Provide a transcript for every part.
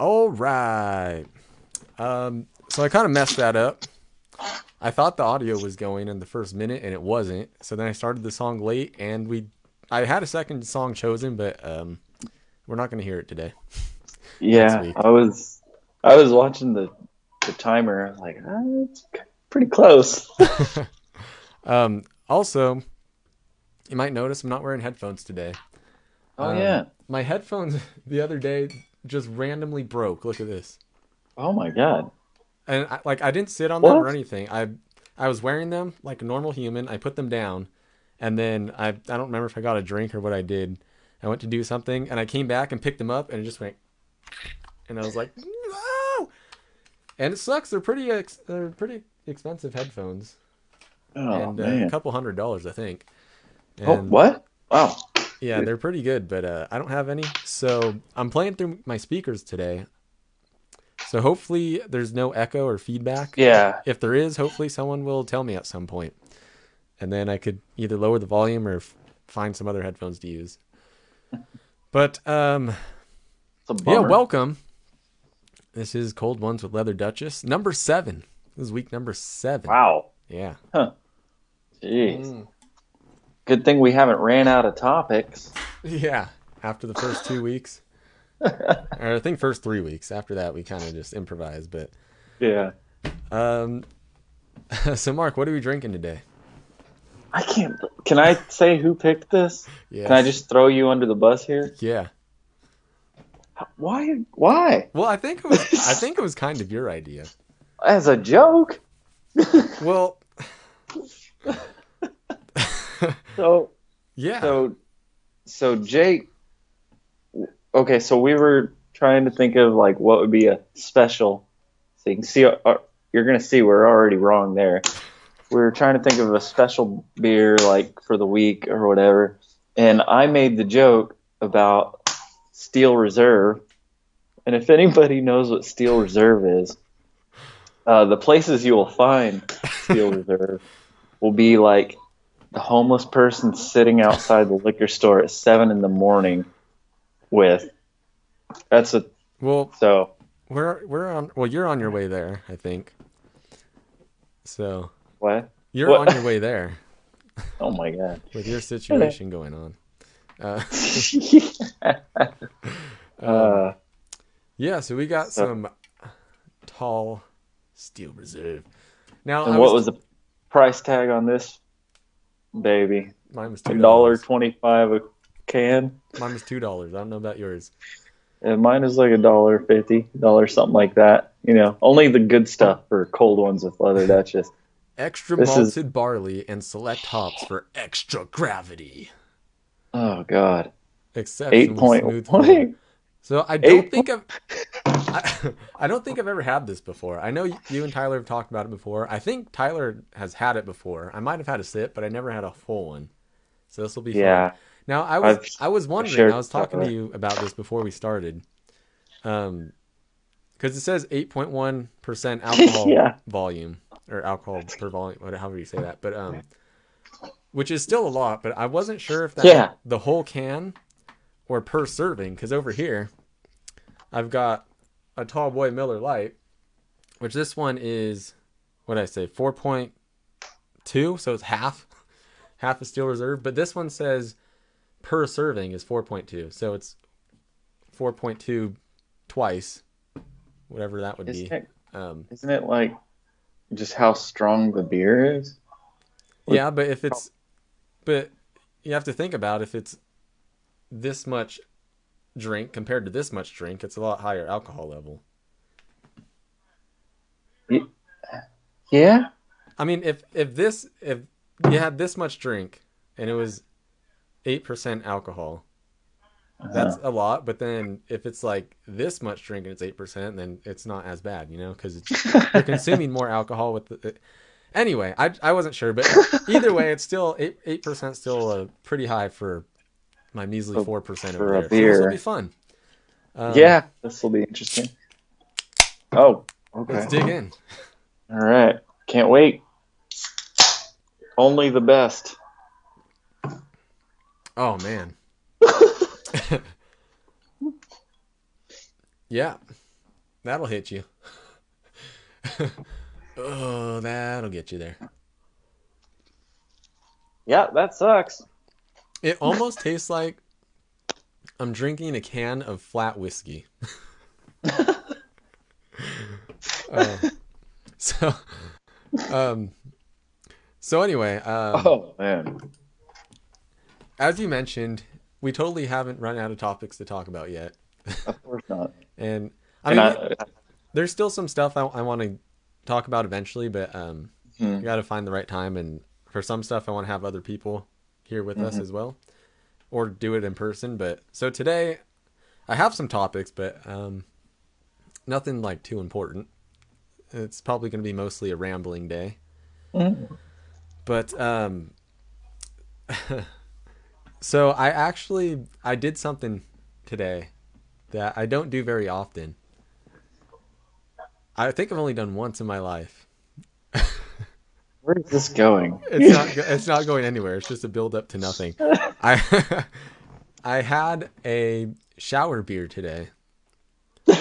All right. Um, so I kind of messed that up. I thought the audio was going in the first minute, and it wasn't. So then I started the song late, and we, I had a second song chosen, but um, we're not going to hear it today. Yeah. I was I was watching the the timer. I was like, ah, it's pretty close. Um, also, you might notice I'm not wearing headphones today. Oh Um, yeah. My headphones the other day just randomly broke. Look at this. Oh my god. and I, like I didn't sit on them or anything. I I was wearing them like a normal human. I put them down, and then I I don't remember if I got a drink or what I did. I went to do something, and I came back and picked them up, and it just went, and I was like, no. And it sucks. They're pretty ex- they're pretty expensive headphones, Oh and uh, a couple hundred dollars, I think. oh what? Wow. Yeah, they're pretty good, but uh, I don't have any. So I'm playing through my speakers today. So hopefully there's no echo or feedback. Yeah. If there is, hopefully someone will tell me at some point, and then I could either lower the volume or f- find some other headphones to use. But um, yeah, welcome. This is Cold Ones with Leather Duchess, number seven. This is week number seven. Wow. Yeah. Huh. Jeez. Mm. Good thing we haven't ran out of topics. Yeah. After the first two weeks, or I think first three weeks. After that, we kind of just improvised. But Yeah. um, so Mark, what are we drinking today? I can't. Can I say who picked this? Yeah. Can I just throw you under the bus here? Yeah. Why? Why? Well, I think it was. I think it was kind of your idea. As a joke? Well. So yeah. So, so Jake. Okay, so we were trying to think of like what would be a special thing. See, uh, you're gonna see we're already wrong there. We were trying to think of a special beer like for the week or whatever, and I made the joke about Steel Reserve. And if anybody knows what Steel Reserve is, uh, the places you will find Steel Reserve will be like the homeless person sitting outside the liquor store at seven in the morning with that's a well, so we're we're on. Well, you're on your way there. I think. So what you're What? on your way there oh my god with your situation going on. Uh, uh, yeah. So we got So- some tall steel reserve. Now, what was the price tag on this baby. Mine was a two dollar twenty five a can. Mine was two dollars. I don't know about yours. and mine is like a dollar fifty dollar something like that you know. Only the good stuff for cold ones with leather duchess Extra This is- malted barley and select hops for extra gravity. oh god. Exceptionally eight point one So I don't Eight think I've I, I don't think I've ever had this before. I know you and Tyler have talked about it before. I think Tyler has had it before. I might have had a sip, but I never had a full one. So this will be fun. yeah Now I was I've- i was wondering. I was talking to you about this before we started. Um, because it says eight point one percent alcohol Yeah. volume or alcohol per volume, whatever however you say that. But um, which is still a lot. But I wasn't sure if that Yeah. the whole can or per serving. Because over here, I've got a tall boy Miller Lite, which this one is what did I say four point two, so it's half half a steel reserve. But this one says per serving is 4.2, so it's 4.2 twice, whatever that would be. isn't it, Um, isn't it like just how strong the beer is yeah, but if it's, but you have to think about if it's this much drink compared to this much drink, it's a lot higher alcohol level. yeah I mean, if if this if you had this much drink and it was eight percent alcohol, that's a lot. But then if it's like this much drink and it's eight percent, then it's not as bad, you know, because you're consuming more alcohol with the. Anyway, I I wasn't sure, but either way, it's still eight eight percent, still uh, pretty high for my measly four percent for over a there. So this will be fun. Um, yeah this will be interesting oh okay let's dig in. All right. Can't wait. Only the best. Oh man. yeah. That'll hit you. oh, that'll get you there. Yeah, that sucks. It almost tastes like I'm drinking a can of flat whiskey. Uh, so, um, so anyway, um, Oh man. as you mentioned, we totally haven't run out of topics to talk about yet, Of course not. and I And mean, I, there's still some stuff I, I want to talk about eventually, but um, Hmm. you got to find the right time, and for some stuff, I want to have other people here with us as well, or do it in person. But so today, I have some topics, but um, nothing like too important. It's probably going to be mostly a rambling day. But um, so I actually I did something today that I don't do very often. I think I've only done once in my life. Where is this going? It's not it's not going anywhere. It's just a build up to nothing. I I had a shower beer today.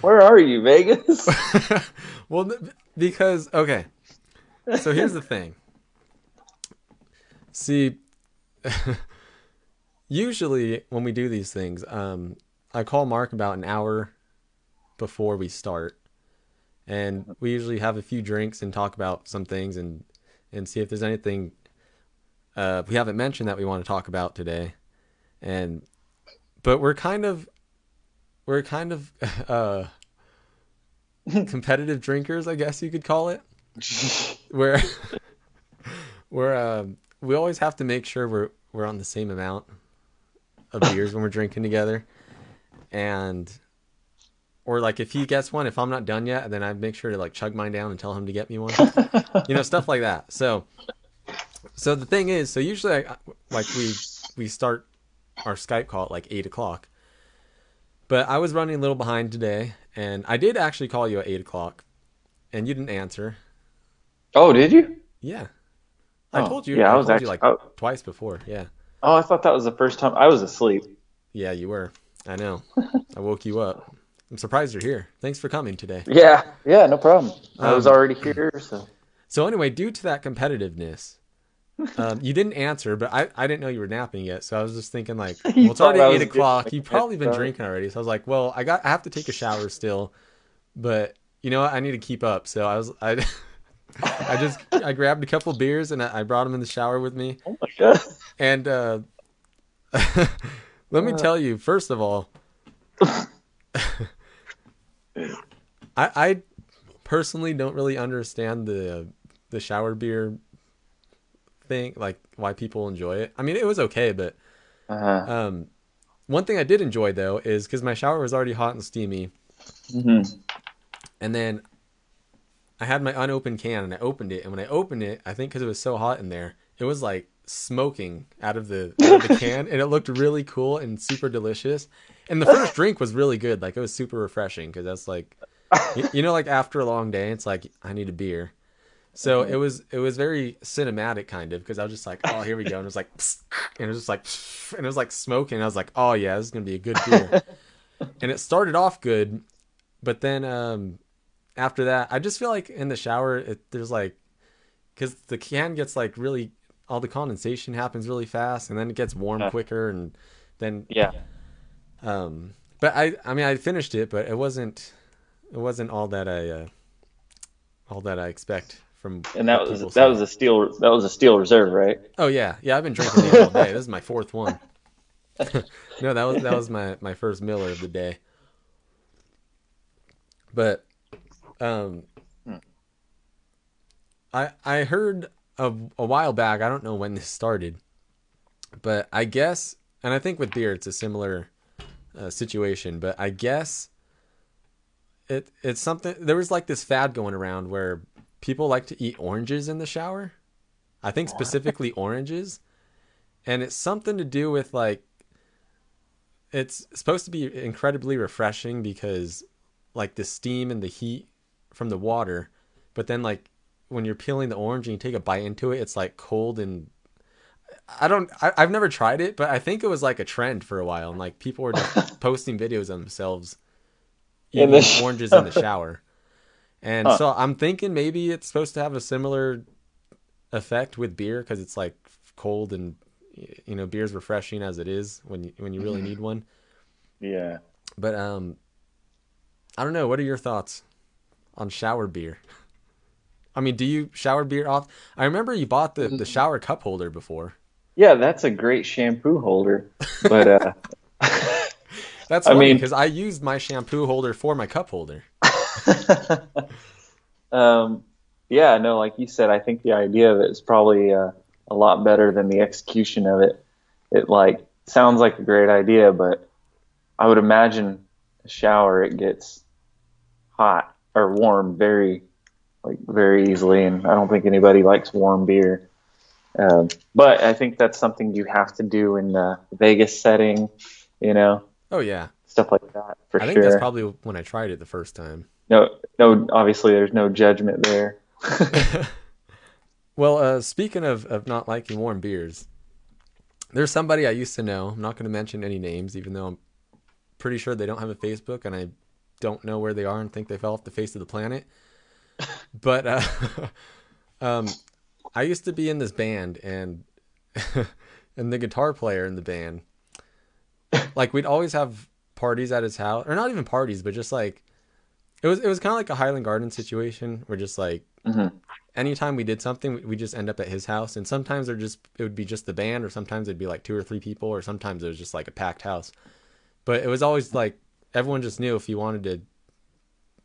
Where are you, Vegas? well, because okay. So here's the thing. See, usually when we do these things, um, I call Mark about an hour before we start, and we usually have a few drinks and talk about some things and and see if there's anything uh, we haven't mentioned that we want to talk about today, and but we're kind of we're kind of uh competitive drinkers, I guess you could call it. Where where um, we always have to make sure we're we're on the same amount of beers when we're drinking together, and or like if he gets one, if I'm not done yet, then I make sure to like chug mine down and tell him to get me one. you know, stuff like that. So so the thing is, so usually I, like we we start our Skype call at like eight o'clock. But I was running a little behind today, and I did actually call you at eight o'clock, and you didn't answer. oh, did you? Yeah, I Oh, told you. yeah, I I, was told actually- you like oh. twice before. Yeah, Oh, I thought that was the first time I was asleep. yeah, you were. I know. I woke you up. I'm surprised you're here. Thanks for coming today. Yeah, yeah, no problem. I was Um, already here, so So anyway, due to that competitiveness, um, you didn't answer, but I, I didn't know you were napping yet, so I was just thinking like, well, it's already eight o'clock. You've probably been drinking already, so I was like, well, I got I have to take a shower still, but you know what? I need to keep up. So I was I, I just I grabbed a couple beers and I, I brought them in the shower with me, oh my god. and uh, let me tell you, first of all, I I personally don't really understand the the shower beer thing, like why people enjoy it. I mean, it was okay, but Uh-huh. um, one thing I did enjoy though is because my shower was already hot and steamy, hmm and then I had my unopened can and I opened it, and when I opened it, I think because it was so hot in there, it was like smoking out of the out of the can, and it looked really cool and super delicious. And the first drink was really good, like it was super refreshing because that's like, you, you know, like after a long day, it's like I need a beer. So it was it was very cinematic kind of because I was just like, oh, here we go, and it was like, and it was just like, and it was like smoking. I was like, oh yeah, this is gonna be a good beer. and it started off good, but then um, after that, I just feel like in the shower, it, there's like, because the can gets like really, all the condensation happens really fast, and then it gets warm Yeah. quicker, and then Yeah. Um, but I I mean I finished it, but it wasn't it wasn't all that I uh, all that I expect from And that was that say. was a steel that was a steel reserve, right? Oh yeah, yeah. I've been drinking these all day. This is my fourth one. no, that was that was my my first Miller of the day. But, um, I I heard a a while back. I don't know when this started, but I guess, and I think with beer it's a similar uh, situation. But I guess it it's something. There was like this fad going around where people like to eat oranges in the shower. I think specifically oranges. And it's something to do with like it's supposed to be incredibly refreshing because like the steam and the heat from the water, but then like when you're peeling the orange and you take a bite into it, it's like cold and I don't I, I've never tried it, but I think it was like a trend for a while and like people were just posting videos of themselves In the oranges in the shower. And Huh. so I'm thinking maybe it's supposed to have a similar effect with beer because it's like cold and you know beer's refreshing as it is when you, when you really need one. Yeah. But um, I don't know. What are your thoughts on shower beer? I mean, do you shower beer off? I remember you bought the, the shower cup holder before. Yeah, that's a great shampoo holder. But uh That's I funny mean- because I used my shampoo holder for my cup holder. um yeah, no, like you said, I think the idea of it is probably uh, a lot better than the execution of it. It like sounds like a great idea, but I would imagine a shower it gets hot or warm very like very easily and I don't think anybody likes warm beer. Um, but I think that's something you have to do in the Vegas setting, you know, Oh yeah, stuff like that for sure. I think that's probably when I tried it the first time. no, no, obviously there's no judgment there. Well, uh, speaking of, of not liking warm beers, there's somebody I used to know. I'm not going to mention any names, even though I'm pretty sure they don't have a Facebook, and I don't know where they are and think they fell off the face of the planet. But uh, um, I used to be in this band, and and the guitar player in the band, like we'd always have parties at his house, or not even parties, but just like it was it was kind of like a Highland Garden situation, where just like Mhm. anytime we did something, we- we just end up at his house, and sometimes they're just it would be just the band, or sometimes it'd be like two or three people, or sometimes it was just like a packed house. But it was always like everyone just knew if you wanted to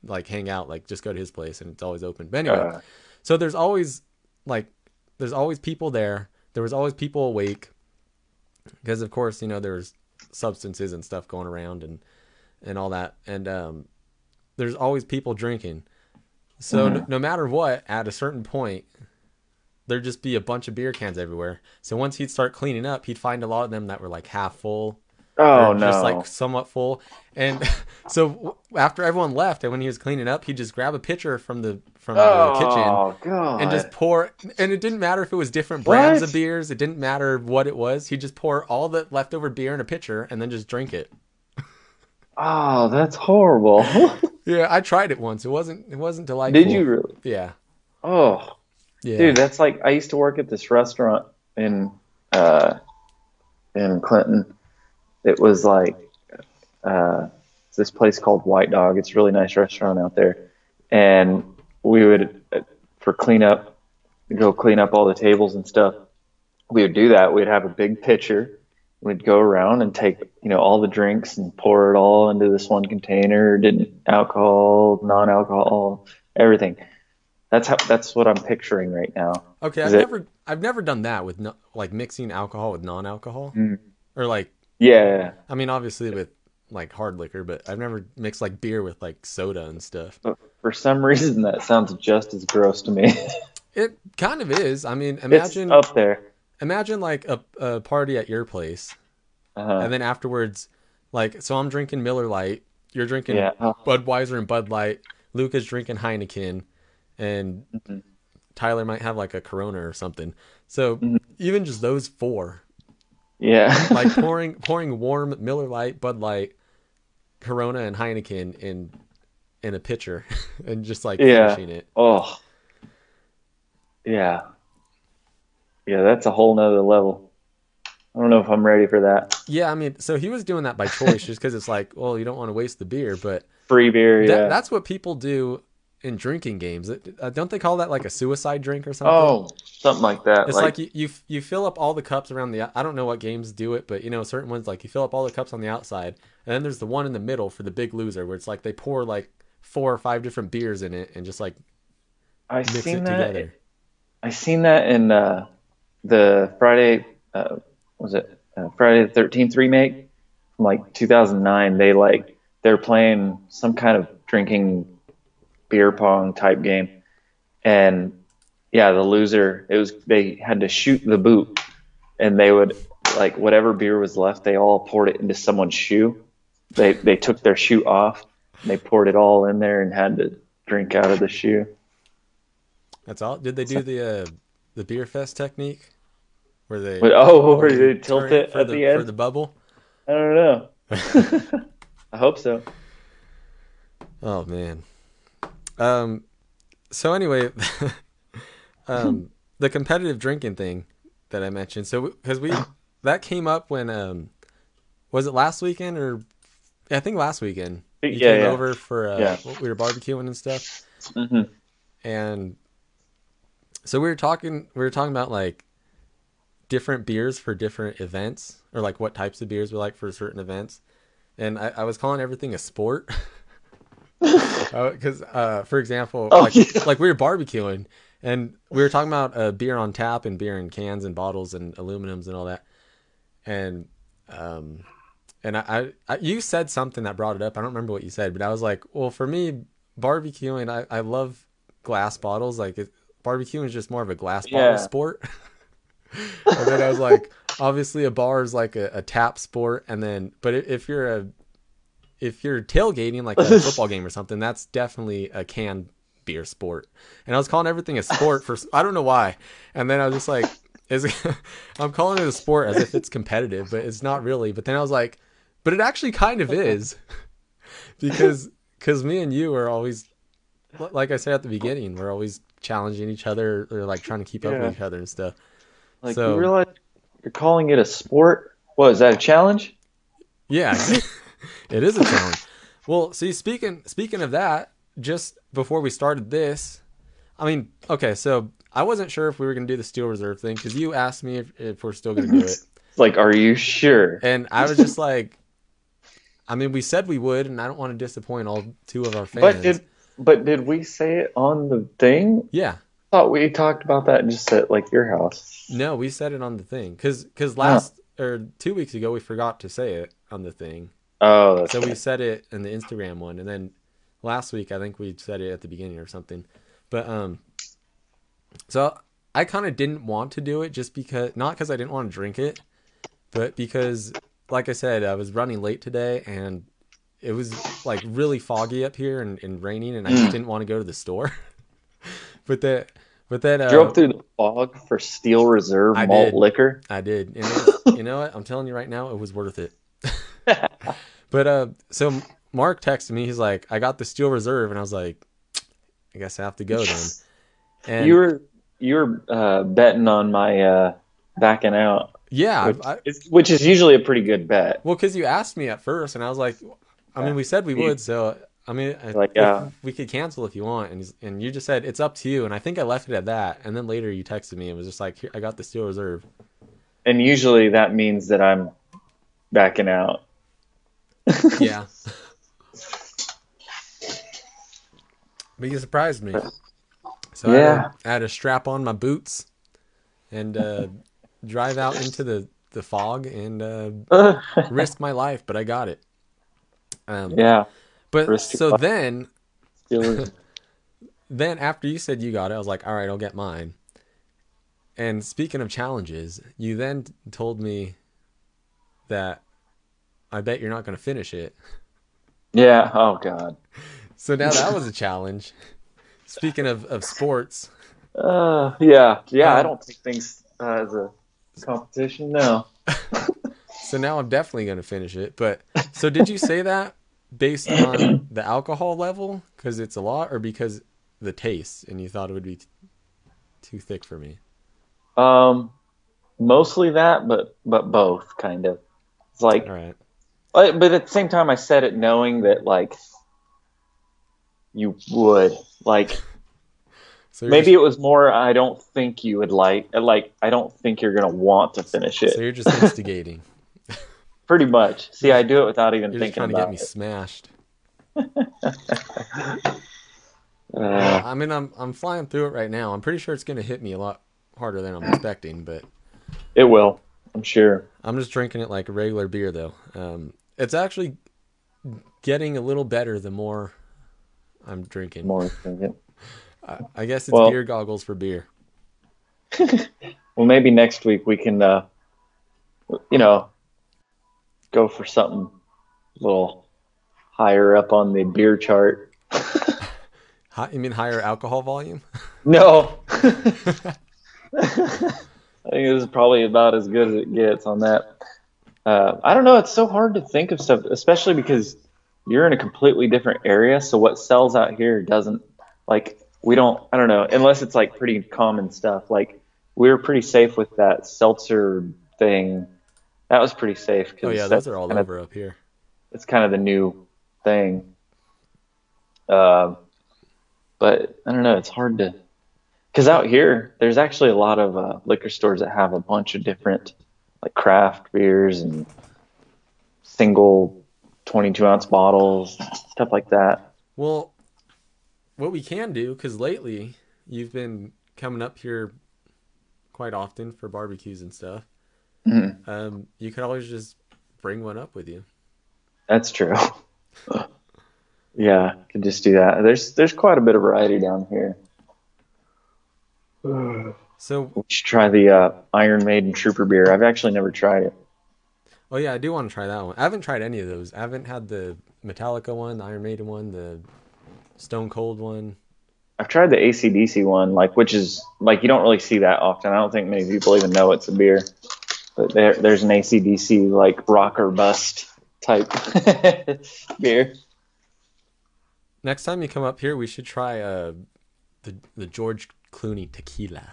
like hang out, like just go to his place, and it's always open. But anyway, Uh, so there's always like there's always people there. There was always people awake because of course you know there's substances and stuff going around and and all that and um there's always people drinking. So no, no matter what, at a certain point, there'd just be a bunch of beer cans everywhere. So once he'd start cleaning up, he'd find a lot of them that were like half full oh no! just like somewhat full. And so after everyone left, and when he was cleaning up, he'd just grab a pitcher from the from the kitchen oh god! and just pour. And it didn't matter if it was different brands What? of beers. It didn't matter what it was. He'd just pour all the leftover beer in a pitcher and then just drink it. oh, that's horrible. Yeah, I tried it once. It wasn't. It wasn't delightful. Did you really? Yeah. Oh, Yeah. dude, that's like I used to work at this restaurant in uh in Clinton. It was like uh this place called White Dog. It's a really nice restaurant out there, and we would uh, for cleanup go clean up all the tables and stuff. We would do that. We'd have a big pitcher. We'd go around and take you know all the drinks and pour it all into this one container. Didn't alcohol, non-alcohol, everything. That's how. That's what I'm picturing right now. Okay, Is I've it- never I've never done that with no, like mixing alcohol with non-alcohol Mm. or like Yeah, I mean obviously with like hard liquor, but I've never mixed like beer with like soda and stuff. but for some reason that sounds just as gross to me. It kind of is. I mean, it's imagine up there. imagine like a, a party at your place Uh-huh. and then afterwards like so I'm drinking Miller Lite, you're drinking Yeah. Oh, Budweiser and Bud Light, Luca's drinking Heineken and Mhm. Tyler might have like a Corona or something. So Mhm. even just those four yeah. like pouring pouring warm Miller Lite, Bud Light, Corona, and Heineken in in a pitcher and just like Yeah. finishing it. oh. Yeah. Yeah, that's a whole nother level. I don't know if I'm ready for that. Yeah, I mean, so he was doing that by choice, just because it's like, well, you don't want to waste the beer, but Free beer, yeah. that, that's what people do in drinking games. Uh, don't they call that like a suicide drink or something? oh, something like that. It's like, like, you, you you fill up all the cups around the. I don't know what games do it, but you know certain ones like you fill up all the cups on the outside, and then there's the one in the middle for the big loser, where it's like they pour like four or five different beers in it and just like I mix seen it that. together. I seen that in uh, the Friday, uh, was it uh, Friday the Thirteenth remake from like 2009? They like they're playing some kind of drinking beer pong type game, and yeah, the loser it was they had to shoot the boot, and they would like whatever beer was left, they all poured it into someone's shoe. They they took their shoe off, and they poured it all in there and had to drink out of the shoe. That's all. Did they do the uh, the Beerfest technique, where they oh, where they tilt it at the, the end? for the bubble? I don't know. I hope so. Oh man. Um. So anyway, um, the competitive drinking thing that I mentioned. So because we that came up when um, was it last weekend or I think last weekend you Yeah, came yeah. over for uh, Yeah. we were barbecuing and stuff, hmm and so we were talking we were talking about like different beers for different events or like what types of beers we like for certain events and i, I was calling everything a sport because uh, for example Oh, like, yeah. like we were barbecuing and we were talking about uh, beer on tap and beer in cans and bottles and aluminums and all that and um and I, I, I you said something that brought it up i don't remember what you said but i was like well for me barbecuing i, I love glass bottles like it, barbecuing is just more of a glass bottle Yeah. sport and then i was like obviously a bar is like a, a tap sport and then but if you're a if you're tailgating like a football game or something that's definitely a canned beer sport and i was calling everything a sport for i don't know why and then i was just like is i'm calling it a sport as if it's competitive but it's not really but then i was like but it actually kind of is because because me and you are always like i said at the beginning we're always challenging each other or like trying to keep up Yeah. with each other and stuff Like So- you realize you're calling it a sport? What is that a challenge? Yeah, it is a challenge. Well, see, speaking speaking of that, just before we started this, I mean, okay, so I wasn't sure if we were gonna do the Steel Reserve thing because you asked me if, if we're still gonna do it, like, are you sure? and I was just like, I mean, we said we would, and I don't want to disappoint all two of our fans. But did but did we say it on the thing? yeah, I thought we talked about that and just at like your house. no, we said it on the thing because because last or two weeks ago we forgot to say it on the thing. Oh, that's So we said it in the Instagram one, and then last week I think we said it at the beginning or something. But um, so I kind of didn't want to do it just because not because I didn't want to drink it, but because like I said, I was running late today and it was like really foggy up here and, and raining, and I just Mm. didn't want to go to the store. but that, but that uh, drove through the fog for Steel Reserve I malt did. liquor. I did. You know what? I'm telling you right now, it was worth it. but uh, so Mark texted me. He's like, "I got the Steel Reserve," and I was like, "I guess I have to go then." And you were you were uh, betting on my uh, backing out, yeah, which, I, is, which is usually a pretty good bet. well, because you asked me at first, and I was like, "I mean, we said we would." So I mean, Like, yeah. we could cancel if you want, and and you just said it's up to you, and I think I left it at that. And then later you texted me and was just like, Here, "I got the Steel Reserve." And usually that means that I'm backing out. Yeah. but you surprised me. So I, Yeah. had, I had to strap on my boots and uh, drive out into the, the fog and uh, risk my life, but I got it. Um, yeah, but risk so then, then after you said you got it, I was like, all right, I'll get mine. And speaking of challenges, you then told me that I bet you're not going to finish it. yeah. Oh God. So now that was a challenge. Speaking of, of sports, Uh, yeah, yeah. I Um, don't take things uh, as a competition. No. so now I'm definitely going to finish it. But so did you say that based on the alcohol level because it's a lot, or because the taste and you thought it would be t- too thick for me? Um, mostly that, but but both kind of. It's like, All right. But but at the same time, I said it knowing that like you would like So maybe just, it was more. I don't think you would like like I don't think you're gonna want to finish it. so you're just instigating. Pretty much. See, I do it without even You're just thinking trying to get me it. smashed. Uh, I mean, I'm I'm flying through it right now. I'm pretty sure it's going to hit me a lot harder than I'm expecting, but it will. I'm sure. I'm just drinking it like a regular beer, though. Um, it's actually getting a little better the more I'm drinking. More thinking. I, I guess it's Well- beer goggles for beer. Well, maybe next week we can, uh, you know, go for something a little higher up on the beer chart. You mean higher alcohol volume? No. I think this is probably about as good as it gets on that. Uh, I don't know. It's so hard to think of stuff, especially because you're in a completely different area. So what sells out here doesn't like we don't. I don't know unless it's like pretty common stuff. Like we were pretty safe with that seltzer thing. That was pretty safe. Oh yeah, those are all kind of- over up here. it's kind of the new thing. Um, but I don't know. It's hard to because out here there's actually a lot of uh, liquor stores that have a bunch of different like craft beers and single 22 ounce bottles, stuff like that. Well, what we can do, because lately you've been coming up here quite often for barbecues and stuff. Mhm. Um, you could always just bring one up with you. That's true. yeah, could just do that. There's there's quite a bit of variety down here. So, We should try the uh, Iron Maiden Trooper beer. I've actually never tried it. oh yeah, I do want to try that one. I haven't tried any of those. I haven't had the Metallica one, the Iron Maiden one, the Stone Cold one. I've tried the ACDC one, like which is like you don't really see that often. I don't think many people even know it's a beer. But there, there's an ACDC like rock or bust type beer. Next time you come up here, we should try uh, the the George Clooney tequila.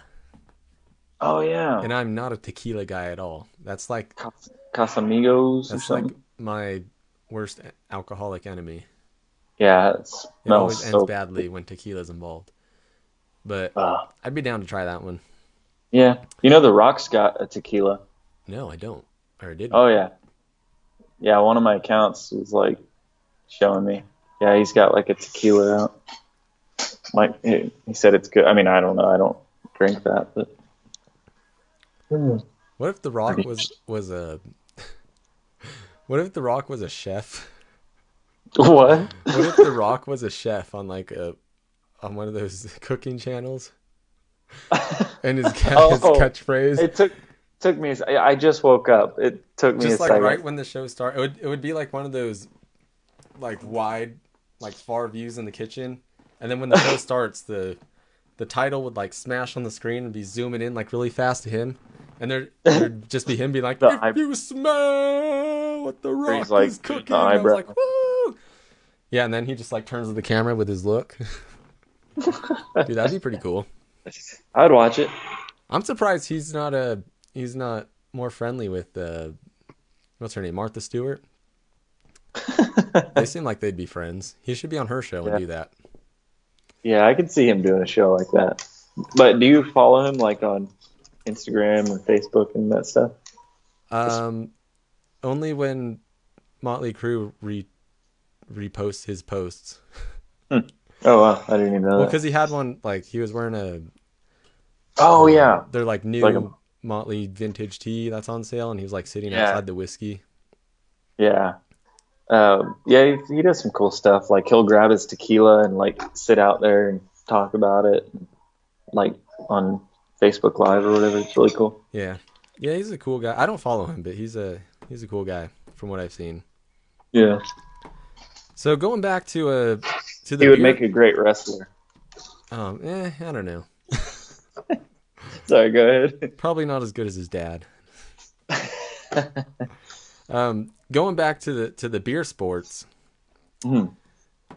Oh yeah, And I'm not a tequila guy at all. That's like Cas- Casamigos or that's like my worst alcoholic enemy. yeah, it It always ends so. badly when tequila's involved. But Uh, I'd be down to try that one. yeah, you know the Rock's got a tequila. No, I don't. Or I didn't. Oh yeah, yeah. One of my accounts was like showing me. Yeah, he's got like a tequila out. Like he, he said, it's good. I mean, I don't know. I don't drink that, but hmm. What if The Rock was was a What if The Rock was a chef? what? What if The Rock was a chef on like a on one of those cooking channels? And his, ca- his Oh. catchphrase It took took me. I just woke up. It took me just a like second. right when the show started, it would it would be like one of those like wide, like far views in the kitchen, and then when the show starts, the the title would like smash on the screen and be zooming in like really fast to him, and there there'd just be him being like, The "If you smell what the rock he's like, is cooking," I was like, "Woo!" Yeah, and then he just like turns to the camera with his look. Dude, that'd be pretty cool. I'd watch it. I'm surprised he's not a he's not more friendly with uh what's her name Martha Stewart. They seem like they'd be friends. He should be on her show Yeah. and do that. Yeah, I could see him doing a show like that. But do you follow him like on Instagram or Facebook and that stuff? Um, only when Motley Crue re reposts his posts. Oh, wow. I didn't even know Well, because he had one like he was wearing a Oh yeah, they're like new Like a- Motley vintage tee that's on sale, and he was like sitting Yeah. outside the whiskey. yeah, um, yeah. He, he does some cool stuff. Like he'll grab his tequila and like sit out there and talk about it, like on Facebook Live or whatever. It's really cool. Yeah, yeah, he's a cool guy. I don't follow him, but he's a he's a cool guy from what I've seen. Yeah, So going back to uh to the he would beer- make a great wrestler. Um, eh, I don't know. Sorry, go ahead. Probably not as good as his dad. Um, going back to the to the beer sports. Mhm.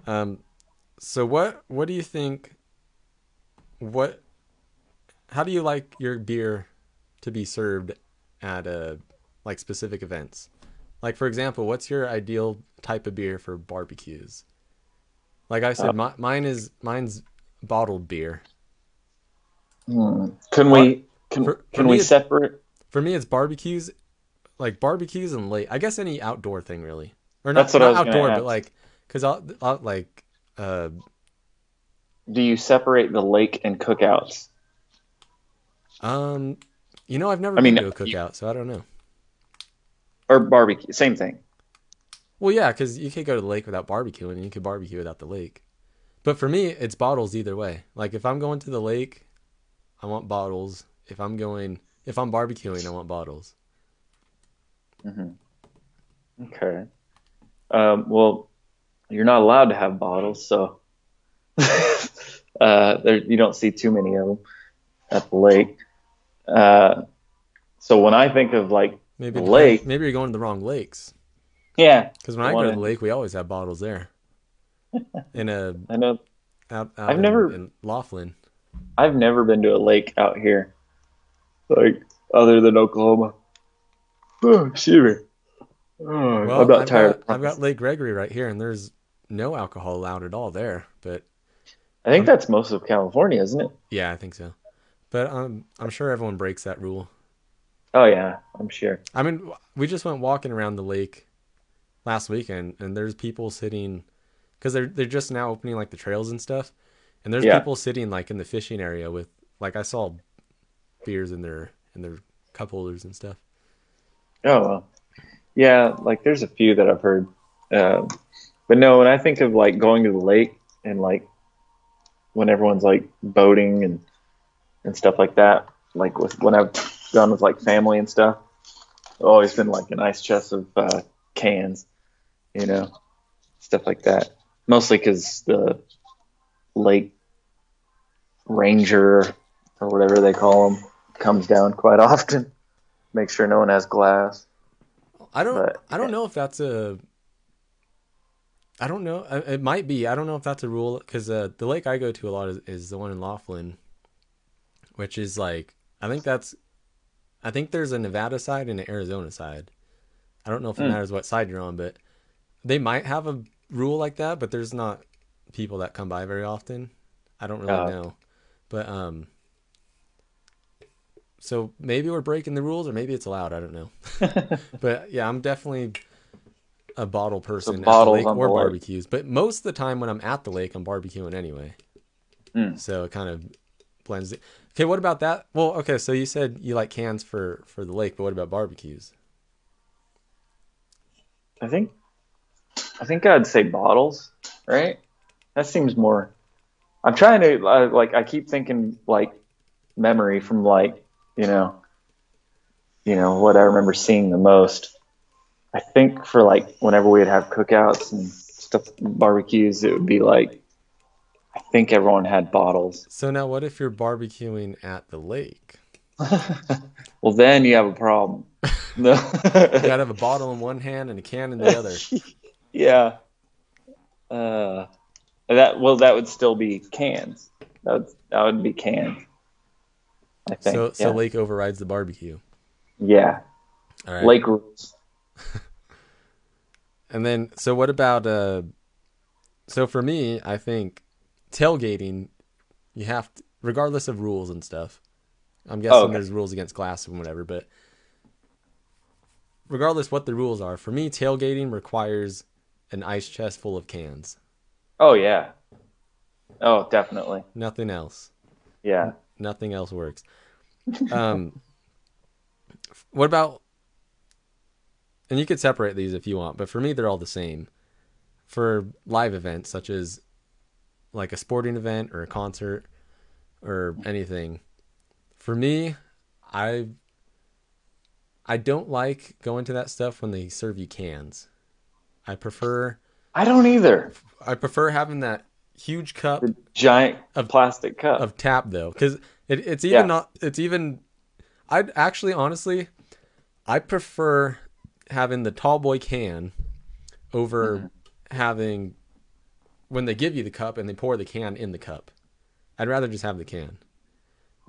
Um, so what what do you think? What? How do you like your beer to be served at uh like specific events? Like for example, what's your ideal type of beer for barbecues? Like I said, Uh, mi- mine is mine's bottled beer. Hmm. Can we can, For- for can me, we separate? For me, it's barbecues, like barbecues and late. I guess any outdoor thing really, or That's not, I was gonna outdoor, but like, cause I'll, I'll like, uh, Do you separate the lake and cookouts? um, you know, I've never I been mean, to a cookout, so I don't know. Or barbecue? Same thing. Well, yeah, cause you could go to the lake without barbecuing, and you could barbecue without the lake. But for me, it's bottles either way. Like if I'm going to the lake, I want bottles. If I'm going, if I'm barbecuing, I want bottles. Hmm Okay. Um, well, you're not allowed to have bottles, so uh, there, you don't see too many of them at the lake. Uh, so when I think of like Maybe Lake? maybe you're going to the wrong lakes. Yeah, Because when I The go to the lake, we always have bottles there. In a I know. out, out I've in, never- in Laughlin. I've never been to a lake out here, like other than Oklahoma. Oh, excuse me. Oh, Well, I'm not I've tired. Got, I've got Lake Gregory right here, and there's no alcohol allowed at all there. But I think that's most of California, isn't it? yeah, I think so. But um, I'm sure everyone breaks that rule. Oh yeah, I'm sure. I mean, we just went walking around the lake last weekend, and there's people sitting because they're they're just now opening like the trails and stuff, and there's Yeah. people sitting like in the fishing area with like I saw beers in their in their cup holders and stuff. Oh well. Yeah, like there's a few that I've heard. Um, but no, when I think of like going to the lake and like when everyone's like boating and and stuff like that, like with when I've gone with like family and stuff, always been like a nice chest of uh, cans, you know, stuff like that. Mostly because the lake ranger or whatever they call them comes down quite often. Make sure no one has glass. I don't But, I don't yeah. know if that's a I don't know. It might be. I don't know if that's a rule because uh, the lake I go to a lot is, is the one in Laughlin, which is like I think that's I think there's a Nevada side and an Arizona side. I don't know if it Hmm. matters what side you're on, but they might have a rule like that. But there's not people that come by very often. I don't really Oh. know, but um. So maybe we're breaking the rules, or maybe it's allowed. I don't know. But yeah, I'm definitely a bottle person at the lake or the lake. barbecues. But most of the time when I'm at the lake, I'm barbecuing anyway. Mm. So it kind of blends. It. Okay, what about that? Well, okay, so you said you like cans for for the lake, but what about barbecues? I think I think I'd say bottles, right? That seems more. I'm trying to uh, like I keep thinking like memory from like you know you know what I remember seeing the most. I think for like whenever we'd have cookouts and stuff barbecues, it would be like I think everyone had bottles. So now, what if you're barbecuing at the lake? well, then you have a problem. No. You gotta have a bottle in one hand and a can in the other. Yeah. Uh, that well, that would still be cans. That would that would be cans. I think. So so yeah. lake overrides the barbecue. yeah. All right. Lake rules. And then, so what about uh? So for me, I think tailgating, you have to, regardless of rules and stuff. I'm guessing Oh, okay. there's rules against glass and whatever, but regardless what the rules are, for me, tailgating requires an ice chest full of cans. Oh yeah. Oh, definitely. Nothing else. Yeah. Nothing else works. Um, what about? And you could separate these if you want, but for me, they're all the same. For live events such as like a sporting event or a concert or anything, for me, I I don't like going to that stuff when they serve you cans. I prefer I don't either. I prefer having that huge cup The giant Of- plastic cup. of tap though because it, it's even Yeah. not it's even i'd actually honestly i prefer having the tall boy can over Mm-hmm. having when they give you the cup and they pour the can in the cup i'd rather just have the can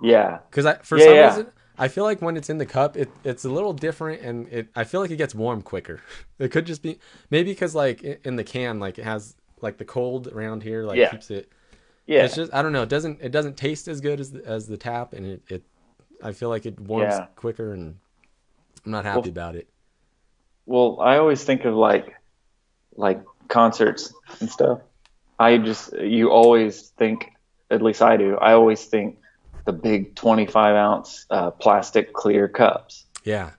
yeah. because i for Yeah, some yeah. reason i feel like when it's in the cup it, it's a little different and it i feel like it gets warm quicker it could just be maybe because like in the can like it has like the cold around here like Yeah. keeps it Yeah. it's just I don't know. It doesn't it doesn't taste as good as the, as the tap, and it, it I feel like it warms Yeah. quicker, and I'm not happy Well, about it. Well, I always think of like like concerts and stuff. I just you always think, at least I do. I always think the big 25 ounce uh, plastic clear cups, Yeah,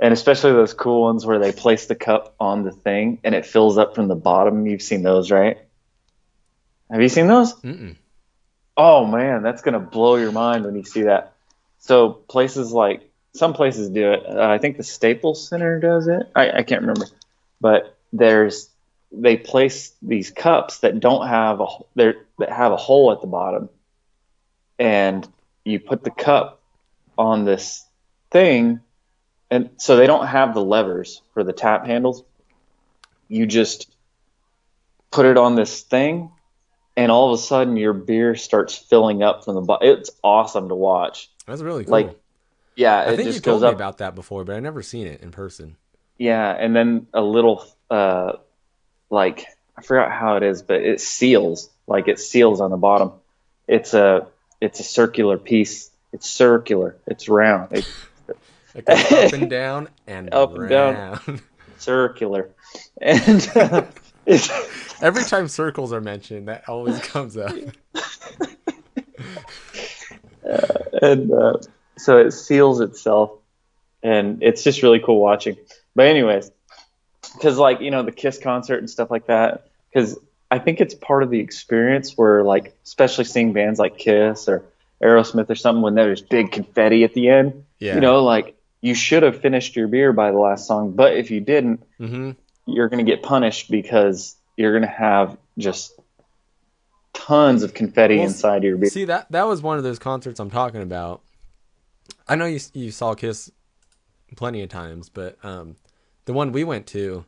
and especially those cool ones where they place the cup on the thing and it fills up from the bottom. You've seen those, right? Have you seen those? Mm-mm. Oh man, that's gonna blow your mind when you see that. So places like some places do it. Uh, I think the Staples Center does it. I, I can't remember, but there's they place these cups that don't have a that have a hole at the bottom, and you put the cup on this thing, and so they don't have the levers for the tap handles. you just put it on this thing, and all of a sudden your beer starts filling up from the bottom. It's awesome to watch. That's really cool. Like, Yeah, I it think you told me about that before, but I never seen it in person. Yeah, and then a little uh like I forgot how it is, but it seals. Like it seals on the bottom. It's a it's a circular piece. It's circular. It's round. It's It goes up and down and Up and down. circular. And uh, Every time circles are mentioned, that always comes up. and uh, so it seals itself and it's just really cool watching but anyways because like you know the kiss concert and stuff like that because i think it's part of the experience where like especially seeing bands like kiss or aerosmith or something when there's big confetti at the end Yeah. you know like you should have finished your beer by the last song but if you didn't hmm you're going to get punished because you're going to have just tons of confetti Well, inside your beer See that that was one of those concerts I'm talking about. I know you you saw Kiss plenty of times, but um, the one we went to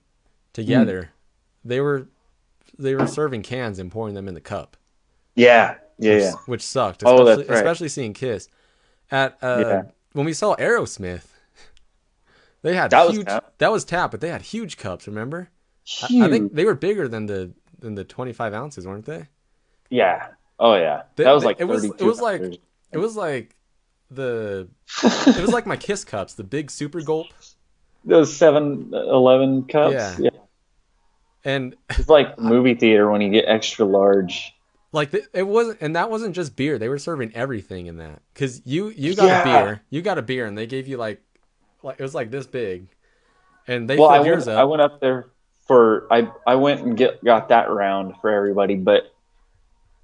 together, they were they were serving cans and pouring them in the cup, yeah yeah which, yeah which sucked. Oh, Especially, that's right. especially seeing Kiss at uh, Yeah. when we saw Aerosmith. They had That was tap. That was tap, but they had huge cups. Remember? I- Huge. I think they were bigger than the than the 25 ounces, weren't they? Yeah. Oh yeah. They- that was like it was- it was like- It was like the it was like my Kiss cups, the big super gulp, those 7-Eleven cups. Yeah. Yeah. and It's like movie theater when you get extra large. like the, it wasn't, and that wasn't just beer. They were serving everything in that because you you got Yeah. a beer, you got a beer, and they gave you like like it was like this big, and they well, I filled went, yours up. I went up there for I I went and get got that round for everybody, but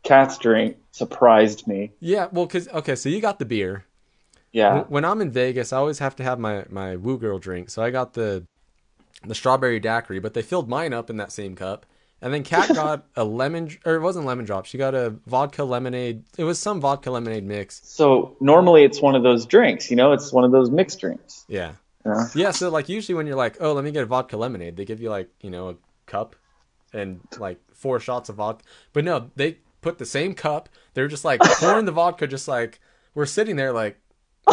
Kat's drink surprised me. yeah, well, because okay, so you got the beer. Yeah. When I'm in Vegas, I always have to have my my Woo Girl drink. So I got the the strawberry daiquiri, but they filled mine up in that same cup. And then Kat got a lemon, or it wasn't lemon drop. She got a vodka lemonade. It was some vodka lemonade mix. So normally it's one of those drinks, you know, it's one of those mixed drinks. Yeah, know? yeah. So like usually when you're like, oh, let me get a vodka lemonade, they give you like you know a cup and like four shots of vodka. But no, they put the same cup. They're just like pouring the vodka, just like we're sitting there like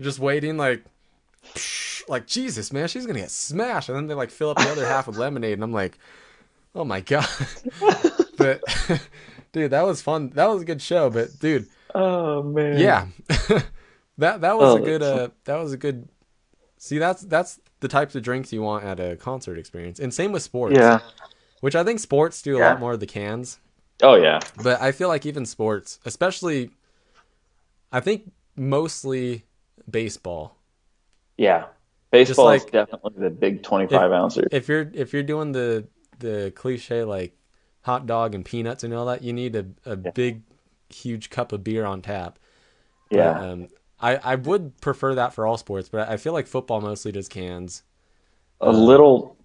just waiting like like Jesus, man, she's gonna get smashed. And then they like fill up the other half with lemonade, and I'm like, oh my god. but dude, that was fun. That was a good show. But dude, Oh man. yeah, that that was Oh, a good. Uh, that was a good. See, that's that's the types of drinks you want at a concert experience, and same with sports. Yeah. Which I think sports do a Yeah. lot more of the cans. Oh yeah. But I feel like even sports, especially, I think mostly baseball. Yeah. Baseball like- is definitely the big 25 ouncer. If you're if you're doing the the cliche like hot dog and peanuts and all that, you need a, a big, huge cup of beer on tap. But, Yeah. um, I I would prefer that for all sports, but I feel like football mostly does cans. a little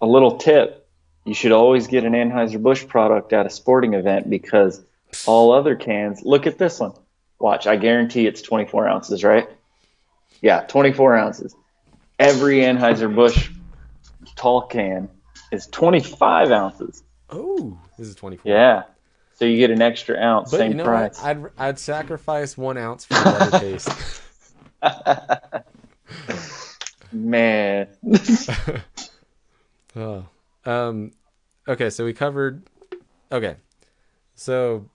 a little tip you should always get an anheuser-busch product at a sporting event because all other cans look at this one watch i guarantee it's 24 ounces right yeah 24 ounces every anheuser-busch tall can is 25 ounces Oh, this is twenty four. yeah so you get an extra ounce But same you know price what? I'd I'd sacrifice one ounce for the better taste. man Oh. Um okay, so we covered okay. So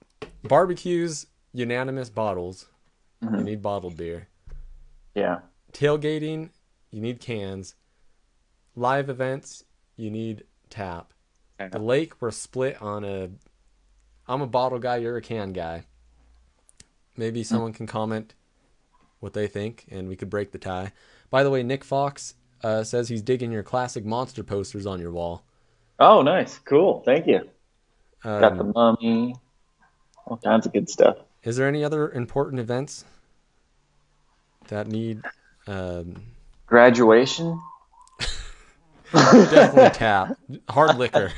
barbecues, unanimous bottles. You need bottled beer. yeah Tailgating, you need cans. Live events, you need tap. The lake, we're split on a I'm a bottle guy, you're a can guy. Maybe someone can comment what they think and we could break the tie. By the way, Nick Fox uh, says he's digging your classic monster posters on your wall. oh nice cool thank you got the Um, mummy all kinds of good stuff is there any other important events that need um, graduation definitely tap hard liquor?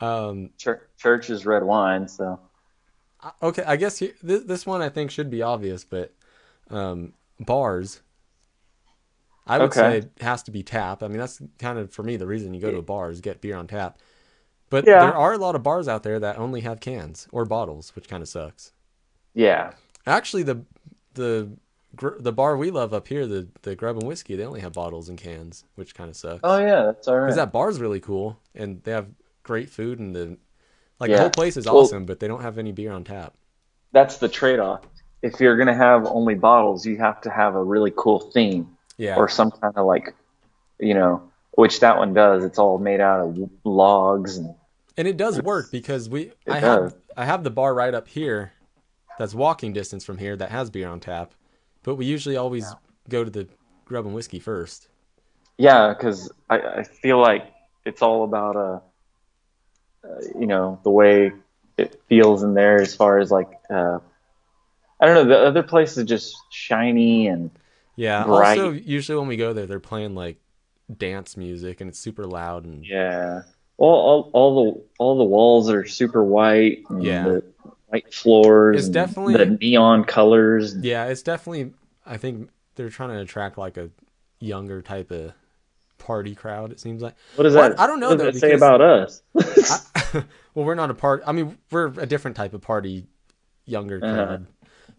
um, Church, church is red wine, so okay, I guess this, this one I think should be obvious, but um, bars. I would Okay. say it has to be tap. I mean, that's kind of for me the reason you go to a bar is get beer on tap. But Yeah. there are a lot of bars out there that only have cans or bottles, which kind of sucks. Yeah. Actually, the the the bar we love up here, the the Grub and Whiskey, they only have bottles and cans, which kind of sucks. Oh yeah, that's all right. Because that bar's really cool and they have great food and the like the whole place is Well- awesome, but they don't have any beer on tap. That's the trade-off. If you're gonna have only bottles, you have to have a really cool theme Yeah. or some kind of like, you know, which that one does. It's all made out of logs and And it does work because we It I does. have I have the bar right up here that's walking distance from here that has beer on tap. But we usually always go to the grub and whiskey first. yeah, because I, I feel like it's all about uh, uh, you know, the way it feels in there as far as like uh, I don't know. The other place is just shiny and Yeah. Right. Also usually when we go there they're playing like dance music and it's super loud and Yeah. Well, all, all the all the walls are super white. And Yeah. The white floors. It's definitely- the neon colors. Yeah, it's definitely I think they're trying to attract like a younger type of party crowd, it seems like. What does Well, that? I don't know, What does though, that say about us? I, well, we're not a part. I mean, we're a different type of party, younger Uh-huh. crowd.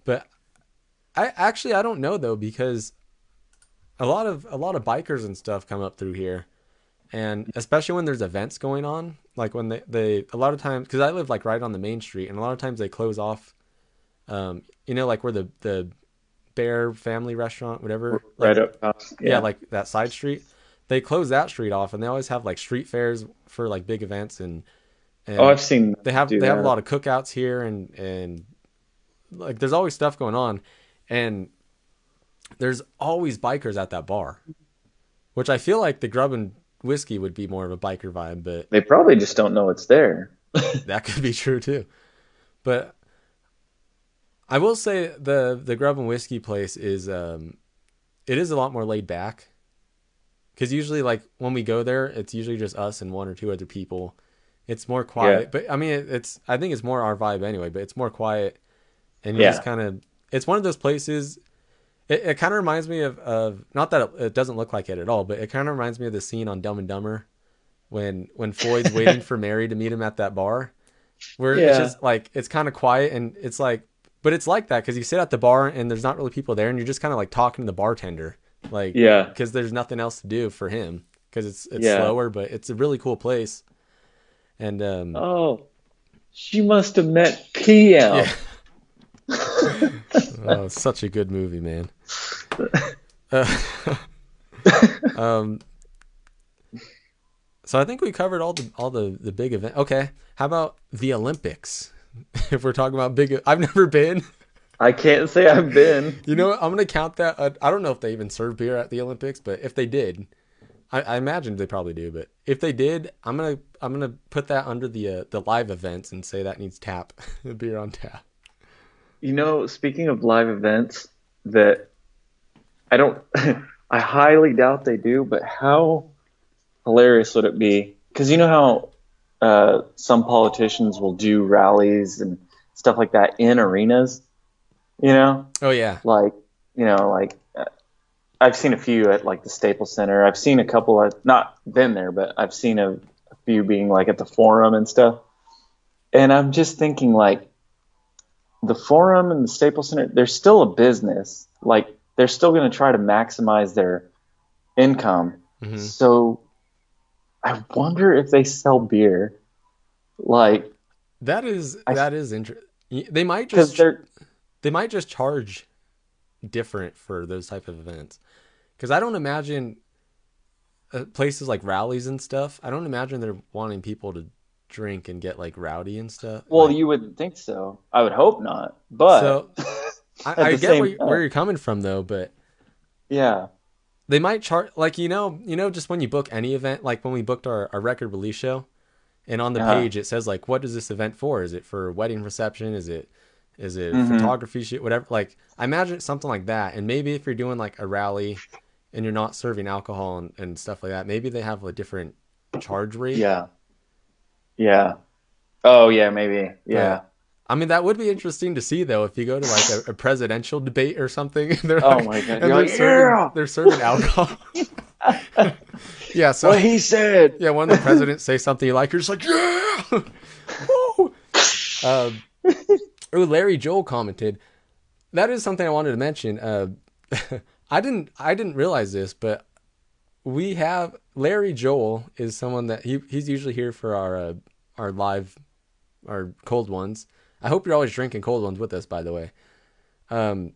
But I actually I don't know though because a lot of a lot of bikers and stuff come up through here, and especially when there's events going on, like when they they a lot of times because I live like right on the main street, and a lot of times they close off. Um, you know, like where the the Bear Family Restaurant, whatever, right like- up top. yeah. like that side street. They close that street off, and they always have like street fairs for like big events, and, and Oh, I've seen. they have they have a lot of cookouts here, and and like there's always stuff going on, and there's always bikers at that bar, which I feel like the Grub and Whiskey would be more of a biker vibe, but They probably just don't know it's there. that could be true too. But I will say the the Grub and Whiskey place is um it is a lot more laid back. Cuz usually like when we go there, it's usually just us and one or two other people. It's more quiet, Yeah. but I mean it, it's I think it's more our vibe anyway, but it's more quiet and you Yeah. just kind of it's one of those places it, it kind of reminds me of, of not that it, it doesn't look like it at all, but it kind of reminds me of the scene on Dumb and Dumber when when Floyd's waiting for Mary to meet him at that bar, where it's just like it's kind of quiet and it's like, but it's like that because you sit at the bar and there's not really people there and you're just kind of like talking to the bartender, like Yeah. because there's nothing else to do for him because it's it's Yeah. slower, but it's a really cool place, and um, Oh, she must have met PM. Yeah. oh, such a good movie, man. Uh, um, so I think we covered all the all the the big event. Okay, how about the Olympics? if we're talking about big, I've never been. I can't say I've been. You know, what? I'm gonna count that. Uh, I don't know if they even serve beer at the Olympics, but if they did, I, I imagine they probably do. But if they did, I'm gonna I'm gonna put that under the uh, the live events and say that needs tap beer on tap. You know, speaking of live events, that I don't, I highly doubt they do, but how hilarious would it be? Because you know how uh, some politicians will do rallies and stuff like that in arenas, you know? Oh yeah, like you know like uh, i've seen a few at like the staples center i've seen a couple at not been there but i've seen a, a few being like at the forum and stuff and i'm just thinking like the forum and the staples center they're still a business like they're still going to try to maximize their income Mhm. so i wonder if they sell beer like that is I- that is interesting. They might just they're they might just charge different for those type of events because i don't imagine uh, places like rallies and stuff i don't imagine they're wanting people to drink and get like rowdy and stuff? Well Like, you would think so. I would hope not but so i, I get where, you, where you're coming from though but yeah. they might charge like you know you know just when you book any event like when we booked our, our record release show and on the Uh-huh. page it says like what is this event for? Is it for wedding reception? Is it is it Mhm. photography shoot whatever? Like i imagine it's something like that and maybe if you're doing like a rally and you're not serving alcohol and, and stuff like that maybe they have a different charge rate. Yeah. Yeah. Oh yeah, maybe. Yeah. I mean, that would be interesting to see though if you go to like a, a presidential debate or something. they're Oh like- my God. You're they're, like, serving, "Yeah!" they're serving alcohol. yeah, so What he said. yeah, when the president say something you like, you're just like, yeah. Woo! um, ooh, Larry Joel commented. That is something I wanted to mention. Uh, I didn't I didn't realize this, but we have Larry Joel is someone that he he's usually here for our uh, our live our cold ones. I hope you're always drinking cold ones with us, by the way. Um,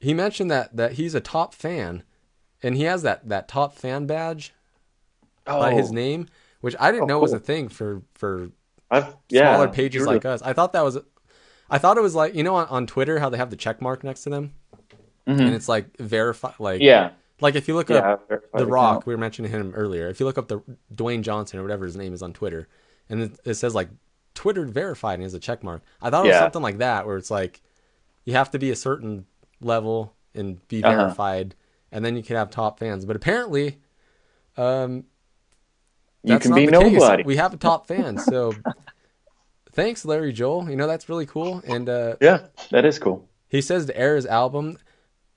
he mentioned that that he's a top fan, and he has that that top fan badge Oh, by his name, which I didn't Oh, know was a thing for for I've, yeah, smaller pages like us. I thought that was, I thought it was like you know on, on Twitter how they have the check mark next to them, Mhm. and it's like verify like Yeah, like if you look yeah. up the account. Rock, we were mentioning him earlier. If you look up the Dwayne Johnson or whatever his name is on Twitter, and it, it says like Twitter verified and has a check mark. I thought it was Yeah. something like that where it's like you have to be a certain level and be Uh-huh. verified, and then you can have top fans. But apparently, um, You can be the case. nobody. We have a top fan, so thanks, Larry Joel. You know that's really cool. And uh, Yeah, that is cool. he says to air his album.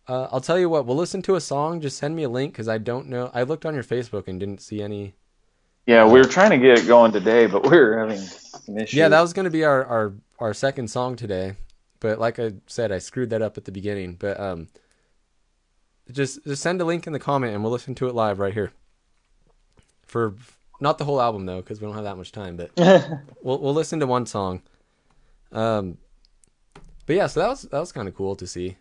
Uh, I'll tell you what. We'll listen to a song. Just send me a link because I don't know. I looked on your Facebook and didn't see any. Yeah, we were trying to get it going today, but we were having some issues. Yeah, that was going to be our, our our second song today, but like I said, I screwed that up at the beginning. But um, just just send a link in the comment and we'll listen to it live right here. For not the whole album though, because we don't have that much time. But we'll we'll listen to one song. Um, but yeah, so that was that was kind of cool to see.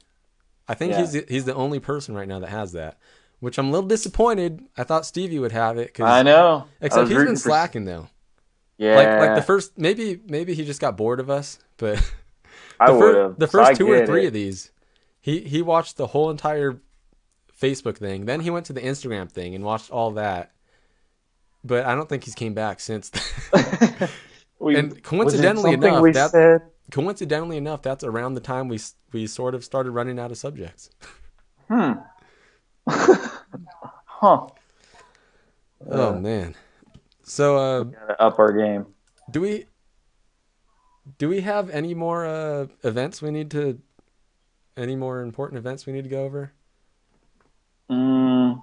I think Yeah. he's the, he's the only person right now that has that, which I'm a little disappointed. I thought Stevie would have it, I know. Except was he's been for- slacking though. Yeah, Like like the first maybe maybe he just got bored of us, but I the, would have. the first I two or three it. of these, he he watched the whole entire Facebook thing. Then he went to the Instagram thing and watched all that. But I don't think he's came back since. We- and coincidentally enough, that- said. Coincidentally enough, that's around the time we we sort of started running out of subjects. Hmm. huh. oh man. So uh, up our game. do we do we have any more uh, events we need to any more important events we need to go over? Mm,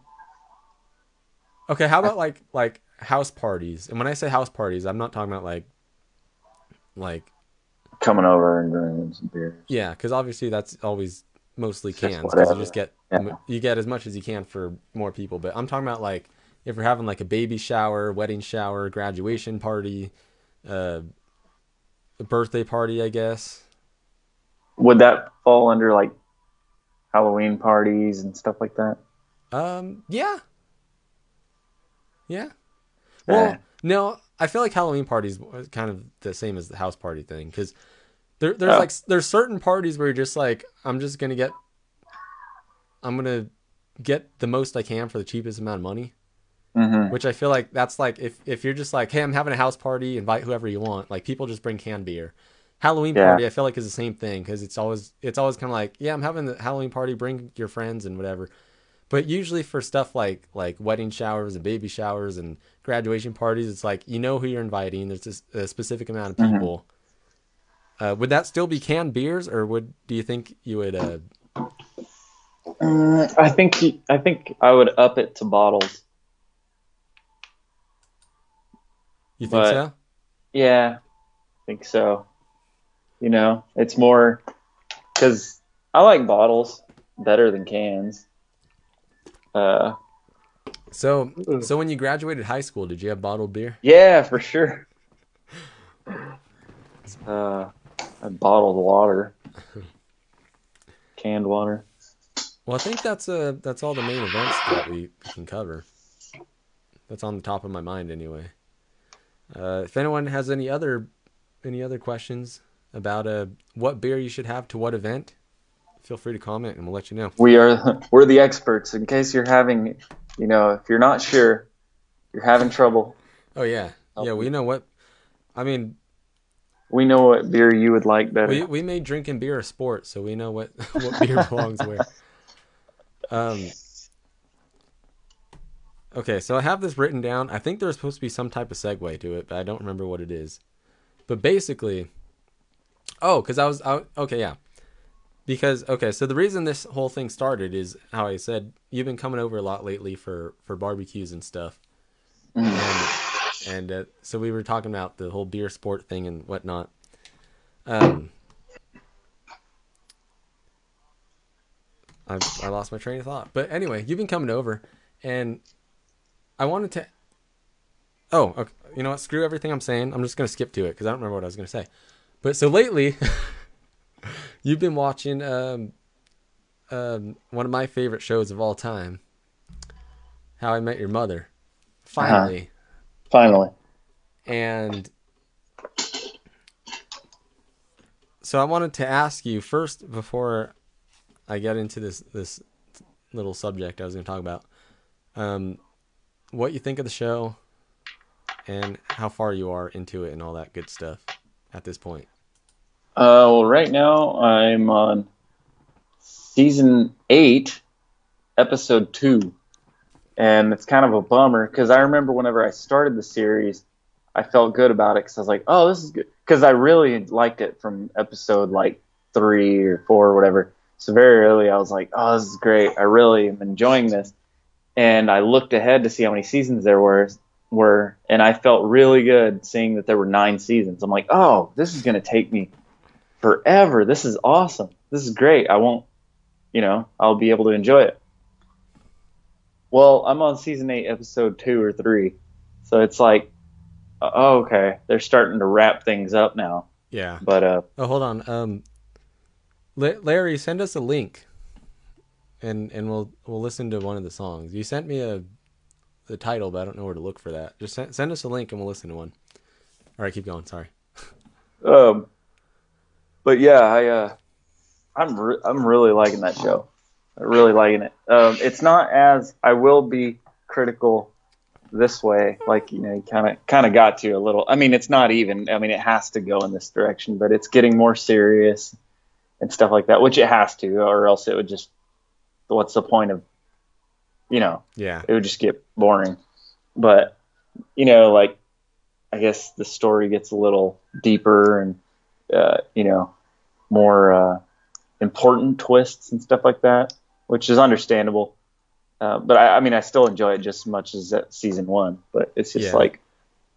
Okay, how about like like house parties? And when I say house parties, I'm not talking about like like coming over and drinking some beers. yeah, because obviously that's always mostly cans whatever. you just get Yeah. you get as much as you can for more people. But I'm talking about like if you're having like a baby shower, wedding shower, graduation party, uh, a birthday party, I guess. Would that fall under like Halloween parties and stuff like that? Um, yeah, yeah. Well, Eh. no, I feel like Halloween parties is kind of the same as the house party thing because there, there's Oh. like there's certain parties where you're just like I'm just gonna get, I'm gonna get the most I can for the cheapest amount of money, Mm-hmm. which I feel like that's like if if you're just like hey I'm having a house party invite whoever you want like people just bring canned beer. Halloween Yeah. party I feel like is the same thing because it's always it's always kind of like yeah I'm having the Halloween party bring your friends and whatever. But usually for stuff like like wedding showers and baby showers and graduation parties, it's like you know who you're inviting. There's just a specific amount of Mhm. people. Uh, would that still be canned beers, or would do you think you would? Uh, Mm, I think I think I would up it to bottles. you think But- so? Yeah, I think so. You know, it's more because I like bottles better than cans. Uh, So so when you graduated high school, did you have bottled beer? yeah, for sure. Uh, I bottled water, canned water. Well, I think that's uh that's all the main events that we can cover. That's on the top of my mind anyway. Uh, if anyone has any other any other questions about uh what beer you should have to what event, feel free to comment and we'll let you know. We are we're the experts. In case you're having, you know, if you're not sure, you're having trouble. Oh yeah, yeah. We know what. I mean, We know what beer you would like better. we we made drinking beer a sport, so we know what what beer belongs where. Um. Okay, so I have this written down. I think there's supposed to be some type of segue to it, but I don't remember what it is. But basically, Oh, because I was I, okay, yeah. Because okay, so the reason this whole thing started is how I said you've been coming over a lot lately for for barbecues and stuff, and and uh, so we were talking about the whole beer sport thing and whatnot. Um, I I lost my train of thought, but anyway, you've been coming over, and I wanted to. Oh, okay. You know what? Screw everything I'm saying. I'm just gonna skip to it because I don't remember what I was gonna say. But so lately, you've been watching um, um, one of my favorite shows of all time, How I Met Your Mother. Finally, Finally. and so I wanted to ask you first before I get into this this little subject I was going to talk about, um, what you think of the show, and how far you are into it and all that good stuff at this point. Uh, well, right now I'm on season eight, episode two, and it's kind of a bummer because I remember whenever I started the series, I felt good about it because I was like, "Oh, this is good," because I really liked it from episode like three or four or whatever. So very early, I was like, "Oh, this is great! I really am enjoying this." And I looked ahead to see how many seasons there were, were, and I felt really good seeing that there were nine seasons. I'm like, "Oh, this is going to take me." Forever. This is awesome. This is great. I won't, you know, I'll be able to enjoy it. Well, I'm on season eight, episode two or three. So it's like, oh, okay, they're starting to wrap things up now. Yeah. But, uh, Oh, hold on. Um, La- Larry, send us a link, and and we'll we'll listen to one of the songs. You sent me a the title, but I don't know where to look for that. Just send, send us a link and we'll listen to one. All right, keep going. Sorry. um, but yeah, I, uh, I'm, re- I'm really liking that show. I'm really liking it. Um, it's not as, I will be critical this way. Like, you know, you kind of, kind of got to a little, I mean, it's not even, I mean, it has to go in this direction, but it's getting more serious and stuff like that, which it has to, or else it would just, what's the point of, you know, Yeah. it would just get boring. But you know, like I guess the story gets a little deeper and uh, you know more uh, important twists and stuff like that, which is understandable. Uh, but I, I mean, I still enjoy it just as much as season one. But it's just Yeah. like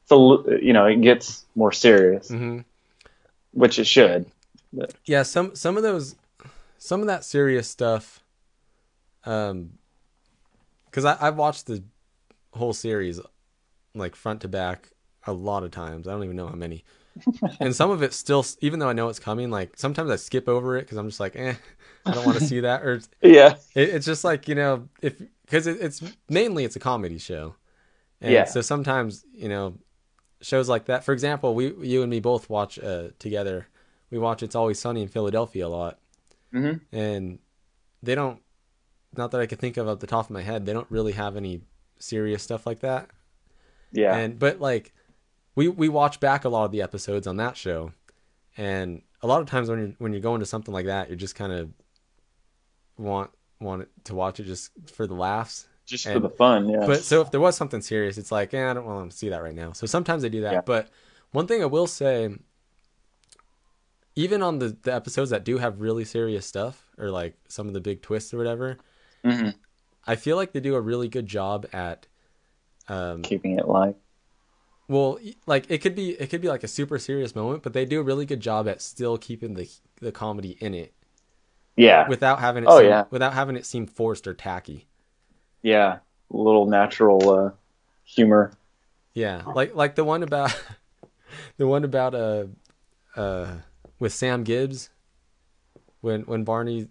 it's a, you know it gets more serious, hmm which it should. Yeah. Some some of those, some of that serious stuff. Um, because I I've watched the whole series, like front to back, a lot of times. I don't even know how many. And some of it still, even though I know it's coming, like sometimes I skip over it because I'm just like, eh, I don't want to see that. Or Yeah, it, it's just like you know, if because it, it's mainly it's a comedy show, and Yeah. so sometimes you know, shows like that. For example, we you and me both watch uh, together. We watch It's Always Sunny in Philadelphia a lot, mm-hmm. and they don't. Not that I can think of off the top of my head, they don't really have any serious stuff like that. yeah, And but like we we watch back a lot of the episodes on that show, and a lot of times when you're when you're going to something like that, you're just kind of want want to watch it just for the laughs. just for the fun. Yeah, But so if there was something serious, it's like, eh, I don't want to see that right now. So sometimes I do that. Yeah. But one thing I will say, even on the the episodes that do have really serious stuff or like some of the big twists or whatever, Mhm. I feel like they do a really good job at um, keeping it light. Well like it could be it could be like a super serious moment but they do a really good job at still keeping the the comedy in it. Yeah, without having it Oh, seem, yeah. without having it seem forced or tacky. Yeah, a little natural uh, humor. yeah. Like like the one about the one about uh uh with sam gibbs when when barney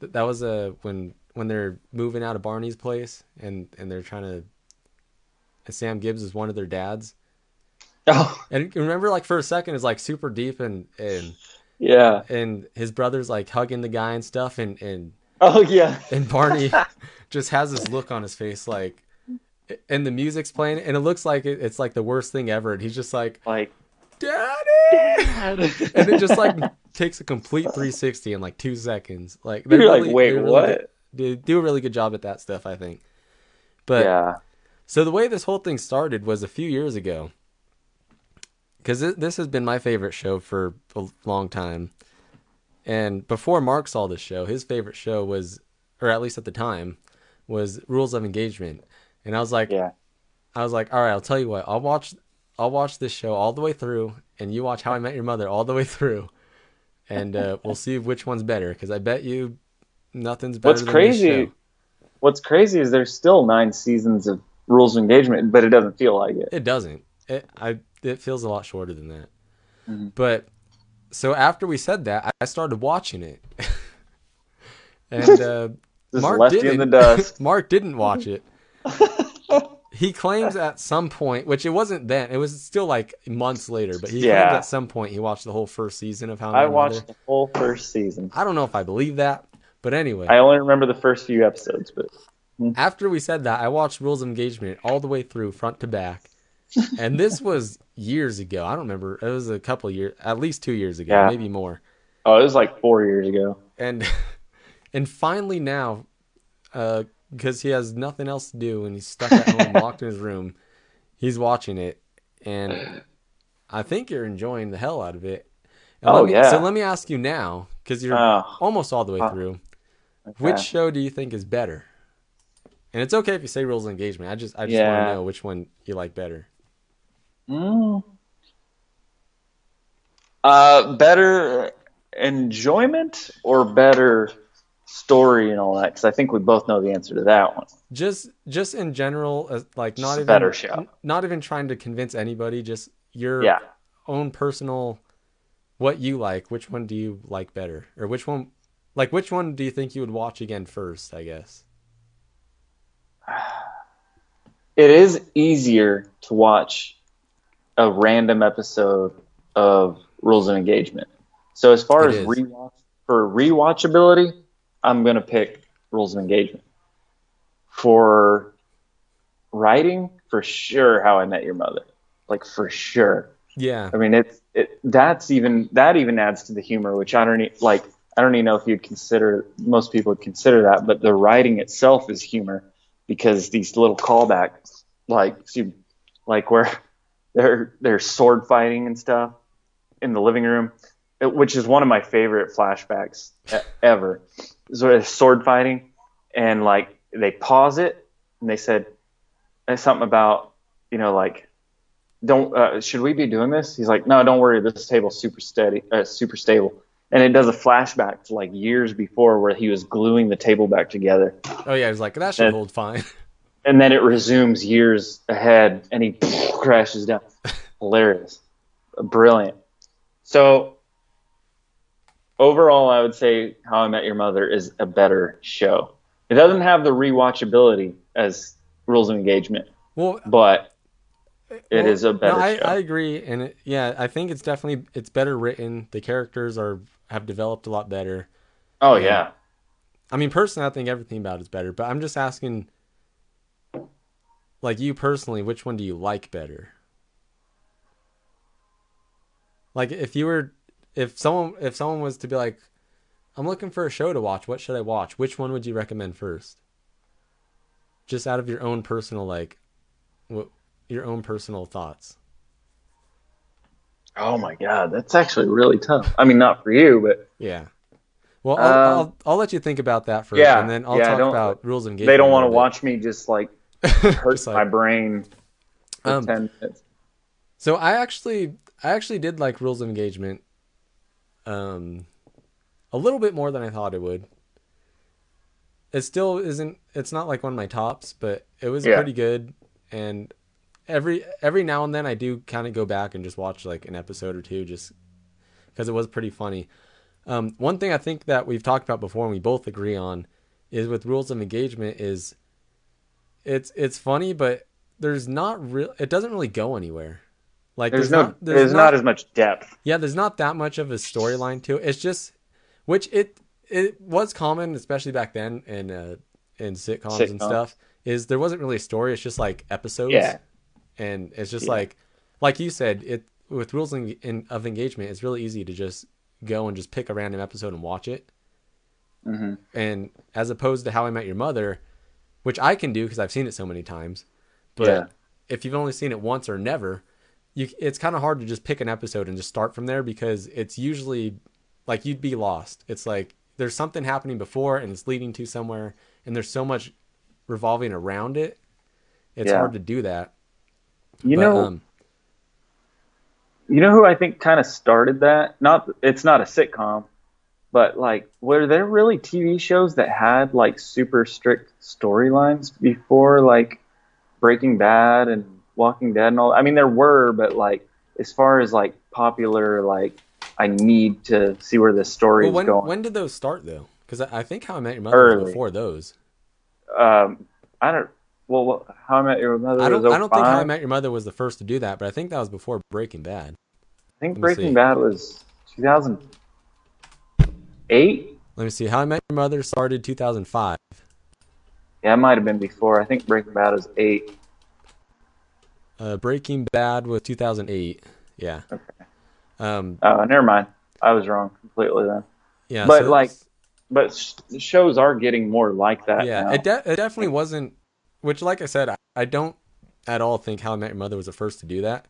that was uh when when they're moving out of barney's place and and they're trying to sam gibbs is one of their dads Oh, and remember like for a second it's like super deep and and yeah. and his brother's like hugging the guy and stuff and and Oh, yeah. and Barney just has this look on his face like and the music's playing and it looks like it, it's like the worst thing ever and he's just like Like, daddy and it just like takes a complete 360 in like two seconds like they You're like, "Wait, really what?" do- they do a really good job at that stuff i think but yeah. So the way this whole thing started was a few years ago because this has been my favorite show for a long time. And before Mark saw this show, his favorite show was, or at least at the time, was Rules of Engagement. And I was like, Yeah. I was like, all right, I'll tell you what, I'll watch, I'll watch this show all the way through, and you watch How I Met Your Mother all the way through, and uh, we'll see which one's better. Because I bet you, nothing's better. What's than this crazy? show. What's crazy is there's still nine seasons of Rules of Engagement, but it doesn't feel like it. It doesn't. It I it feels a lot shorter than that. Mhm. But so after we said that, I- started watching it, and uh, Mark left didn't. in the dust. Mark didn't watch it. he claims at some point, which it wasn't then, it was still like months later, but he claims at some point he watched the whole first season of How I I watched Mother. the whole first season. I don't know if I believe that, but anyway, I only remember the first few episodes, but Mm-hmm. after we said that, I watched Rules of Engagement all the way through, front to back. and this was years ago. I don't remember. It was a couple years, at least two years ago, Yeah. maybe more. oh, it was like four years ago. And and finally now, uh, because he has nothing else to do and he's stuck at home, locked in his room, he's watching it, and I think you're enjoying the hell out of it. And Oh, me- yeah. So let me ask you now, because you're Oh, almost all the way uh, through. okay. Which show do you think is better? And it's okay if you say Rules of Engagement. I just I just want to know which one you like better. Mm. Uh, better enjoyment or better story and all that? Because I think we both know the answer to that one. Just just in general, like not even better show. not even trying to convince anybody. Just your Yeah. own personal, what you like. Which one do you like better, or which one, like which one do you think you would watch again first? I guess. It is easier to watch a random episode of Rules of Engagement. So as far It as is. rewatch for rewatchability, I'm gonna pick Rules of Engagement. For writing, for sure, How I Met Your Mother, like for sure. Yeah, I mean, it's it, that's even that even adds to the humor, which I don't like. I don't even know if you'd consider most people would consider that, but the writing itself is humor because these little callbacks, like see, like where they're they're sword fighting and stuff in the living room, which is one of my favorite flashbacks ever. So sword fighting, and like they pause it, and they said uh, something about you know like don't uh, should we be doing this he's like no don't worry this table's super steady uh, super stable and it does a flashback to like years before where he was gluing the table back together Oh yeah, was like that should And- hold fine. and then it resumes years ahead and he crashes down hilarious brilliant so overall i would say how i met your mother is a better show it doesn't have the rewatchability as rules of engagement Well, but uh, It well, is a better No, I, show. I agree, and it, yeah, I think it's definitely it's better written. The characters are have developed a lot better. oh Yeah. yeah I mean, personally, I think everything about it's better, but I'm just asking, like you personally, which one do you like better? Like, if you were, if someone, if someone was to be like, I'm looking for a show to watch, what should I watch? Which one would you recommend first? Just out of your own personal, like, what, your own personal thoughts. Oh my god, that's actually really tough. I mean, not for you, but Yeah. Well, I'll, Um, I'll, I'll let you think about that first, yeah, and then I'll yeah, talk about rules of engagement. they don't want to watch me just like hurt Just like- my brain for Um, ten minutes. So I actually I actually did like Rules of Engagement um a little bit more than I thought it would. It still isn't it's not like one of my tops, but it was Yeah. pretty good and every every now and then I do kind of go back and just watch like an episode or two just cuz it was pretty funny. Um one thing I think that we've talked about before and we both agree on is with Rules of Engagement is it's it's funny but there's not real it doesn't really go anywhere. Like There's, no, not, there's, not, as much depth. yeah, there's not that much of a storyline to it. It's just, which it it was common, especially back then in uh, in sitcoms, and stuff. Is there wasn't really a story. It's just like episodes. Yeah. And it's just Yeah. like, like you said, it with rules in, in, of engagement, it's really easy to just go and just pick a random episode and watch it. hmm And as opposed to How I Met Your Mother, which I can do because I've seen it so many times, but Yeah. if you've only seen it once or never, you it's kind of hard to just pick an episode and just start from there because it's usually like you'd be lost. It's like there's something happening before and it's leading to somewhere and there's so much revolving around it. It's Yeah. hard to do that. You But, know, um, you know who I think kind of started that? Not it's not a sitcom, but like were there really TV shows that had like super strict storylines before like Breaking Bad and Walking Dead and all? I mean there were, but like as far as like popular like I need to see where this story well, is when going. when did those start though? Because I, I think How I Met Your Mother was before those. um, I don't. Well, How I Met Your Mother I don't I don't think How I Met Your Mother was the first to do that, but I think that was before Breaking Bad. I think Breaking see. Bad was 2008. Let me see. How I Met Your Mother started 2005. Yeah, it might have been before. I think Breaking Bad was eight. Uh, Breaking Bad was 2008. Yeah. Um. Oh, never mind. I was wrong completely then. Yeah. But, so like, But sh- shows are getting more like that yeah, now. it, de- it definitely wasn't. Which, like I said, I, I don't at all think How I Met Your Mother was the first to do that,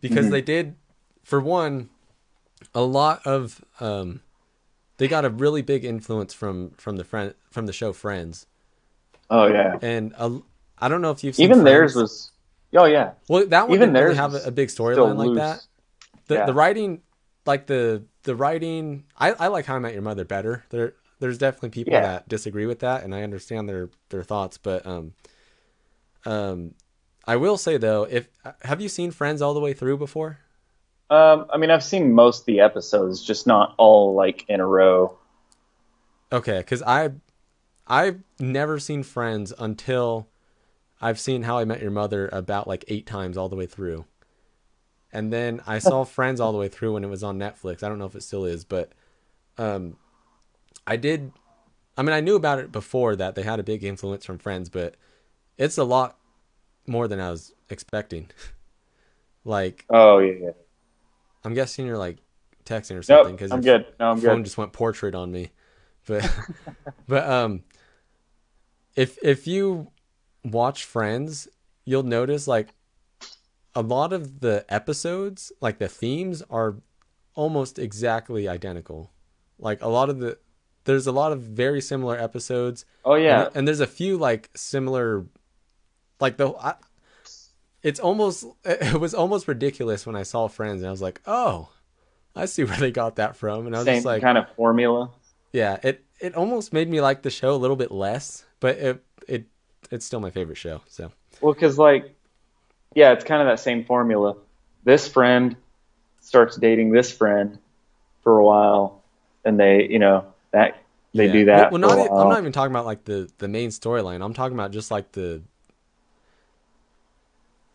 because Mhm. they did, for one, a lot of um, they got a really big influence from from the friend from the show Friends, oh yeah. and a, I don't know if you've seen Even theirs Friends. was. Oh yeah. well that one even didn't really have a, a big storyline like that. The Yeah. the writing, like the the writing, I, I like How I Met Your Mother better. There there's definitely people Yeah. that disagree with that, and I understand their their thoughts. But um, um, I will say though, if have you seen Friends all the way through before? Um, I mean, I've seen most of the episodes, just not all like in a row. Okay, because I I've never seen Friends until I've seen How I Met Your Mother about like eight times all the way through. And then I saw Friends all the way through when it was on Netflix. I don't know if it still is, but um I did I mean I knew about it before that they had a big influence from Friends, but it's a lot more than I was expecting. like Oh yeah. yeah. I'm guessing you're like texting or something because I'm good. No, I'm phone good. just went portrait on me. But but um if if you watch Friends, you'll notice like a lot of the episodes, like the themes are almost exactly identical. Like a lot of the there's a lot of very similar episodes Oh yeah. and, and there's a few like similar like the I, it's almost it was almost ridiculous when I saw Friends and I was like, "Oh, I see where they got that from." And I was Same just like, kind of formula. yeah, it it almost made me like the show a little bit less, but it it it's still my favorite show. So Well, because like, yeah, it's kind of that same formula. This friend starts dating this friend for a while, and they, you know, that they yeah. do that. Well, well, not. I'm not even talking about like the the main storyline. I'm talking about just like the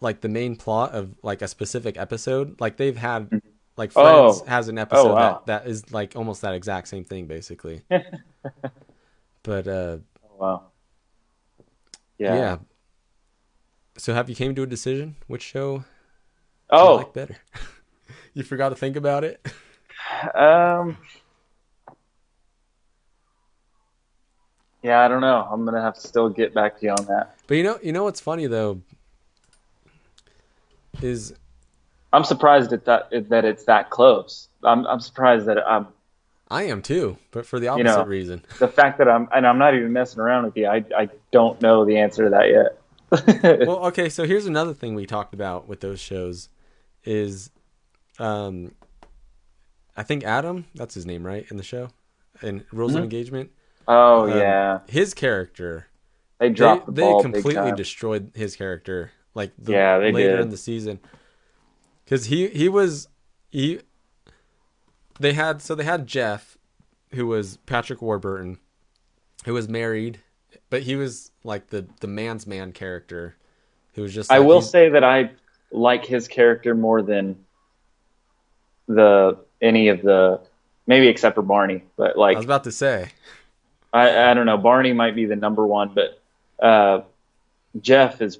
like the main plot of like a specific episode. Like they've had like Friends Oh. has an episode wow. that that is like almost that exact same thing basically. but uh Oh, wow. yeah. Yeah. So have you came to a decision which show you Oh, like better? you forgot to think about it? um, yeah, I don't know. I'm gonna have to still get back to you on that. But you know, you know what's funny though is I'm surprised at that that it's that close. I'm I'm surprised that I'm I am too, but for the opposite You know. reason. the fact that I'm and I'm not even messing around with you. I I don't know the answer to that yet. Well, okay, so here's another thing we talked about with those shows is um I think Adam, that's his name, right, in the show? In Rules of Mhm. Engagement. oh Um, yeah, His character they they, dropped the they ball big completely destroyed his character like the, Yeah, later did. in the season because he he was he they had so they had jeff who was patrick warburton who was married but he was like the the man's man character who was just I will say that I like his character more than the any of the maybe except for Barney, but like i was about to say I, I don't know. Barney might be the number one, but uh, Jeff is,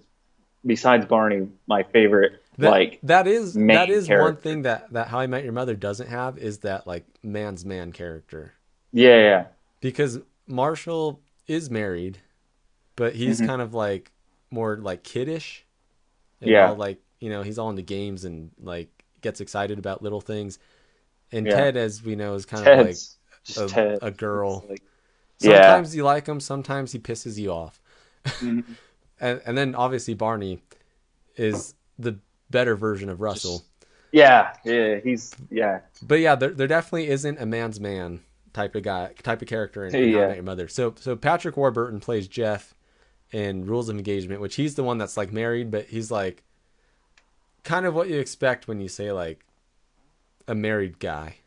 besides Barney, my favorite. that, like, that is that is one thing that that how i met your mother doesn't have is that like man's man character yeah, yeah, because Marshall is married, but he's Mhm. kind of like more like kiddish. Yeah. know, like you know he's all into games and like gets excited about little things. And Yeah. Ted, as we know, is kind of like a- a girl. Like- Yeah. sometimes you like him, sometimes he pisses you off. Mhm. And and then obviously Barney is the better version of Russell. yeah, yeah, he's yeah, But yeah, there there definitely isn't a man's man type of guy type of character in, in Yeah. Your Mother. So so Patrick Warburton plays Jeff in Rules of Engagement, which he's the one that's like married, but he's like kind of what you expect when you say like a married guy.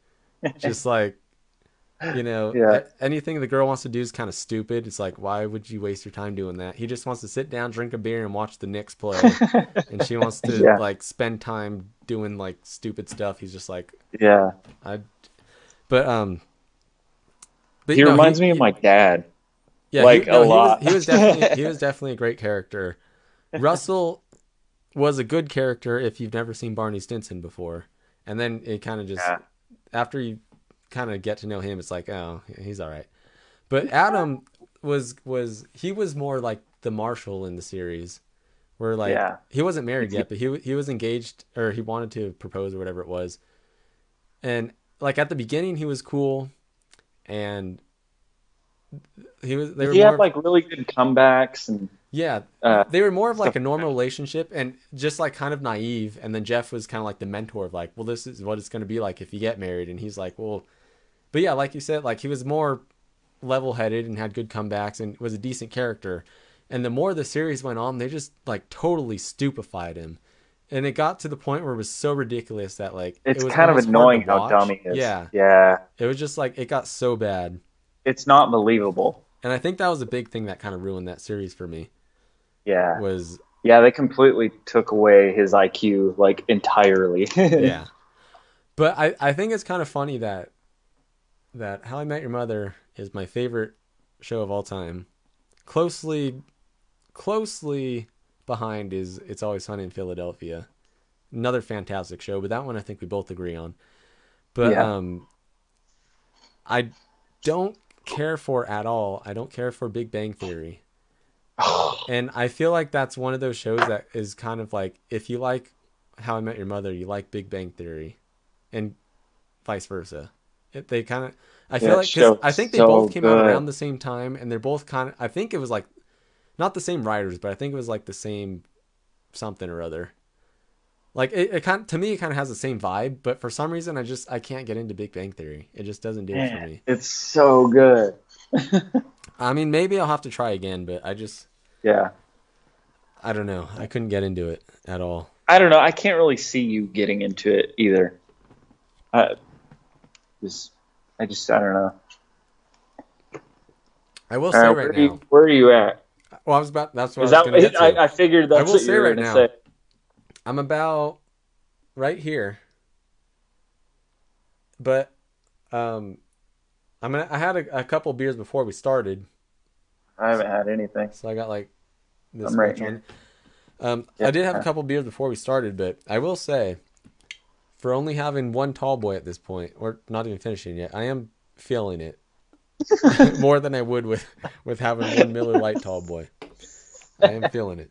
Just like you know, Yeah. anything the girl wants to do is kind of stupid. It's like, why would you waste your time doing that? He just wants to sit down, drink a beer, and watch the Knicks play. and she wants to Yeah. like spend time doing like stupid stuff. He's just like, yeah. I, but um, but He no, reminds me of my dad. yeah, like, he, a no, he was- lot. He was, definitely he was definitely a great character. Russell was a good character if you've never seen Barney Stinson before, and then it kind of just Yeah. after you kind of get to know him, it's like, oh, he's all right. But Adam was was he was more like the Marshall in the series, where like Yeah. he wasn't married yet, but he he was engaged or he wanted to propose or whatever it was, and like at the beginning he was cool, and he was they were He had like really good comebacks and yeah uh, they were more of like a like normal relationship and just like kind of naive and then jeff was kind of like the mentor of like well this is what it's going to be like if you get married and he's like well but yeah like you said like he was more level-headed and had good comebacks and was a decent character and the more the series went on they just like totally stupefied him and it got to the point where it was so ridiculous that like it's it was kind of annoying how dumb he is. yeah yeah. it was just like it got so bad It's not believable. and i think that was a big thing that kind of ruined that series for me Yeah. was Yeah, they completely took away his IQ like entirely. yeah. But I, I think it's kind of funny that that How I Met Your Mother is my favorite show of all time. Closely closely behind is It's Always Sunny in Philadelphia. Another fantastic show, but that one I think we both agree on. But Yeah. um I don't care for at all. I don't care for Big Bang Theory. And I feel like that's one of those shows that is kind of like if you like How I Met Your Mother, you like Big Bang Theory, and vice versa. It, they kind of, I feel That like 'cause show's I think they so both came out around the same time, and they're both kind of. I think it was like, not the same writers, but I think it was like the same something or other. Like it, it kind to me, it kind of has the same vibe, but for some reason, I just I can't get into Big Bang Theory. It just doesn't do it for me. it's so good. I mean, maybe I'll have to try again, but I just Yeah. I don't know. I couldn't get into it at all. I don't know. I can't really see you getting into it either. I just, I just, I don't know. I will All say right, right now. you, where are you at? Well, I was about. That's what Is I was get to. I, I figured that's I will what say you were right now. Say. I'm about right here. But um I'm gonna I had a, a couple beers before we started, I haven't had anything. so I got like this I'm right here. Um I did have a couple beers before we started, but I will say for only having one tall boy at this point, or not even finishing yet, I am feeling it more than I would with with having one Miller Lite tall boy. I am feeling it.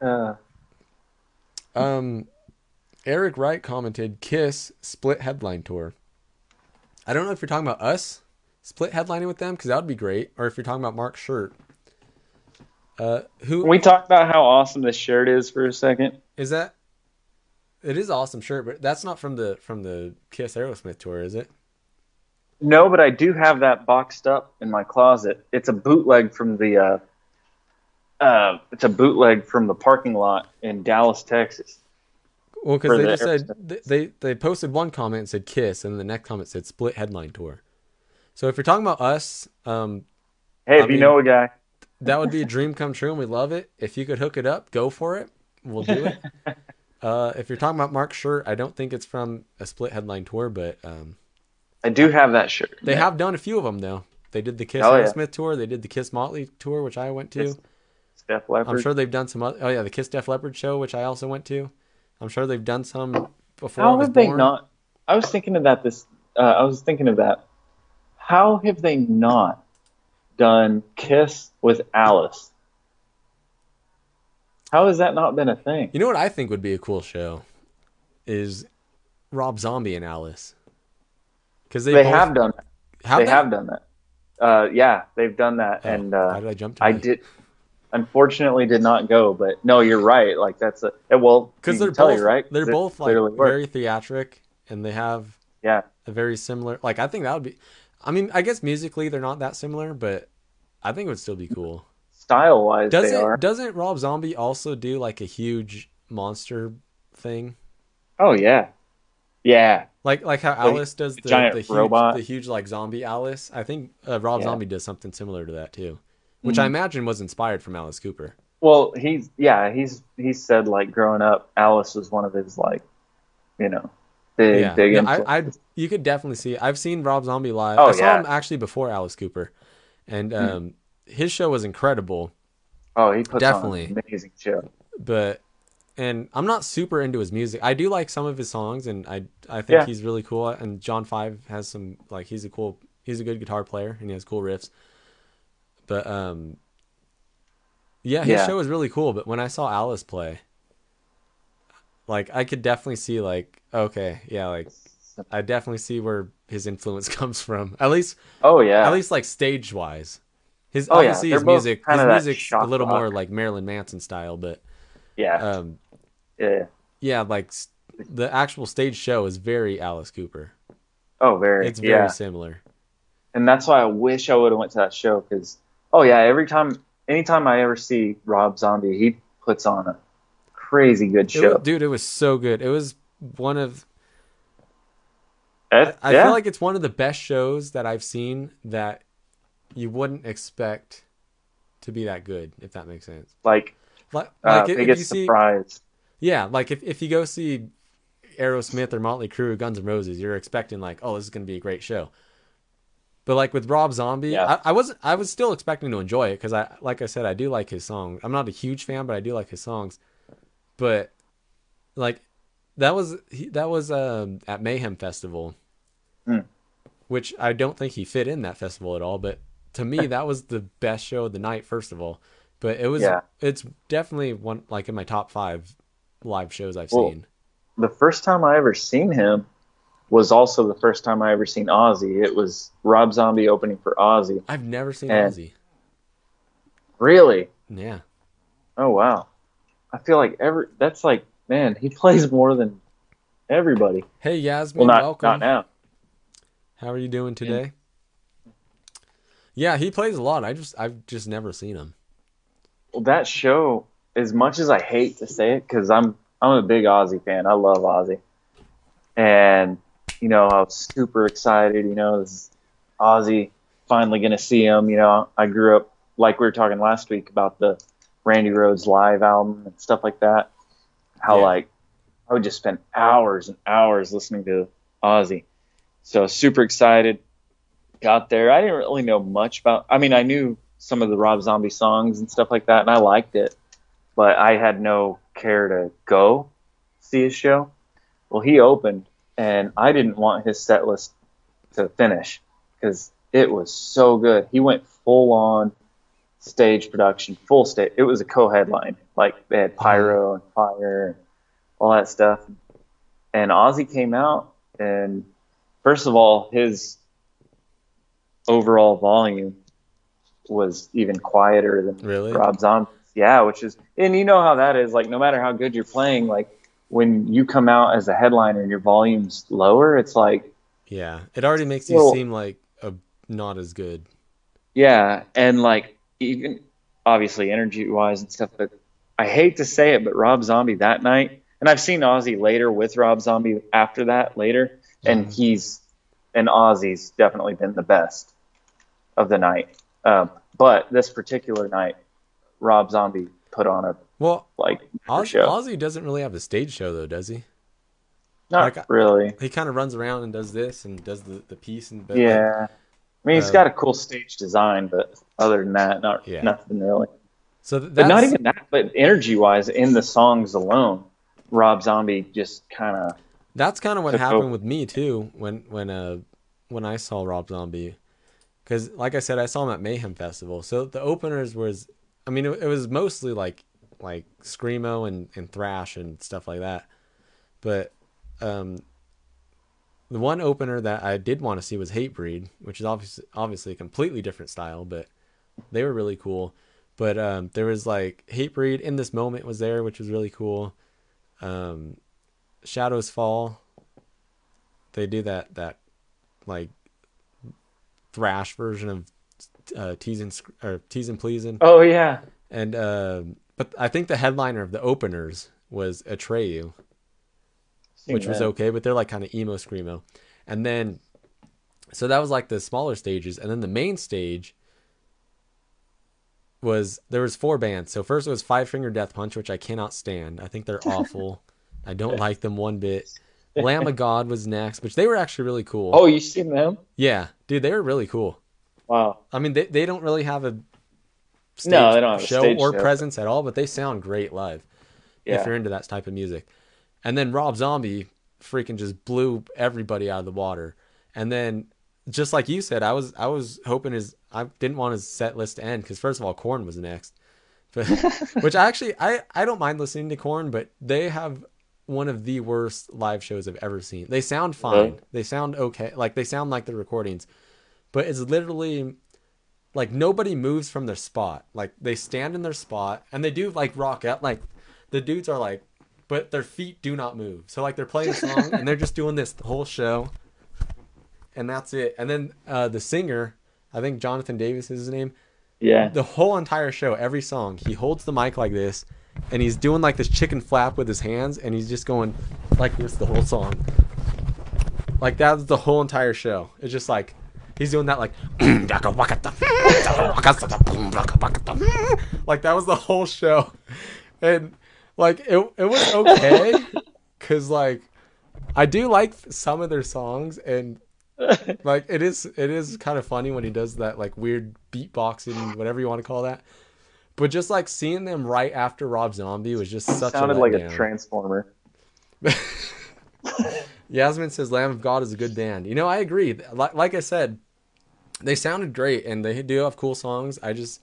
Uh, Um, Eric Wright commented, "Kiss split headline tour." I don't know if you're talking about us split headlining with them because that would be great, or if you're talking about Mark's Shirt. Uh, who can we talk about how awesome this shirt is for a second? is that? It is an awesome shirt, but that's not from the from the Kiss Aerosmith tour, is it? No, but I do have that boxed up in my closet. It's a bootleg from the. Uh, uh, it's a bootleg from the parking lot in Dallas, Texas. Well, because they the just said they they posted one comment and said Kiss, and the next comment said split headline tour. So if you're talking about us, um, Hey, I if you know a guy, that would be a dream come true and we love it if you could hook it up go for it we'll do it uh, if you're talking about Mark's shirt i don't think it's from a split headline tour but um, I do have that shirt. they have done a few of them though they did the kiss Oh, yeah. Smith tour they did the kiss motley tour which i went to It's Def Leppard. i'm sure they've done some other, oh yeah the kiss Def Leppard show which i also went to i'm sure they've done some before I How was have they born. not? I was thinking of that. This. Uh, I was thinking of that. How have they not done Kiss with Alice? How has that not been a thing? You know what I think would be a cool show is Rob Zombie and Alice. Because they, They, both- have done that. have they they? have done that. Uh, yeah, they've done that, Oh, and how uh, did I jump to I did. Unfortunately, did not go. But no, you're right. Like that's a well because they're tell both you, right. they're It both like very theatric and they have yeah. a very similar like I think that would be I mean I guess musically they're not that similar but I think it would still be cool. Style wise, they Doesn't are. doesn't Rob Zombie also do like a huge monster thing? Oh yeah, yeah. Like like how Like Alice does the the, giant the huge robot. the huge like zombie Alice. I think uh, Rob Yeah. Zombie does something similar to that too, which I Mhm. imagine was inspired from Alice Cooper. Well, he's yeah. He's he said like growing up, Alice was one of his like, you know, big yeah, big. yeah. I, I you could definitely see. I've seen Rob Zombie live. Oh, I saw yeah. him actually before Alice Cooper, and Hmm. um, his show was incredible. oh, he puts definitely. on an amazing show. But and I'm not super into his music. I do like some of his songs, and I I think Yeah. he's really cool. And John Five has some like he's a cool he's a good guitar player, and he has cool riffs. But um, yeah, his Yeah. show was really cool. But when I saw Alice play, like I could definitely see like okay, yeah, like I definitely see where his influence comes from. At least Oh yeah, at least like stage wise. His Oh, yeah, obviously they're his music his music's a little rock. more like Marilyn Manson style, but yeah, um yeah. yeah, like the actual stage show is very Alice Cooper. Oh, very. It's very yeah. similar. and that's why I wish I would have went to that show because oh yeah, every time, anytime I ever see Rob Zombie, he puts on a crazy good It show. wa- dude, it was so good. It was one of Eh, I yeah, feel like it's one of the best shows that I've seen that you wouldn't expect to be that good, if that makes sense. like Like, uh, like biggest you see surprise. Yeah, like if, if you go see Aerosmith or Motley Crue or Guns N' Roses, you're expecting like, oh, this is gonna be a great show. But like with Rob Zombie, Yeah. I, I wasn't. I was still expecting to enjoy it because I, like I said, I do like his songs. I'm not a huge fan, but I do like his songs. But like that was he, that was um, at Mayhem Festival, Hmm. which I don't think he fit in that festival at all. But to me, that was the best show of the night. First of all, but it was Yeah. it's definitely one like in my top five live shows I've Well, seen. The first time I ever seen him was also the first time I ever seen Ozzy. It was Rob Zombie opening for Ozzy. I've never seen and- Ozzy. Really? Yeah, Oh wow. I feel like every that's like man, he plays more than everybody. hey Yasmin, Well, not welcome. not now. How are you doing today? Yeah, he plays a lot. I just I've just never seen him. Well, that show, as much as I hate to say it, because I'm I'm a big Ozzy fan. I love Ozzy, and you know I was super excited. You know, this is Ozzy finally gonna see him. You know, I grew up like we were talking last week about the Randy Rhoads live album and stuff like that. How Yeah. like I would just spend hours and hours listening to Ozzy. So super excited. Got there. I didn't really know much about. I mean, I knew some of the Rob Zombie songs and stuff like that, and I liked it, but I had no care to go see his show. Well, he opened, and I didn't want his set list to finish because it was so good. He went full on stage production, full stage. It was a co-headline, like they had pyro and fire and all that stuff. And Ozzy came out, and first of all, his overall volume was even quieter than Really? Rob Zombie. Yeah, which is, and you know how that is. Like, no matter how good you're playing, like when you come out as a headliner and your volume's lower, it's like, Yeah, it already makes you Well- seem like a not as good. yeah, and like even obviously energy wise and stuff. But I hate to say it, but Rob Zombie that night, and I've seen Ozzy later with Rob Zombie after that later, and Mhm. he's and Ozzy's definitely been the best of the night. Um, but this particular night, Rob Zombie put on a Well, like Oz- show. Ozzy doesn't really have a stage show though, does he? Not like, really. He kind of runs around and does this and does the, the piece and but like, Yeah. I mean, he's uh, got a cool stage design, but other than that, not Yeah. nothing really. so th- But not even that. But energy wise, in the songs alone, Rob Zombie just kind of That's kind of what happened over. with me too when when uh when I saw Rob Zombie, because like I said, I saw him at Mayhem Festival. So the openers was, I mean, it, it was mostly like like screamo and and thrash and stuff like that. But um, the one opener that I did want to see was Hatebreed, which is obviously obviously a completely different style, but they were really cool. But um, there was like Hatebreed in this moment was there, which was really cool. Um, Shadows Fall. They do that that like thrash version of uh, teasing or teasing pleasing, Oh yeah. and uh, but I think the headliner of the openers was Atreyu, Seen which was okay, but they're like kind of emo screamo. And then, so that was like the smaller stages, and then the main stage was there was four bands. So first it was Five Finger Death Punch, which I cannot stand. I think they're awful. I don't like them one bit. Lamb of God was next, which they were actually really cool. Oh, you seen them? yeah, dude, they were really cool. Wow. I mean, they they don't really have a stage No, they don't show or show. presence at all, but they sound great live Yeah. if you're into that type of music. And then Rob Zombie freaking just blew everybody out of the water. And then just like you said, I was I was hoping his I didn't want his set list to end because first of all, Korn was next, but which I actually I I don't mind listening to Korn, but they have one of the worst live shows I've ever seen. They sound fine, Really? they sound okay, like they sound like the recordings, but it's literally like nobody moves from their spot. Like they stand in their spot and they do like rock out. Like the dudes are like, but their feet do not move. So like they're playing a song and they're just doing this whole show, and that's it. And then uh, the singer, I think Jonathan Davis is his name. Yeah. The whole entire show, every song, he holds the mic like this, and he's doing like this chicken flap with his hands, and he's just going like this the whole song. Like that's the whole entire show. It's just like he's doing that like like that was the whole show, and like it it was okay because like I do like some of their songs and like it is it is kind of funny when he does that like weird beatboxing whatever you want to call that. But just like seeing them right after Rob Zombie was just such a Sounded a like a transformer. Yasmin says Lamb of God is a good band. You know, I agree. Like, like I said, they sounded great and they do have cool songs. I just,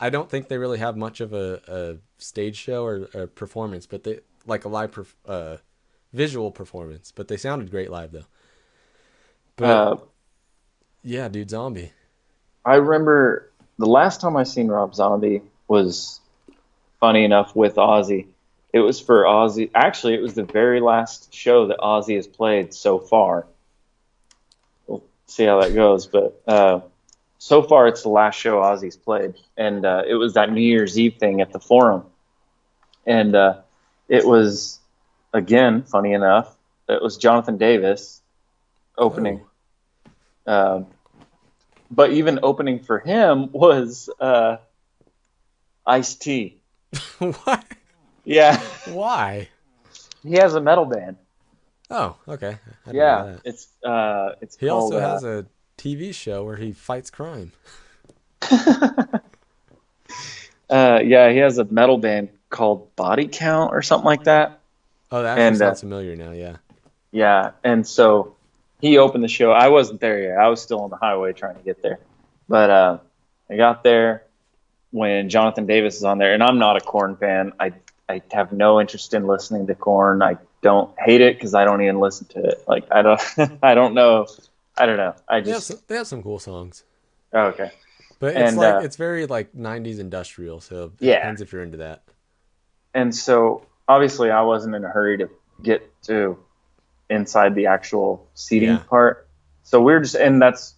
I don't think they really have much of a, a stage show or a performance, but they like a live, perf- uh, visual performance. But they sounded great live though. But Uh, yeah, dude, Zombie. I remember the last time I seen Rob Zombie was funny enough with Ozzy. It was for Ozzy. Actually, it was the very last show that Ozzy has played so far. We'll see how that goes, but uh, so far it's the last show Ozzy's played, and uh, it was that New Year's Eve thing at the Forum, and uh, it was again funny enough. It was Jonathan Davis opening. Um, but even opening for him was uh, Ice T. what? Yeah, Why? he has a metal band. Oh, okay. I didn't know Yeah, it's uh, it's He called, also uh, has a TV show where he fights crime. uh, yeah, he has a metal band called Body Count or something like that. Oh, that And, uh, sounds familiar now. Yeah. Yeah, and so he opened the show. I wasn't there yet. I was still on the highway trying to get there. But uh, I got there when Jonathan Davis is on there, and I'm not a Korn fan. I I have no interest in listening to Korn. I don't hate it because I don't even listen to it. Like I don't I don't know. I don't know. I They have, just some, they have some cool songs. oh, okay. But it's And, like uh, it's very like '90s industrial, so it Yeah. depends if you're into that. And so obviously I wasn't in a hurry to get to inside the actual seating Yeah. part. So we are just and that's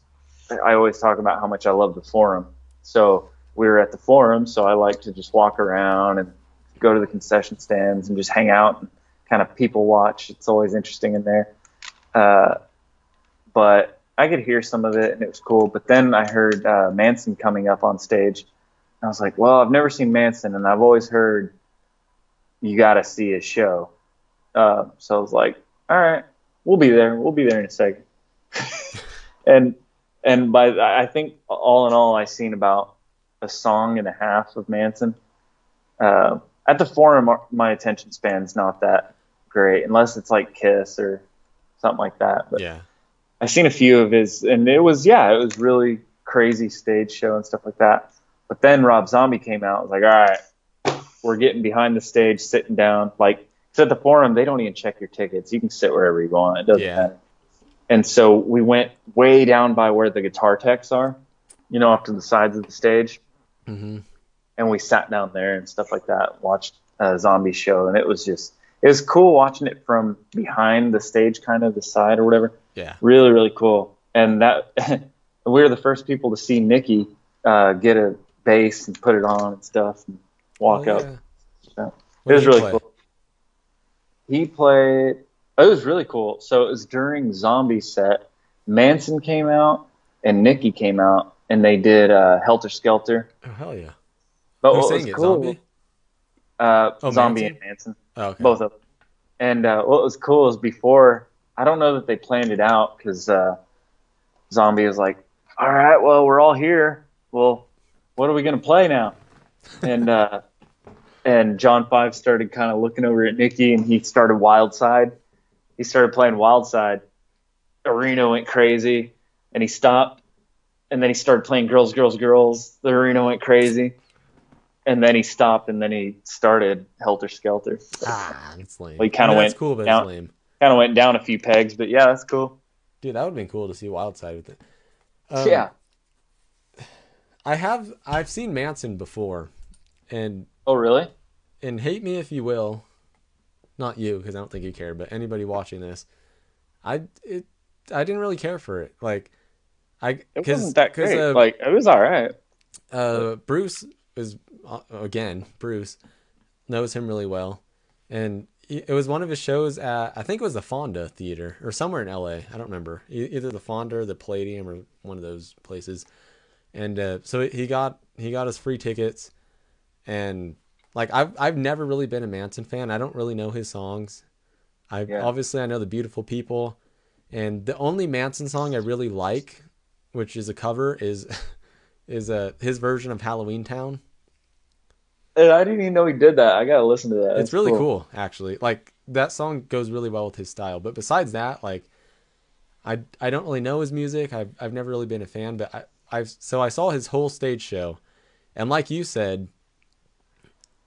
I always talk about how much I love the forum. So we were at the forum, so I like to just walk around and go to the concession stands and just hang out and kind of people watch. It's always interesting in there. Uh, but I could hear some of it and it was cool. But then I heard uh, Manson coming up on stage. I was like, well, I've never seen Manson, and I've always heard you got to see his show. Uh, so I was like, all right, we'll be there. We'll be there in a second. and and by I think all in all, I seen about a song and a half of Manson. Uh, at the forum, my attention span's not that great, unless it's like Kiss or something like that. But Yeah. I've seen a few of his, and it was yeah, it was really crazy stage show and stuff like that. But then Rob Zombie came out. I was like, all right, we're getting behind the stage, sitting down. Like, 'cause at the forum, they don't even check your tickets. You can sit wherever you want. It doesn't Yeah. matter. And so we went way down by where the guitar techs are, you know, off to the sides of the stage. Hmm And we sat down there and stuff like that, watched a zombie show. And it was just, it was cool watching it from behind the stage, kind of the side or whatever. Yeah. Really, really cool. And that, we were the first people to see Nikki uh, get a bass and put it on and stuff and walk Oh, up. yeah. Yeah. What it was really play? cool. He played. It was really cool. So it was during Zombie set. Manson came out and Nikki came out, and they did uh, Helter Skelter. Oh hell yeah. But Who's what was it? cool, Zombie? Uh, Oh, Zombie Manson? and Manson, Oh, okay. both of them. And uh, what was cool is before I don't know that they planned it out because uh, Zombie was like, "All right, well we're all here. Well, what are we gonna play now?" And uh, and John Five started kind of looking over at Nikki, and he started Wild Side. He started playing Wild Side. Arena went crazy, and he stopped, and then he started playing Girls, Girls, Girls. The arena went crazy, and then he stopped, and then he started Helter Skelter. Ah, it's lame. Well, he I mean, that's went cool, but down- lame. Kind of went down a few pegs, but yeah, that's cool. Dude, that would have been cool to see Wildside with it. Um, yeah. I have I've seen Manson before, and Oh, really? and hate me if you will, not you because I don't think you care, but anybody watching this, I it I didn't really care for it. Like I It wasn't that great. uh, like it was all right. uh, Bruce is uh, again Bruce knows him really well, and it was one of his shows at I think it was the Fonda Theater or somewhere in L.A. I don't remember either the Fonda or the Palladium or one of those places, and uh, so he got he got us free tickets, and like I've I've never really been a Manson fan. I don't really know his songs. I Yeah. obviously I know the Beautiful People, and the only Manson song I really like, which is a cover, is is a his version of Halloween Town. And I didn't even know he did that. I gotta listen to that. it's That's really cool. actually. Like that song goes really well with his style. But besides that, like I I don't really know his music. I've I've never really been a fan, but I I've so I saw his whole stage show, and like you said,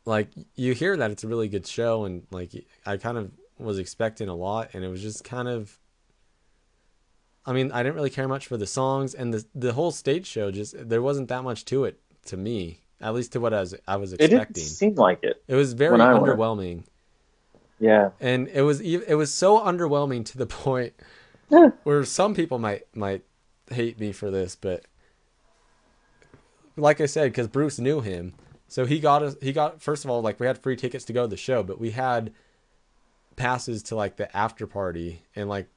like you hear that it's a really good show, and like I kind of was expecting a lot, and it was just kind of. I mean, I didn't really care much for the songs, and the the whole stage show just there wasn't that much to it to me, at least to what I was I was expecting. It didn't seem like it. It was very I went. underwhelming, Yeah. and it was it was so underwhelming to the point Yeah. where some people might might hate me for this, but like I said, because Bruce knew him, so he got us. He got first of all, like we had free tickets to go to the show, but we had passes to like the after party and like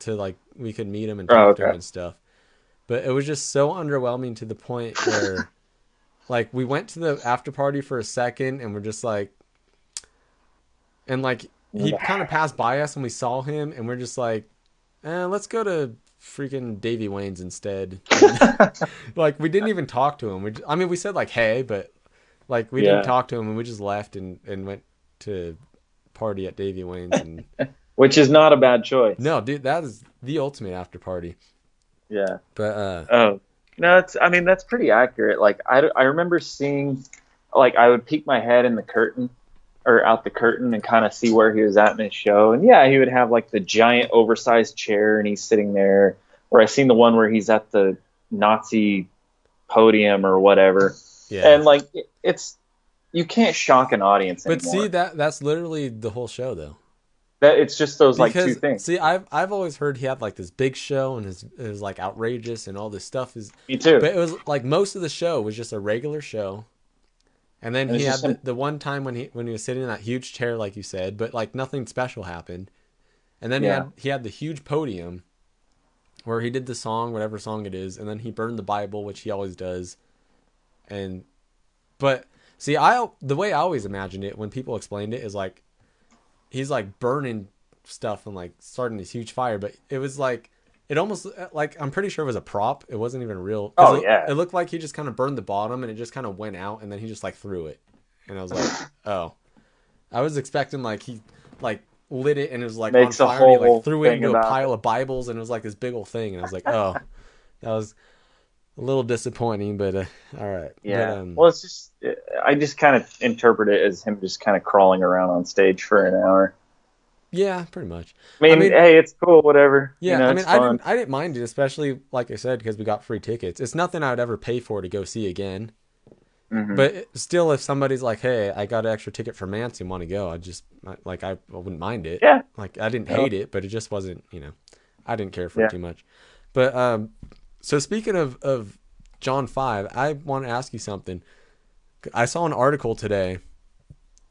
to like we could meet him and Oh, talk to him and stuff. But it was just so underwhelming to the point where, like, we went to the after party for a second and we're just like, and like he kind of passed by us and we saw him and we're just like, eh, let's go to freaking Davey Wayne's instead. like we didn't even talk to him. We, j- I mean, we said like hey, but like we Yeah. didn't talk to him and we just left and and went to party at Davey Wayne's and Which is not a bad choice. no, dude, that is the ultimate after party. Yeah. But uh, Oh. No, it's. I mean, that's pretty accurate. Like, I, I remember seeing, like, I would peek my head in the curtain or out the curtain and kind of see where he was at in his show. And yeah, he would have like the giant oversized chair and he's sitting there. Or I seen the one where he's at the Nazi podium or whatever. yeah. And like, it- it's you can't shock an audience but anymore. see that that's literally the whole show though. That it's just those like two things. see, I've I've always heard he had like this big show and his it was like outrageous and all this stuff is Me too. But it was like most of the show was just a regular show. And then And he had the, the one time when he when he was sitting in that huge chair like you said, but like nothing special happened. And then he had he had the huge podium where he did the song, whatever song it is, and then he burned the Bible, which he always does. And but see, I the way I always imagined it when people explained it is like he's like burning stuff and like starting this huge fire, but it was like it almost uh, like I'm pretty sure it was a prop. It wasn't even real. Oh, it, yeah. It looked like he just kind of burned the bottom and it just kind of went out and then he just like threw it. And I was like, oh, I was expecting like he like lit it and it was like Makes on fire. and he like threw it into a pile of Bibles and it was like this big old thing. And I was like, oh, that was a little disappointing, but uh, all right. Yeah. But, um, well, it's just I just kind of interpret it as him just kind of crawling around on stage for an hour. Yeah, pretty much. I mean, I mean- hey, it's cool, whatever. Yeah, you know, I mean, I didn't, I didn't mind it, especially like I said, because we got free tickets. It's nothing I would ever pay for to go see again. Mhm. But still, if somebody's like, "Hey, I got an extra ticket for Mancy, want to go?" I just like I, wouldn't mind it. Yeah. Like I didn't Yeah. hate it, but it just wasn't, you know, I didn't care for Yeah. it too much. But um, so speaking of of John Five, I want to ask you something. I saw an article today,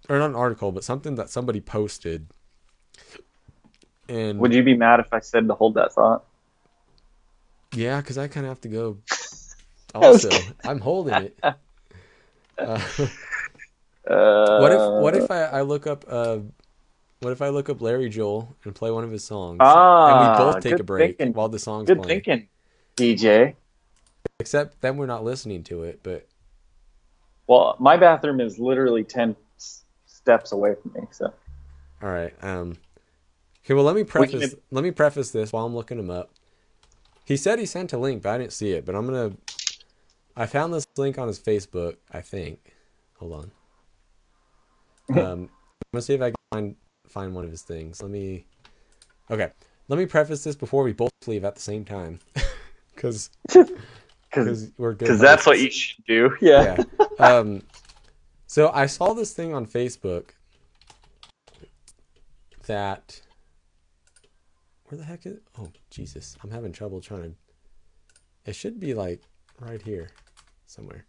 or not an article, but something that somebody posted. And Would you be mad if I said to hold that thought? Yeah, because I kind of have to go. Also, I'm holding it. Uh, Uh, what if What if I, I look up uh, What if I look up Larry Joel and play one of his songs, Ah, and we both take a break thinking. while the song's Good playing? thinking, DJ. Except then we're not listening to it. But Well, my bathroom is literally ten steps away from me, so all right. Um. Okay. Well, let me preface. can- Let me preface this while I'm looking him up. He said he sent a link, but I didn't see it. But I'm gonna. I found this link on his Facebook. I think. Hold on. Um, I'm gonna see if I can find find one of his things. Let me. Okay. Let me preface this before we both leave at the same time, because because we're good. because that's what you should do. Yeah. yeah. Um, so I saw this thing on Facebook that where the heck is oh Jesus I'm having trouble trying to it should be like right here somewhere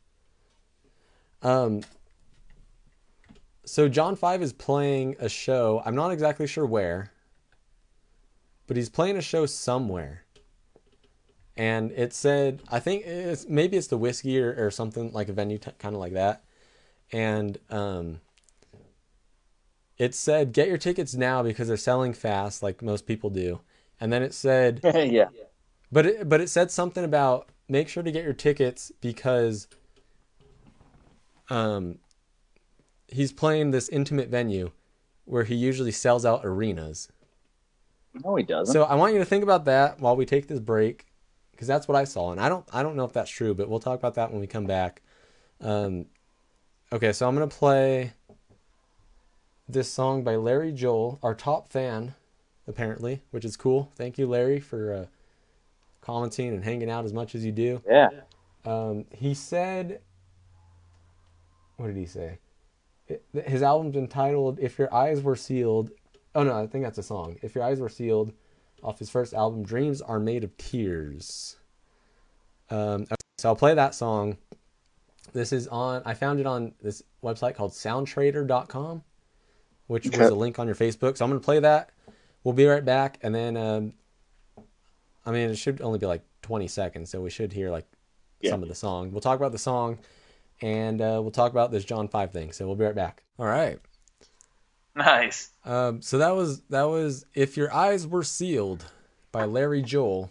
um so John 5 is playing a show I'm not exactly sure where but he's playing a show somewhere and it said I think it's maybe it's the whiskey or, or something like a venue t- kind of like that and um it said get your tickets now because they're selling fast like most people do and then it said yeah. but it, but it said something about make sure to get your tickets because um he's playing this intimate venue where he usually sells out arenas No, he doesn't. so I want you to think about that while we take this break, because that's what I saw, and I don't I don't know if that's true, but we'll talk about that when we come back. Um, okay, so I'm gonna play this song by Larry Joel, our top fan, apparently, which is cool. Thank you, Larry, for uh, commenting and hanging out as much as you do. yeah. Um, he said, what did he say? It- His album's entitled "If Your Eyes Were Sealed." Oh no, I think that's a song. "If Your Eyes Were Sealed," off his first album, "Dreams Are Made of Tears." Um, okay, so I'll play that song. This is on. I found it on this website called SoundTrader.com, which was a link on your Facebook. So I'm gonna play that. We'll be right back, and then um, I mean, it should only be like 20 seconds, so we should hear like Yeah. some of the song. We'll talk about the song, and uh, we'll talk about this John Five thing. So we'll be right back. All right. Nice. Um, so that was that was "If Your Eyes Were Sealed" by Larry Joel.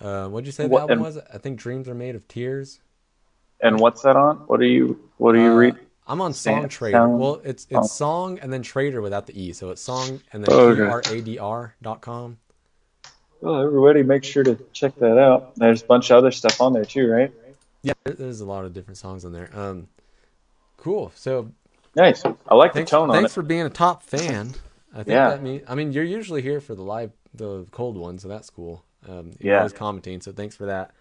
Uh, what'd you say What- album and- was? I think "Dreams Are Made of Tears." And what's that on? What are you? What are you Uh, reading? I'm on Songtradr. sound- Well, it's oh. it's song and then trader without the e, so it's song and then Oh, t okay. r a d r dot com. Well, everybody, make sure to check that out. There's a bunch of other stuff on there too, right? Yeah, there's a lot of different songs on there. Um, cool. So Nice. I like thanks, the tone on it. thanks for being a top fan. I think Yeah. that mean I mean you're usually here for the live the cold one, so that's cool. Um, you're Yeah. always commenting, so thanks for that.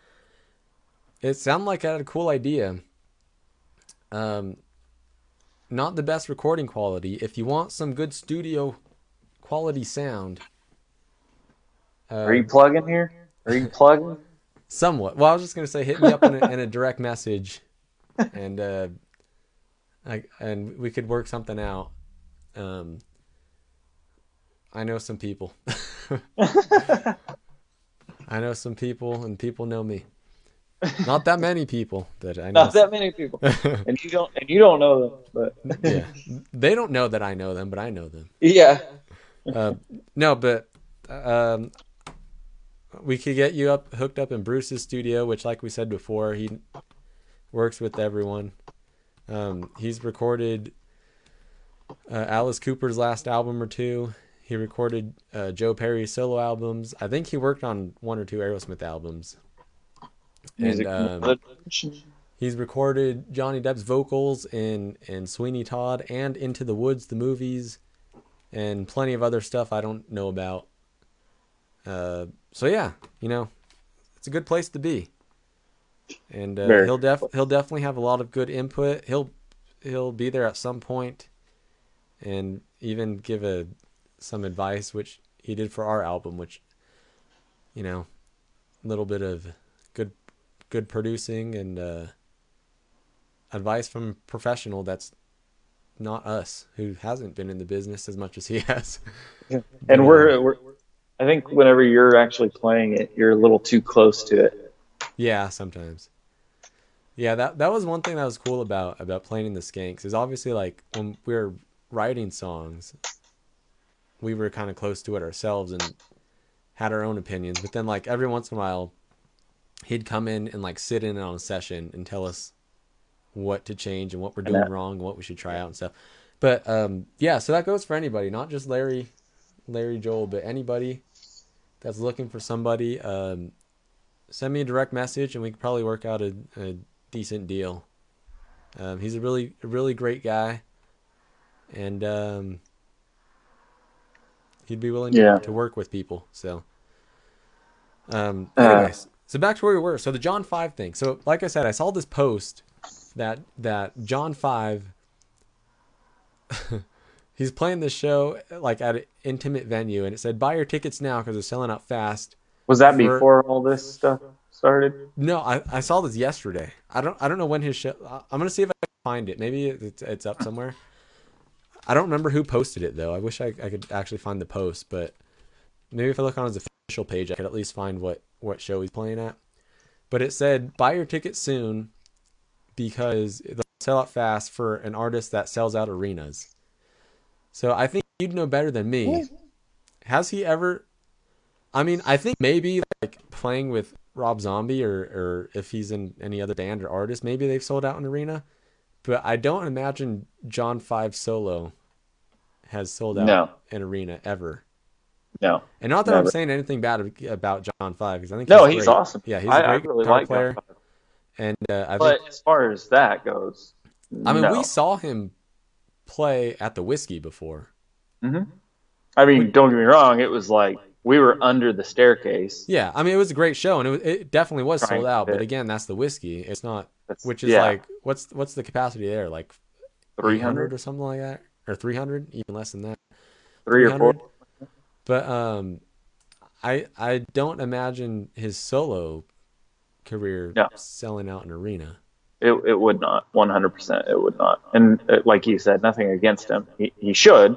It sounded like I had a cool idea. Um, not the best recording quality. If you want some good studio quality sound, uh, Are you plugging here? Are you plugging? Somewhat. Well, I was just gonna say, hit me up in a, in a direct message, and uh, I and we could work something out. Um, I know some people. I know some people, and people know me. Not that many people, but I know. Not that many people, and you don't, and you don't know them, but yeah, they don't know that I know them, but I know them. yeah. Uh, no, but um, we could get you up hooked up in Bruce's studio, which, like we said before, he works with everyone. Um, he's recorded uh, Alice Cooper's last album or two. He recorded uh, Joe Perry's solo albums. I think he worked on one or two Aerosmith albums. And um, He's recorded Johnny Depp's vocals in in Sweeney Todd and Into the Woods, the movies, and plenty of other stuff I don't know about. Uh, so yeah, you know, it's a good place to be. And uh, he'll def he'll definitely have a lot of good input. He'll he'll be there at some point, and even give a some advice, which he did for our album, which you know, a little bit of good good producing and uh, advice from a professional that's not us who hasn't been in the business as much as he has. And we're, we're, I think whenever you're actually playing it, you're a little too close to it. Yeah, sometimes. Yeah, that that was one thing that was cool about about playing in the Skanks is obviously like when we were writing songs, we were kind of close to it ourselves and had our own opinions. But then like every once in a while, he'd come in and like sit in on a session and tell us what to change and what we're doing wrong and what we should try out and stuff. But um, yeah, so that goes for anybody, not just Larry, Larry Joel, but anybody that's looking for somebody. Um, send me a direct message and we could probably work out a, a decent deal. Um, he's a really, a really great guy, and um, he'd be willing Yeah. to, to work with people. So, um, Uh, anyways, so back to where we were. So the John Five thing. So, like I said, I saw this post that that John Five. he's playing this show like at an intimate venue, and it said buy your tickets now because they're selling out fast. Was that For- before all this stuff started? No, I, I saw this yesterday. I don't I don't know when his show. I- I'm gonna see if I can find it. Maybe it's it's up somewhere. I don't remember who posted it though. I wish I, I could actually find the post, but maybe if I look on his official page, I could at least find what what show he's playing at. But it said buy your ticket soon because they'll sell out fast for an artist that sells out arenas. So I think you'd know better than me. Has he ever? I mean, I think maybe like playing with Rob Zombie or or if he's in any other band or artist, maybe they've sold out an arena. But I don't imagine John Five solo has sold out No. an arena ever. No. And not that I'm saying anything bad about John Five because I think No, he's, he's awesome. Yeah, he's I, a I great really guitar like player, and uh, I But think as far as that goes, I mean no. we saw him play at the whiskey before. hmm I mean, don't get me wrong. It was like we were under the staircase. Yeah, I mean it was a great show and it was, it definitely was sold out. But again, that's the whiskey. It's not, That's- which is yeah, like what's what's the capacity there? Like 300, or something like that, or 300, even less than that. three or four. But um, I I don't imagine his solo career No. selling out an arena. It, it would not. 100%. It would not. And uh, like you said, nothing against him. He, he should.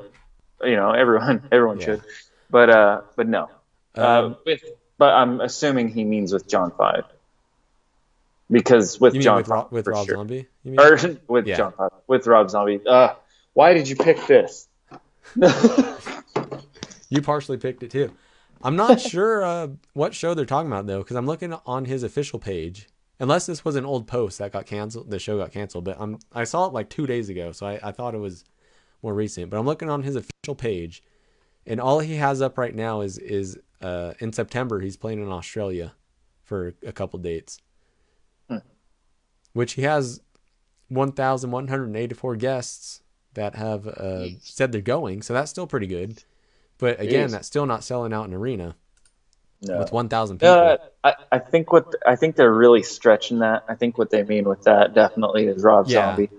You know, everyone everyone Yeah. should. But uh, but no. Um, uh, with, but I'm assuming he means with John Five. Because with John with, Ro- with Rob sure. Zombie? You mean? Or with Yeah. John Five, with Rob Zombie. Uh, why did you pick this? You partially picked it too. I'm not sure uh, what show they're talking about though, because I'm looking on his official page. Unless this was an old post that got canceled, the show got canceled. But I'm I saw it like two days ago, so I, I thought it was more recent. But I'm looking on his official page, and all he has up right now is is uh, in September he's playing in Australia for a couple dates, Hmm. which he has 1,184 guests that have uh, said they're going. So that's still pretty good. But again, Jeez. that's still not selling out an arena no. with 1,000 people. Uh, I, I think what I think they're really stretching that. I think what they mean with that definitely is Rob Yeah. Zombie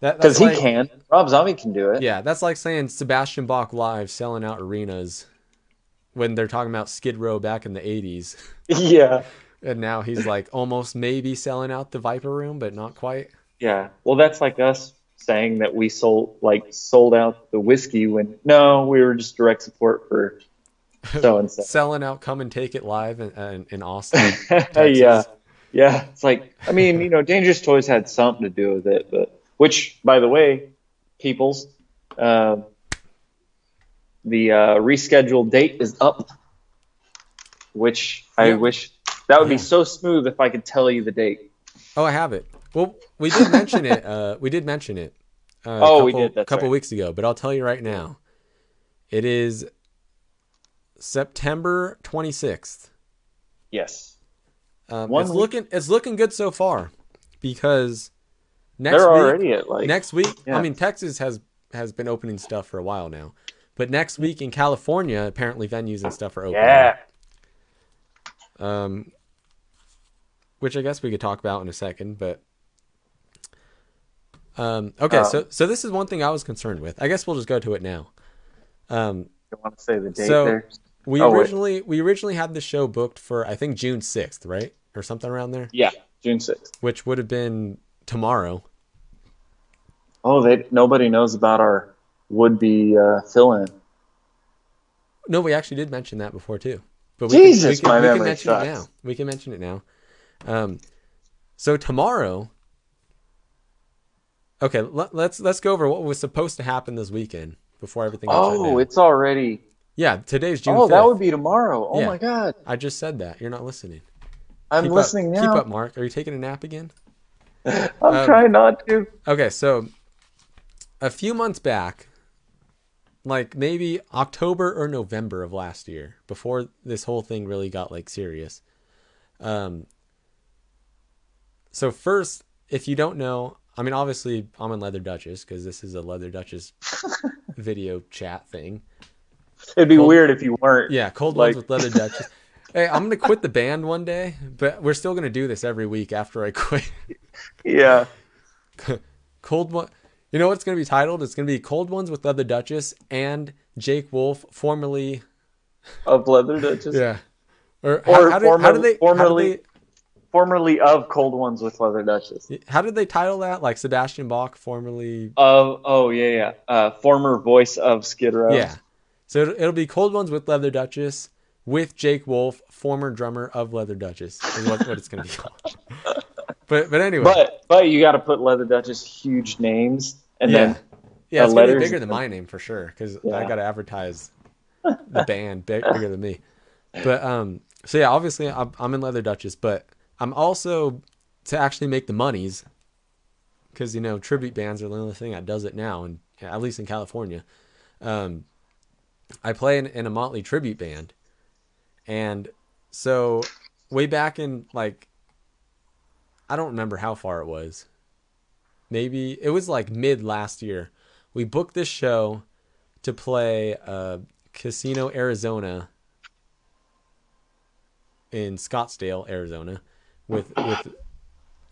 That- because that's he can. Rob Zombie can do it. Yeah, that's like saying Sebastian Bach live selling out arenas when they're talking about Skid Row back in the 80s. yeah, And now he's like almost maybe selling out the Viper Room, but not quite. yeah. Well, that's like us saying that we sold like sold out the whiskey when no, we were just direct support for so and so. Selling out Come and Take It live in, in, in Austin. yeah, yeah. It's like I mean, you know, Dangerous Toys had something to do with it, but which, by the way, people's uh, the uh, rescheduled date is up. Which I Yeah. wish that would Yeah. be so smooth if I could tell you the date. Oh, I have it. Well, we did mention it. Uh, we did mention it. Uh, a Oh, we couple- did, that's couple right. weeks ago, but I'll tell you right now. It is September 26th. Yes. Um, it's week. looking it's looking good so far. because next They're week already at like next week yeah. I mean Texas has has been opening stuff for a while now. But next week in California, apparently venues and stuff are open. yeah. Um which I guess we could talk about in a second, but um okay, Um, so so this is one thing I was concerned with. I guess we'll just go to it now. Um You want to say the date So- there? we Oh, wait. originally we originally had the show booked for I think June 6th, right? Or something around there, Yeah, June sixth. which would have been tomorrow. Oh, they nobody knows about our would-be uh, fill-in. No, we actually did mention that before too. But Jesus, can, my we can memory mention it now. We can mention it now. Um, so tomorrow. Okay, let, let's let's go over what was supposed to happen this weekend before everything. Oh, it's already. yeah. Today's June. oh, 5th. that would be tomorrow. Oh Yeah. my God, I just said that. You're not listening. I'm Keep listening up, now. Keep up, Mark. Are you taking a nap again? I'm Um, trying not to. Okay, so a few months back, like maybe October or November of last year, before this whole thing really got like serious. Um so first, if you don't know, I mean obviously I'm in Leather Duchess because this is a Leather Duchess video chat thing. It'd be cold- weird if you weren't. Yeah, cold Like- ones with Leather Duchess. hey, I'm gonna quit the band one day, but we're still gonna do this every week after I quit. Yeah. Cold one. You know what's going to be titled? It's going to be Cold Ones with Leather Duchess and Jake Wolf, formerly. Of Leather Duchess. Yeah. Or, Or how, how, did, how former- did they? formerly- Formerly of Cold Ones with Leather Duchess. How did they? They title that? Like Sebastian Bach, formerly. Of oh yeah yeah. Uh, former voice of Skid Row. Yeah. So it'll, it'll be Cold Ones with Leather Duchess with Jake Wolf, former drummer of Leather Duchess, is what, what it's going to be called. But but anyway. But but you got to put Leather Duchess huge names and yeah. then yeah, it's letters- bigger than my name for sure because I got to advertise the band big, bigger than me. But um, so yeah, obviously I'm, I'm in Leather Duchess, but I'm also to actually make the monies because you know tribute bands are the only thing that does it now, and at least in California. Um, I play in, in a Motley tribute band, and so way back in like I don't remember how far it was. Maybe it was like mid last year. We booked this show to play uh, Casino, Arizona, in Scottsdale, Arizona, with with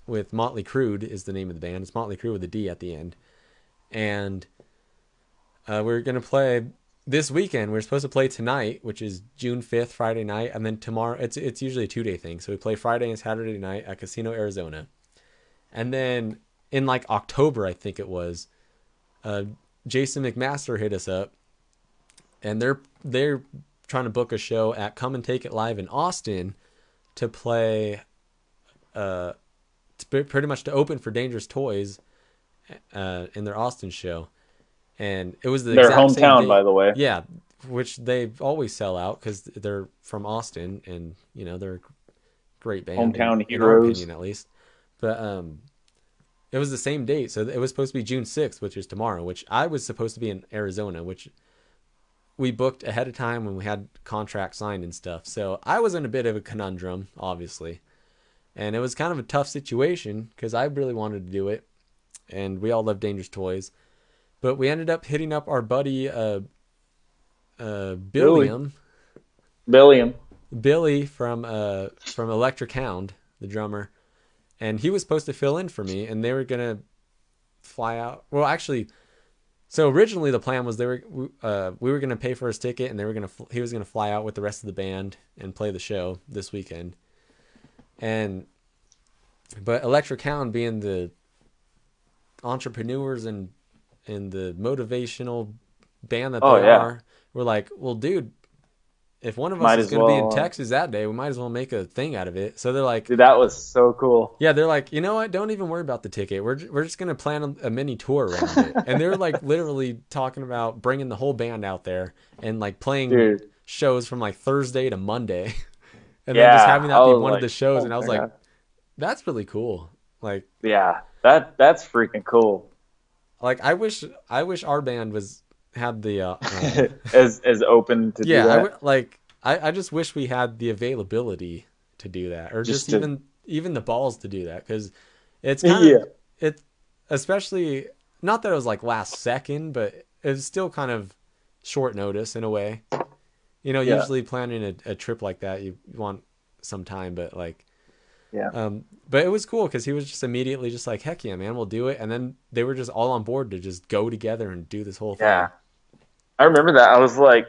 with Motley Crude is the name of the band. It's Motley Crue with a D at the end, and uh, we're gonna play this weekend. We're supposed to play tonight, which is June fifth, Friday night, and then tomorrow. It's it's usually a two day thing, so we play Friday and Saturday night at Casino, Arizona, and then in like October, I think it was, uh, Jason McMaster hit us up, and they're they're trying to book a show at Come and Take It Live in Austin to play, uh, to pretty much to open for Dangerous Toys, uh, in their Austin show, and it was the their hometown, by the way. Yeah, which they always sell out because they're from Austin, and you know they're a great band. Hometown in, in our opinion, at least. But um, it was the same date, so it was supposed to be June sixth, which is tomorrow. Which I was supposed to be in Arizona, which we booked ahead of time when we had contracts signed and stuff. So I was in a bit of a conundrum, obviously, and it was kind of a tough situation because I really wanted to do it, and we all love Dangerous Toys, but we ended up hitting up our buddy uh, uh, Billy. Billiam, Billiam. Billy from uh from Electric Hound, the drummer, and he was supposed to fill in for me, and they were gonna fly out. Well, actually, so originally the plan was they were uh we were gonna pay for his ticket, and they were gonna fl- he was gonna fly out with the rest of the band and play the show this weekend, and but Electric Hound being the entrepreneurs and and the motivational band that they Oh, yeah. are, we're like, well, dude, if one of us Might is going to be in uh, Texas that day, we might as well make a thing out of it. So they're like, Dude, that was so cool. yeah, they're like, you know what? Don't even worry about the ticket. We're we're just gonna plan a, a mini tour around it. And they're like literally talking about bringing the whole band out there and like playing Dude. shows from like Thursday to Monday, and then just having that be was one of the shows. oh and I was like, God. that's really cool. Like Yeah, that that's freaking cool. like I wish I wish our band was had the uh, uh, as as open to yeah do I that. would like I, I just wish we had the availability to do that or Just just, to- even even the balls to do that because It's kind Yeah. of it, especially not that it was like last second, but it was still kind of short notice in a way. You know, Yeah. usually planning a, a trip like that, you want some time, but like, Yeah. um, but it was cool because he was just immediately just like, heck yeah, man, we'll do it. And then they were just all on board to just go together and do this whole thing. I remember that. I was like,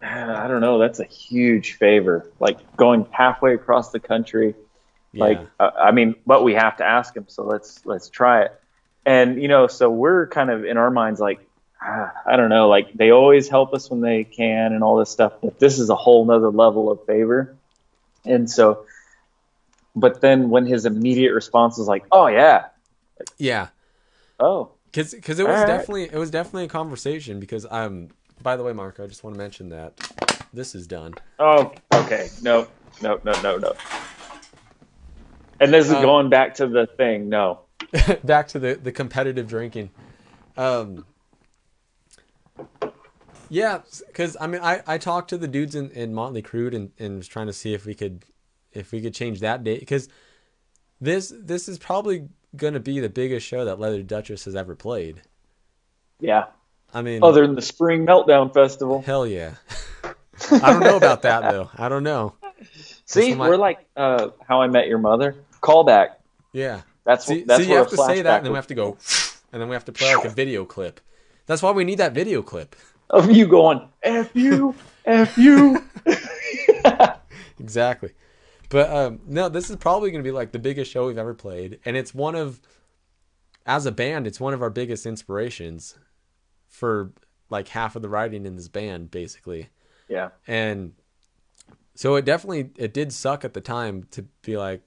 I don't know. That's a huge favor. Like going halfway across the country. Yeah. Like, uh, I mean, but we have to ask him. So let's let's try it. And you know, so we're kind of in our minds like, ah, I don't know. Like they always help us when they can and all this stuff. But this is a whole nother level of favor. And so, but then when his immediate response was like, Oh yeah, yeah. oh Cause, cause it was right. definitely, it was definitely a conversation because, um, by the way, Marco, I just want to mention that this is done. Oh, okay. No, no, no, no, no. And this is Um, going back to the thing. No. back to the the competitive drinking um yeah because i mean i i talked to the dudes in, in motley crude and, and was trying to see if we could if we could change that date because this this is probably gonna be the biggest show that leather duchess has ever played Yeah. i mean Other than the Spring Meltdown Festival. hell yeah i don't know about that though i don't know See, we're like uh, How I Met Your Mother. Callback. yeah That's see, that's see you have to say that and then we have to go and then we have to play like a video clip that's why we need that video clip of you going F you, F you. Exactly. But um, no, this is probably going to be like the biggest show we've ever played, and it's one of, as a band, it's one of our biggest inspirations, for like half of the writing in this band, basically. yeah. And so it definitely it did suck at the time to be like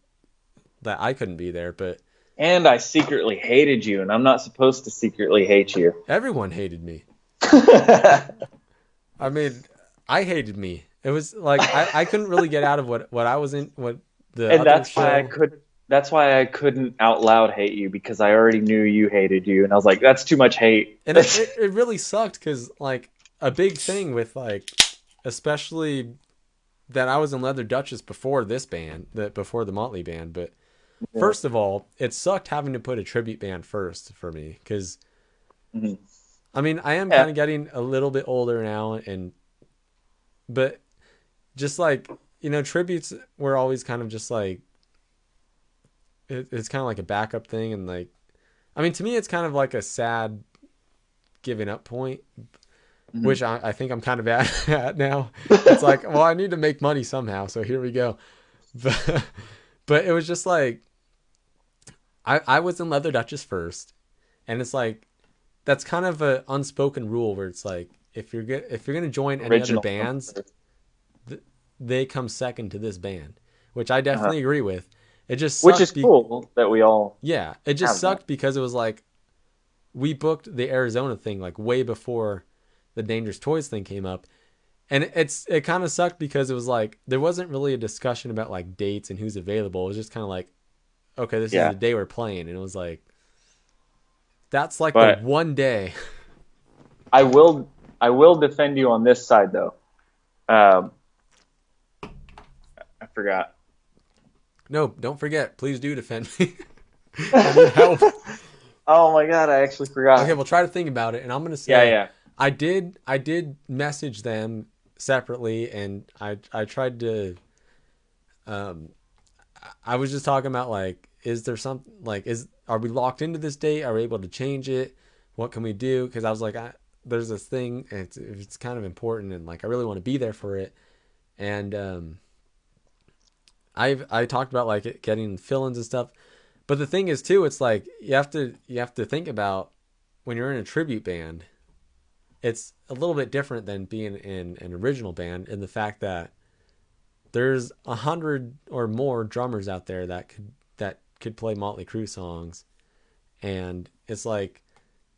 that I couldn't be there, but And I secretly hated you, and I'm not supposed to secretly hate you. everyone hated me. I mean, I hated me. It was like I, I couldn't really get out of what what I was in what the and that's why I could. That's why I couldn't out loud hate you because I already knew you hated you, and I was like, "That's too much hate." and it, it, it really sucked because like a big thing with like especially that i was in leather duchess before this band that before the motley band but first of all it sucked having to put a tribute band first for me because Mhm. i mean i am Yeah. kind of getting a little bit older now and but just like you know tributes were always kind of just like it, it's kind of like a backup thing and like i mean to me it's kind of like a sad giving up point Mhm. which I, I think i'm kind of at, at now it's like well i need to make money somehow so here we go but, but it was just like I, I was in leather duchess first and it's like that's kind of an unspoken rule where it's like if you're get, if you're gonna join any Original. other bands they come second to this band which i definitely agree with it just which is be- cool that we all. yeah, it just sucked because it was like we booked the Arizona thing like way before the Dangerous Toys thing came up. And it's it kind of sucked because it was like there wasn't really a discussion about like dates and who's available. It was just kind of like okay, this Yeah. is the day we're playing and it was like that's like But- the one day. I will. I will defend you on this side though. Um, I forgot. No, don't forget, please do defend me. I need help. Oh my god, I actually forgot. Okay, we'll try to think about it and I'm going to say yeah, yeah. I did I did message them separately and I I tried to um I was just talking about like is there something like is are we locked into this date are we able to change it what can we do because I was like I, there's this thing and it's it's kind of important and like I really want to be there for it and um I've I talked about like getting fill-ins and stuff but the thing is too it's like you have to you have to think about when you're in a tribute band it's a little bit different than being in an original band in the fact that there's a hundred or more drummers out there that could that could play Motley Crue songs, and it's like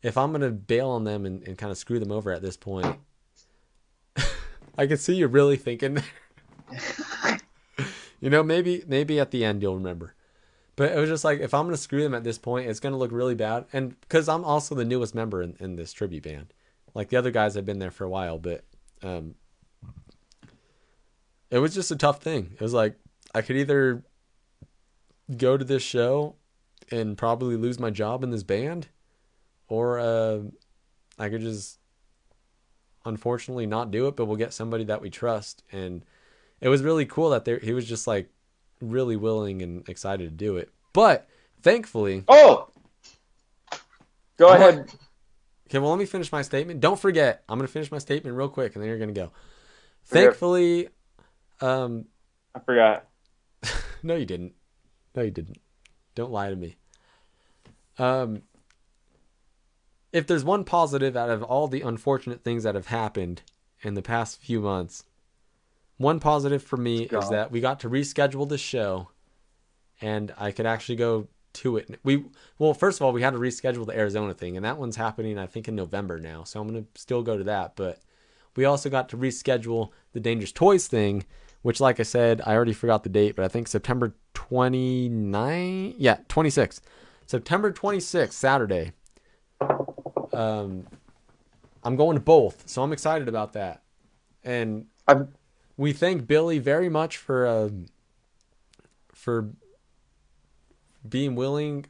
if I'm gonna bail on them and, and kind of screw them over at this point, I can see you really thinking there. you know, maybe maybe at the end you'll remember. But it was just like if I'm gonna screw them at this point, it's gonna look really bad. And because I'm also the newest member in, in this tribute band, like the other guys have been there for a while, but um, it was just a tough thing. It was like I could either go to this show and probably lose my job in this band, or uh, I could just unfortunately not do it. But we'll get somebody that we trust, and it was really cool that there he was just like really willing and excited to do it. But thankfully, Oh, go I'm ahead. Okay, well, let me finish my statement. Don't forget, I'm going to finish my statement real quick, and then you're going to go. Thankfully, um, I forgot. no, you didn't. No, you didn't. Don't lie to me. Um, if there's one positive out of all the unfortunate things that have happened in the past few months, one positive for me is that we got to reschedule the show, and I could actually go to it. We well, first of all, we had to reschedule the Arizona thing, and that one's happening I think in November now, so I'm gonna still go to that. But we also got to reschedule the Dangerous Toys thing, which, like I said, I already forgot the date, but I think September 29, yeah, 26th, September 26th, Saturday. Um, I'm going to both, so I'm excited about that, and I'm, we thank Billy very much for um, for being willing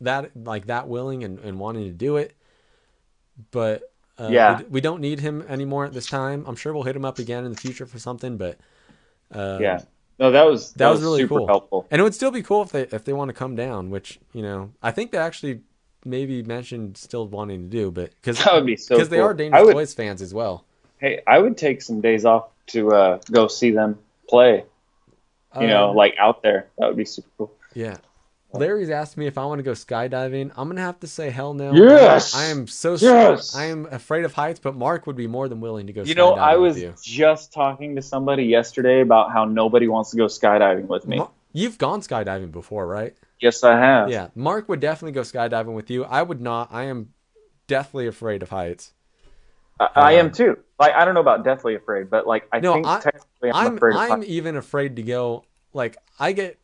that like that willing and, and wanting to do it. But uh, Yeah. we, we don't need him anymore at this time. I'm sure we'll hit him up again in the future for something. But uh, yeah. No, that was that was really super cool. helpful. and it would still be cool if they if they want to come down. Which you know I think they actually maybe mentioned still wanting to do, but because That would be so. because they are Dangerous would, Toys fans as well. Hey, I would take some days off to uh, go see them play. You know, Um, like out there. That would be super cool. Yeah. Larry's asked me if I want to go skydiving. I'm gonna have to say hell no. Yes! I am so Yes! I am afraid of heights, but Mark would be more than willing to go. You know, I was just talking to somebody yesterday about how nobody wants to go skydiving with me. You've gone skydiving before, right? yes, I have. Yeah. Mark would definitely go skydiving with you. I would not. I am deathly afraid of heights. I, I am um, too. Like, I don't know about deathly afraid, but like, I No, think I- technically I'm, I'm afraid I'm even afraid to go. Like I get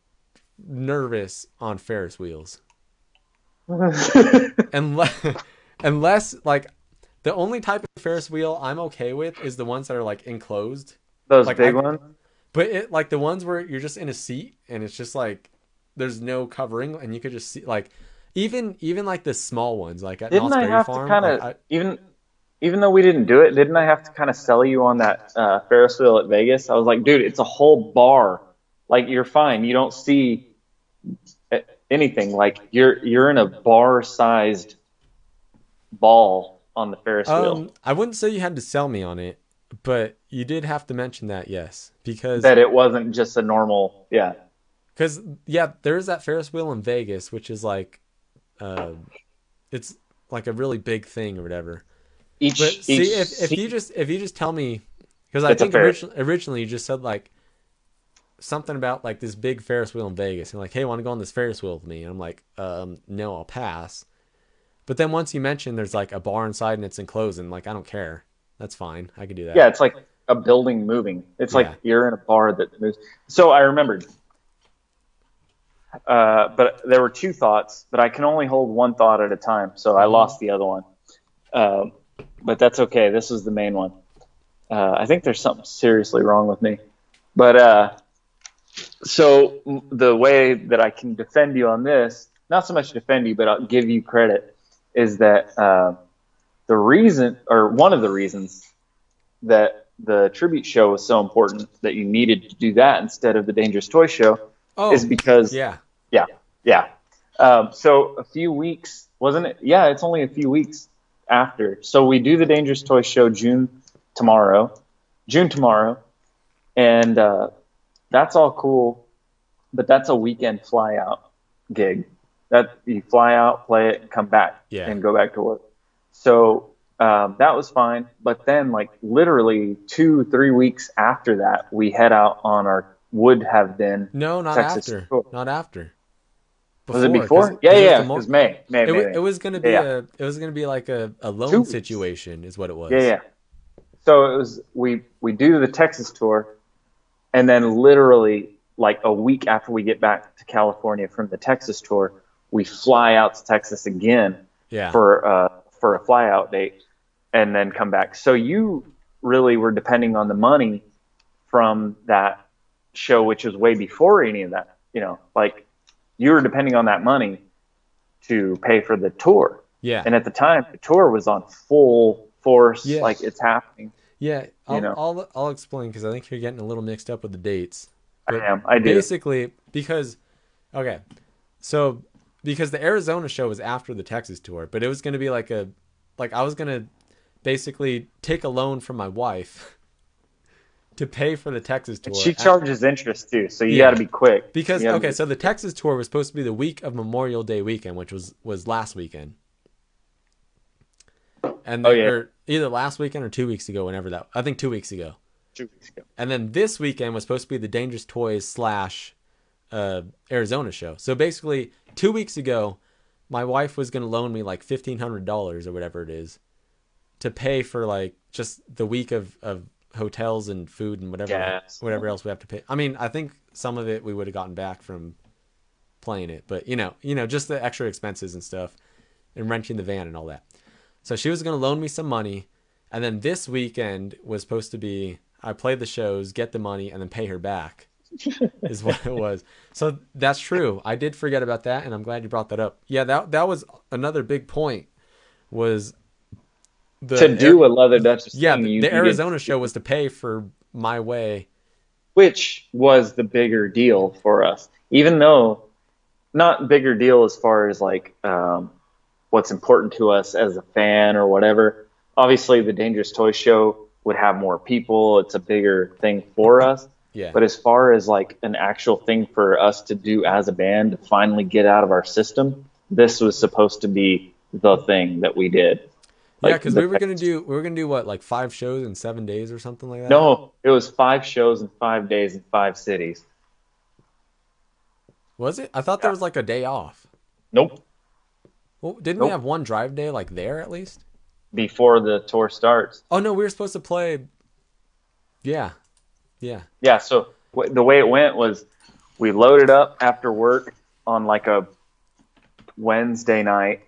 nervous on Ferris wheels. unless unless like the only type of Ferris wheel I'm okay with is the ones that are like enclosed. Those like, big I- ones. But it like the ones where you're just in a seat and it's just like there's no covering and you could just see like even even like the small ones like at Didn't Knott's I have Farm. to kind of like, even even though we didn't do it, didn't I have to kind of sell you on that uh, Ferris wheel at Vegas? I was like, dude, it's a whole bar. Like you're fine. You don't see anything. Like you're you're in a bar-sized ball on the Ferris wheel. um, I wouldn't say you had to sell me on it, but you did have to mention that, yes, because That it wasn't just a normal. Yeah. Because yeah, there's that Ferris wheel in Vegas, which is like, uh, it's like a really big thing or whatever. Each But each see, if, if you just if you just tell me, because I think originally, originally you just said like something about like this big Ferris wheel in Vegas, and like, hey, want to go on this Ferris wheel with me? And I'm like, um, no, I'll pass. But then once you mention there's like a bar inside and it's enclosed, and like I don't care, that's fine, I could do that. Yeah, it's like a building moving. It's Yeah. like you're in a bar that moves. So I remembered. Uh, but there were two thoughts, but I can only hold one thought at a time, so I Mhm. lost the other one. Um, but that's okay. This is the main one. Uh, I think there's something seriously wrong with me. But uh, so the way that I can defend you on this, not so much defend you, but I'll give you credit, is that uh, the reason, or one of the reasons that the tribute show was so important that you needed to do that instead of the Dangerous Toy Show Oh, is because yeah, yeah. yeah. Um, so a few weeks, wasn't it? Yeah, it's only a few weeks after. So we do the Dangerous Toy Show June tomorrow, June tomorrow, and uh, that's all cool. But that's a weekend fly out gig. That you fly out, play it, and come back, Yeah. and go back to work. So um, that was fine. But then, like literally two, three weeks after that, we head out on our would have been. No, not Texas after. tour. Not after. Was it before? Yeah, it yeah. It was May. May, It, May, it was gonna be Yeah, a it was gonna be like a, a loan Two situation is what it was. Yeah, yeah. So it was we we do the Texas tour, and then literally like a week after we get back to California from the Texas tour, we fly out to Texas again Yeah. for uh for a fly out date, and then come back. So you really were depending on the money from that show, which was way before any of that. You know, like you were depending on that money, to pay for the tour. Yeah. And at the time, the tour was on full force, Yeah. like it's happening. yeah. I'll, know. I'll, I'll explain because I think you're getting a little mixed up with the dates. I am. I do. Basically, because, okay. So, because the Arizona show was after the Texas tour, but it was going to be like a, like I was going to basically take a loan from my wife to pay for the Texas tour. And she charges interest too, so you Yeah. got to be quick. Because okay, be- so the Texas tour was supposed to be the week of Memorial Day weekend, which was was last weekend. And Oh, yeah. either last weekend or two weeks ago, whenever that I think two weeks ago. two weeks ago. And then this weekend was supposed to be the Dangerous Toys slash uh, Arizona show. So basically, two weeks ago, my wife was going to loan me like fifteen hundred dollars or whatever it is to pay for like just the week of, of hotels and food and whatever Gas. whatever else we have to pay. I mean, I think some of it we would have gotten back from playing it, but you know, you know, just the extra expenses and stuff and renting the van and all that. So she was going to loan me some money, and then this weekend was supposed to be I played the shows, get the money, and then pay her back. is what it was. So that's true. I did forget about that, and I'm glad you brought that up. Yeah, that that was another big point. Was the to do a leather Duchess yeah thing, the, you the Arizona show was to pay for my way. which was the bigger deal for us, even though not bigger deal as far as like um, what's important to us as a fan or whatever. Obviously, the Dangerous Toy Show would have more people. It's a bigger thing for us. Yeah, But as far as like an actual thing for us to do as a band to finally get out of our system, this was supposed to be the thing that we did. Yeah, because we were gonna do we were gonna do what like five shows in seven days or something like that. No, it was five shows in five days in five cities. was it? I thought there was like a day off. Nope. Well, didn't we have one drive day like there at least? Before the tour starts. Oh no, we were supposed to play. Yeah, yeah, Yeah, so w- the way it went was we loaded up after work on like a Wednesday night.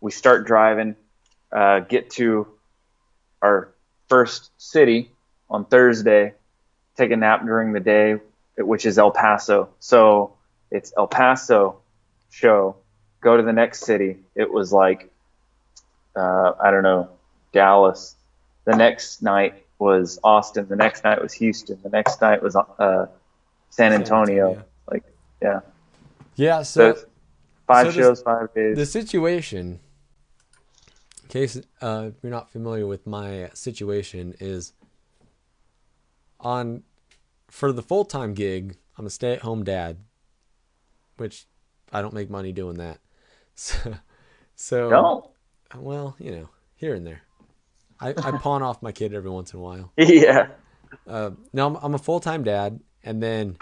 We start driving, uh, get to our first city on Thursday, take a nap during the day, which is El Paso. So it's El Paso show, go to the next city. It was like, uh, I don't know, Dallas. The next night was Austin. The next night was Houston. The next night was uh, San Antonio. Antonio. Like, yeah. yeah. So, So five so this- shows, five days. the situation, case uh, you're not familiar with my situation, is on for the full time gig. I'm a stay at home dad, which I don't make money doing that. So, so no. well, you know, here and there. I, I pawn off my kid every once in a while. Yeah. Uh, no, I'm, I'm a full time dad, and then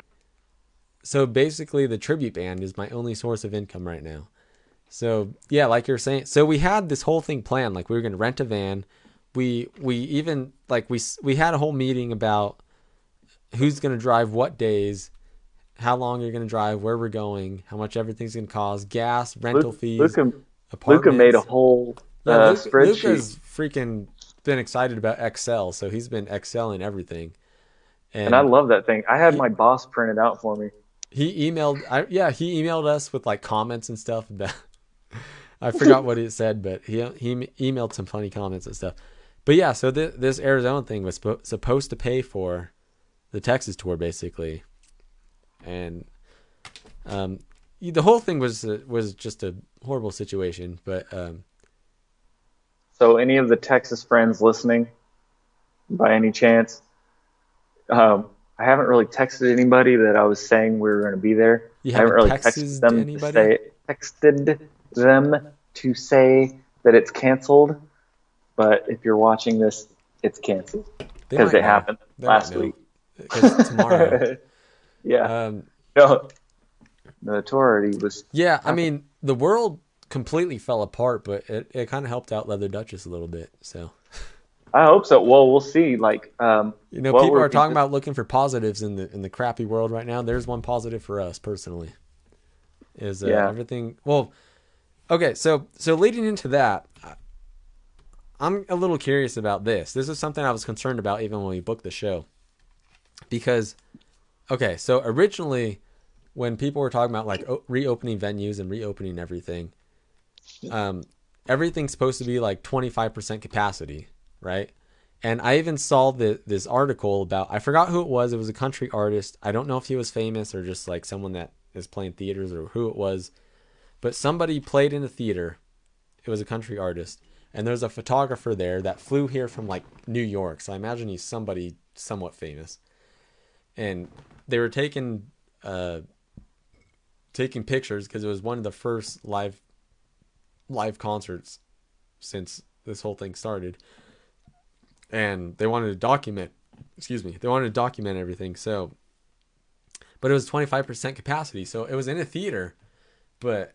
so basically the tribute band is my only source of income right now. So yeah, like you're saying, so we had this whole thing planned. Like we were gonna rent a van. We we even like we we had a whole meeting about who's gonna drive what days, how long you're gonna drive, where we're going, how much everything's gonna cost, gas, rental Luke, fees, Luca, apartments. Luca made a whole Yeah, uh, Luke, spreadsheet. Luca's freaking been excited about Excel, so he's been excelling everything. And, and I love that thing. I had my boss print it out for me. he emailed, I, yeah, he emailed us with like comments and stuff about. I forgot what it said, but he he emailed some funny comments and stuff. But yeah, so th- this Arizona thing was spo- supposed to pay for the Texas tour, basically, and um, the whole thing was uh, was just a horrible situation. But um, So, any of the Texas friends listening, by any chance, um, I haven't really texted anybody that I was saying we were going to be there. You I haven't haven't really texted texted them anybody? to say texted them to say that it's canceled. But if you're watching this, it's canceled because it know. happened They last week. week. 'Cause tomorrow. yeah, um, no, the tour already was. yeah, I mean, the world completely fell apart, but it, it kind of helped out Leather Duchess a little bit. So, I hope so. Well, we'll see. Like, um, you know, people are talking about looking for positives in the in the crappy world right now. There's one positive for us personally. Is uh, Yeah. everything well? Okay, so so leading into that, I'm a little curious about this. This is something I was concerned about even when we booked the show, because okay, so originally when people were talking about like reopening venues and reopening everything, um, everything's supposed to be like 25% capacity, right? And I even saw the, this article about, I forgot who it was. It was a country artist. I don't know if he was famous or just like someone that is playing theaters or who it was. But somebody played in a theater. It was a country artist. And there's a photographer there that flew here from like New York. So I imagine he's somebody somewhat famous. And they were taking uh, taking pictures because it was one of the first live live concerts since this whole thing started and they wanted to document excuse me they wanted to document everything so but it was 25% capacity so it was in a theater but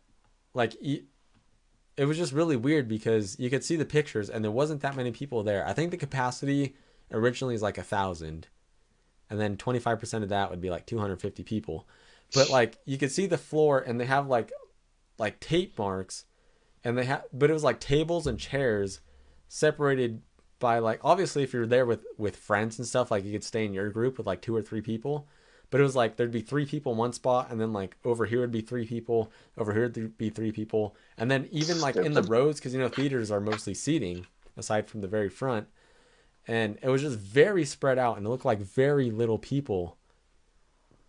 like it was just really weird because you could see the pictures and there wasn't that many people there. I think the capacity originally is like a thousand and then 25% of that would be like 250 people. But like you could see the floor and they have like like tape marks and they had but it was like tables and chairs separated by like obviously if you're there with with friends and stuff like you could stay in your group with like two or three people but it was like there'd be three people in one spot and then like over here would be three people over here would be three people. And then even like in the rows because you know theaters are mostly seating aside from the very front. And it was just very spread out and it looked like very little people.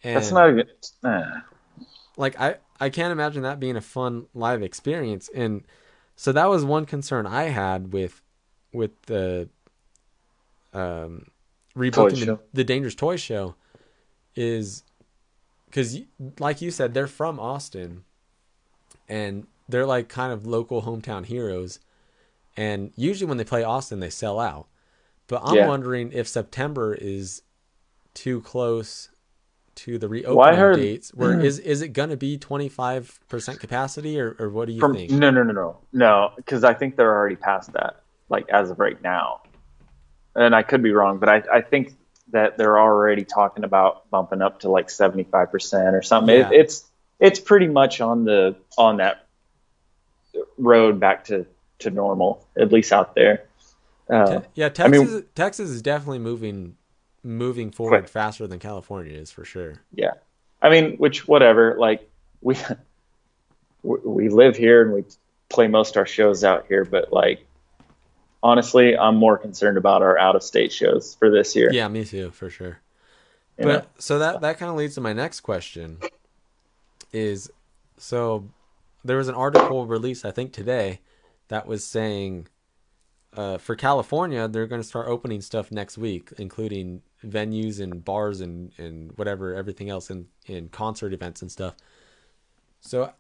And that's not good uh. like i I can't imagine that being a fun live experience. And so that was one concern I had with with the um, rebooking the, the, Dangerous Toy Show is because, like you said, they're from Austin, and they're like kind of local hometown heroes. And usually when they play Austin, they sell out. But I'm yeah. wondering if September is too close to the reopening well, heard, dates, where mm-hmm. is is it going to be twenty five percent capacity, or, or what do you from, think? No, no, no, no, no, because I think they're already past that, like as of right now. And I could be wrong, but I I think that they're already talking about bumping up to like seventy five percent or something. Yeah. It, it's it's pretty much on the on that road back to to normal, at least out there. Uh, yeah, Texas I mean, Texas is definitely moving moving forward quick. faster than California is for sure. Yeah, I mean, which whatever. Like we we live here and we play most of our shows out here, but like honestly, I'm more concerned about our out of state shows for this year. Yeah, me too, for sure. You but so that that kind of leads to my next question is so there was an article released I think today that was saying uh, for California, they're going to start opening stuff next week, including venues and bars and, and whatever, everything else in, in concert events and stuff. So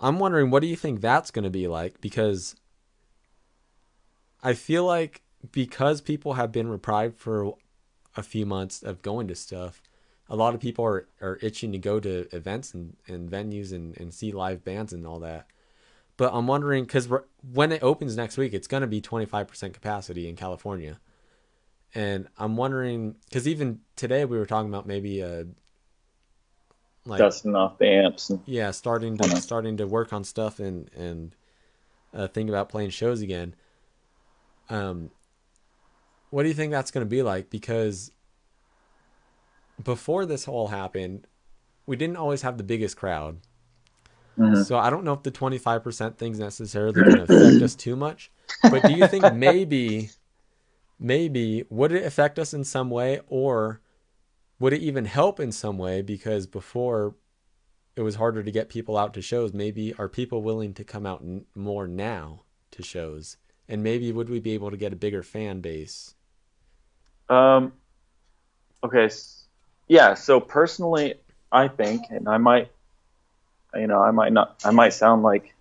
I'm wondering, what do you think that's going to be like? Because I feel like because people have been deprived for a few months of going to stuff, a lot of people are, are itching to go to events and, and venues and, and see live bands and all that. But I'm wondering because when it opens next week, it's going to be 25% capacity in California. And I'm wondering because even today we were talking about maybe a uh, like dusting off the amps. And, yeah, starting to starting to work on stuff and and uh, think about playing shows again. Um, what do you think that's going to be like? Because before this all happened, we didn't always have the biggest crowd. Mm-hmm. So I don't know if the 25% thing's necessarily going to affect us too much. But do you think maybe, maybe, would it affect us in some way or would it even help in some way? Because before it was harder to get people out to shows, maybe are people willing to come out n- more now to shows? And maybe would we be able to get a bigger fan base? Um, okay. Yeah. So personally, I think, and I might you know, I might not, I might sound like,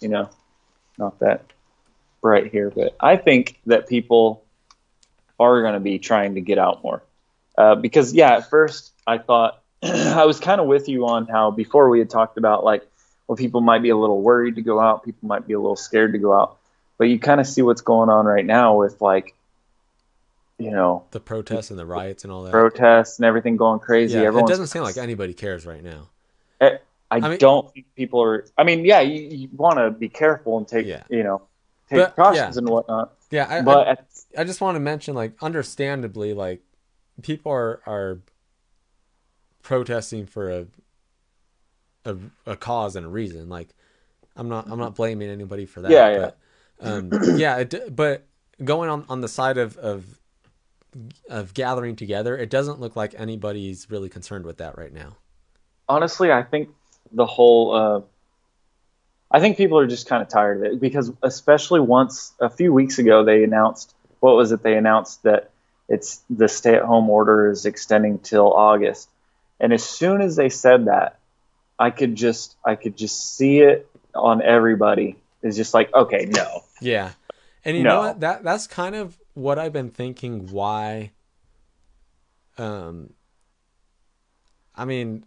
you know, not that bright here, but I think that people are going to be trying to get out more. Uh, because, yeah, at first I thought, I was kind of with you on how before we had talked about like, well, people might be a little worried to go out, people might be a little scared to go out. But you kind of see what's going on right now with like, you know, the protests and the riots and all that. Protests and everything going crazy. Yeah, it doesn't seem like anybody cares right now. Eh, I, I mean, don't think people are. I mean, yeah, you, you want to be careful and take, yeah. you know, take but, precautions yeah. and whatnot. Yeah, I, but I, I just want to mention, like, understandably, like, people are are protesting for a a, a cause and a reason. Like, I'm not I'm not blaming anybody for that. Yeah, yeah. But, um, yeah. It, but going on on the side of of of gathering together, it doesn't look like anybody's really concerned with that right now. honestly, I think the whole, uh, I think people are just kind of tired of it because, especially once a few weeks ago, they announced what was it? They announced that it's the stay-at-home order is extending till August, and as soon as they said that, I could just, I could just see it on everybody. It's just like, okay, no, Yeah. And you know what? That that's kind of what I've been thinking why um I mean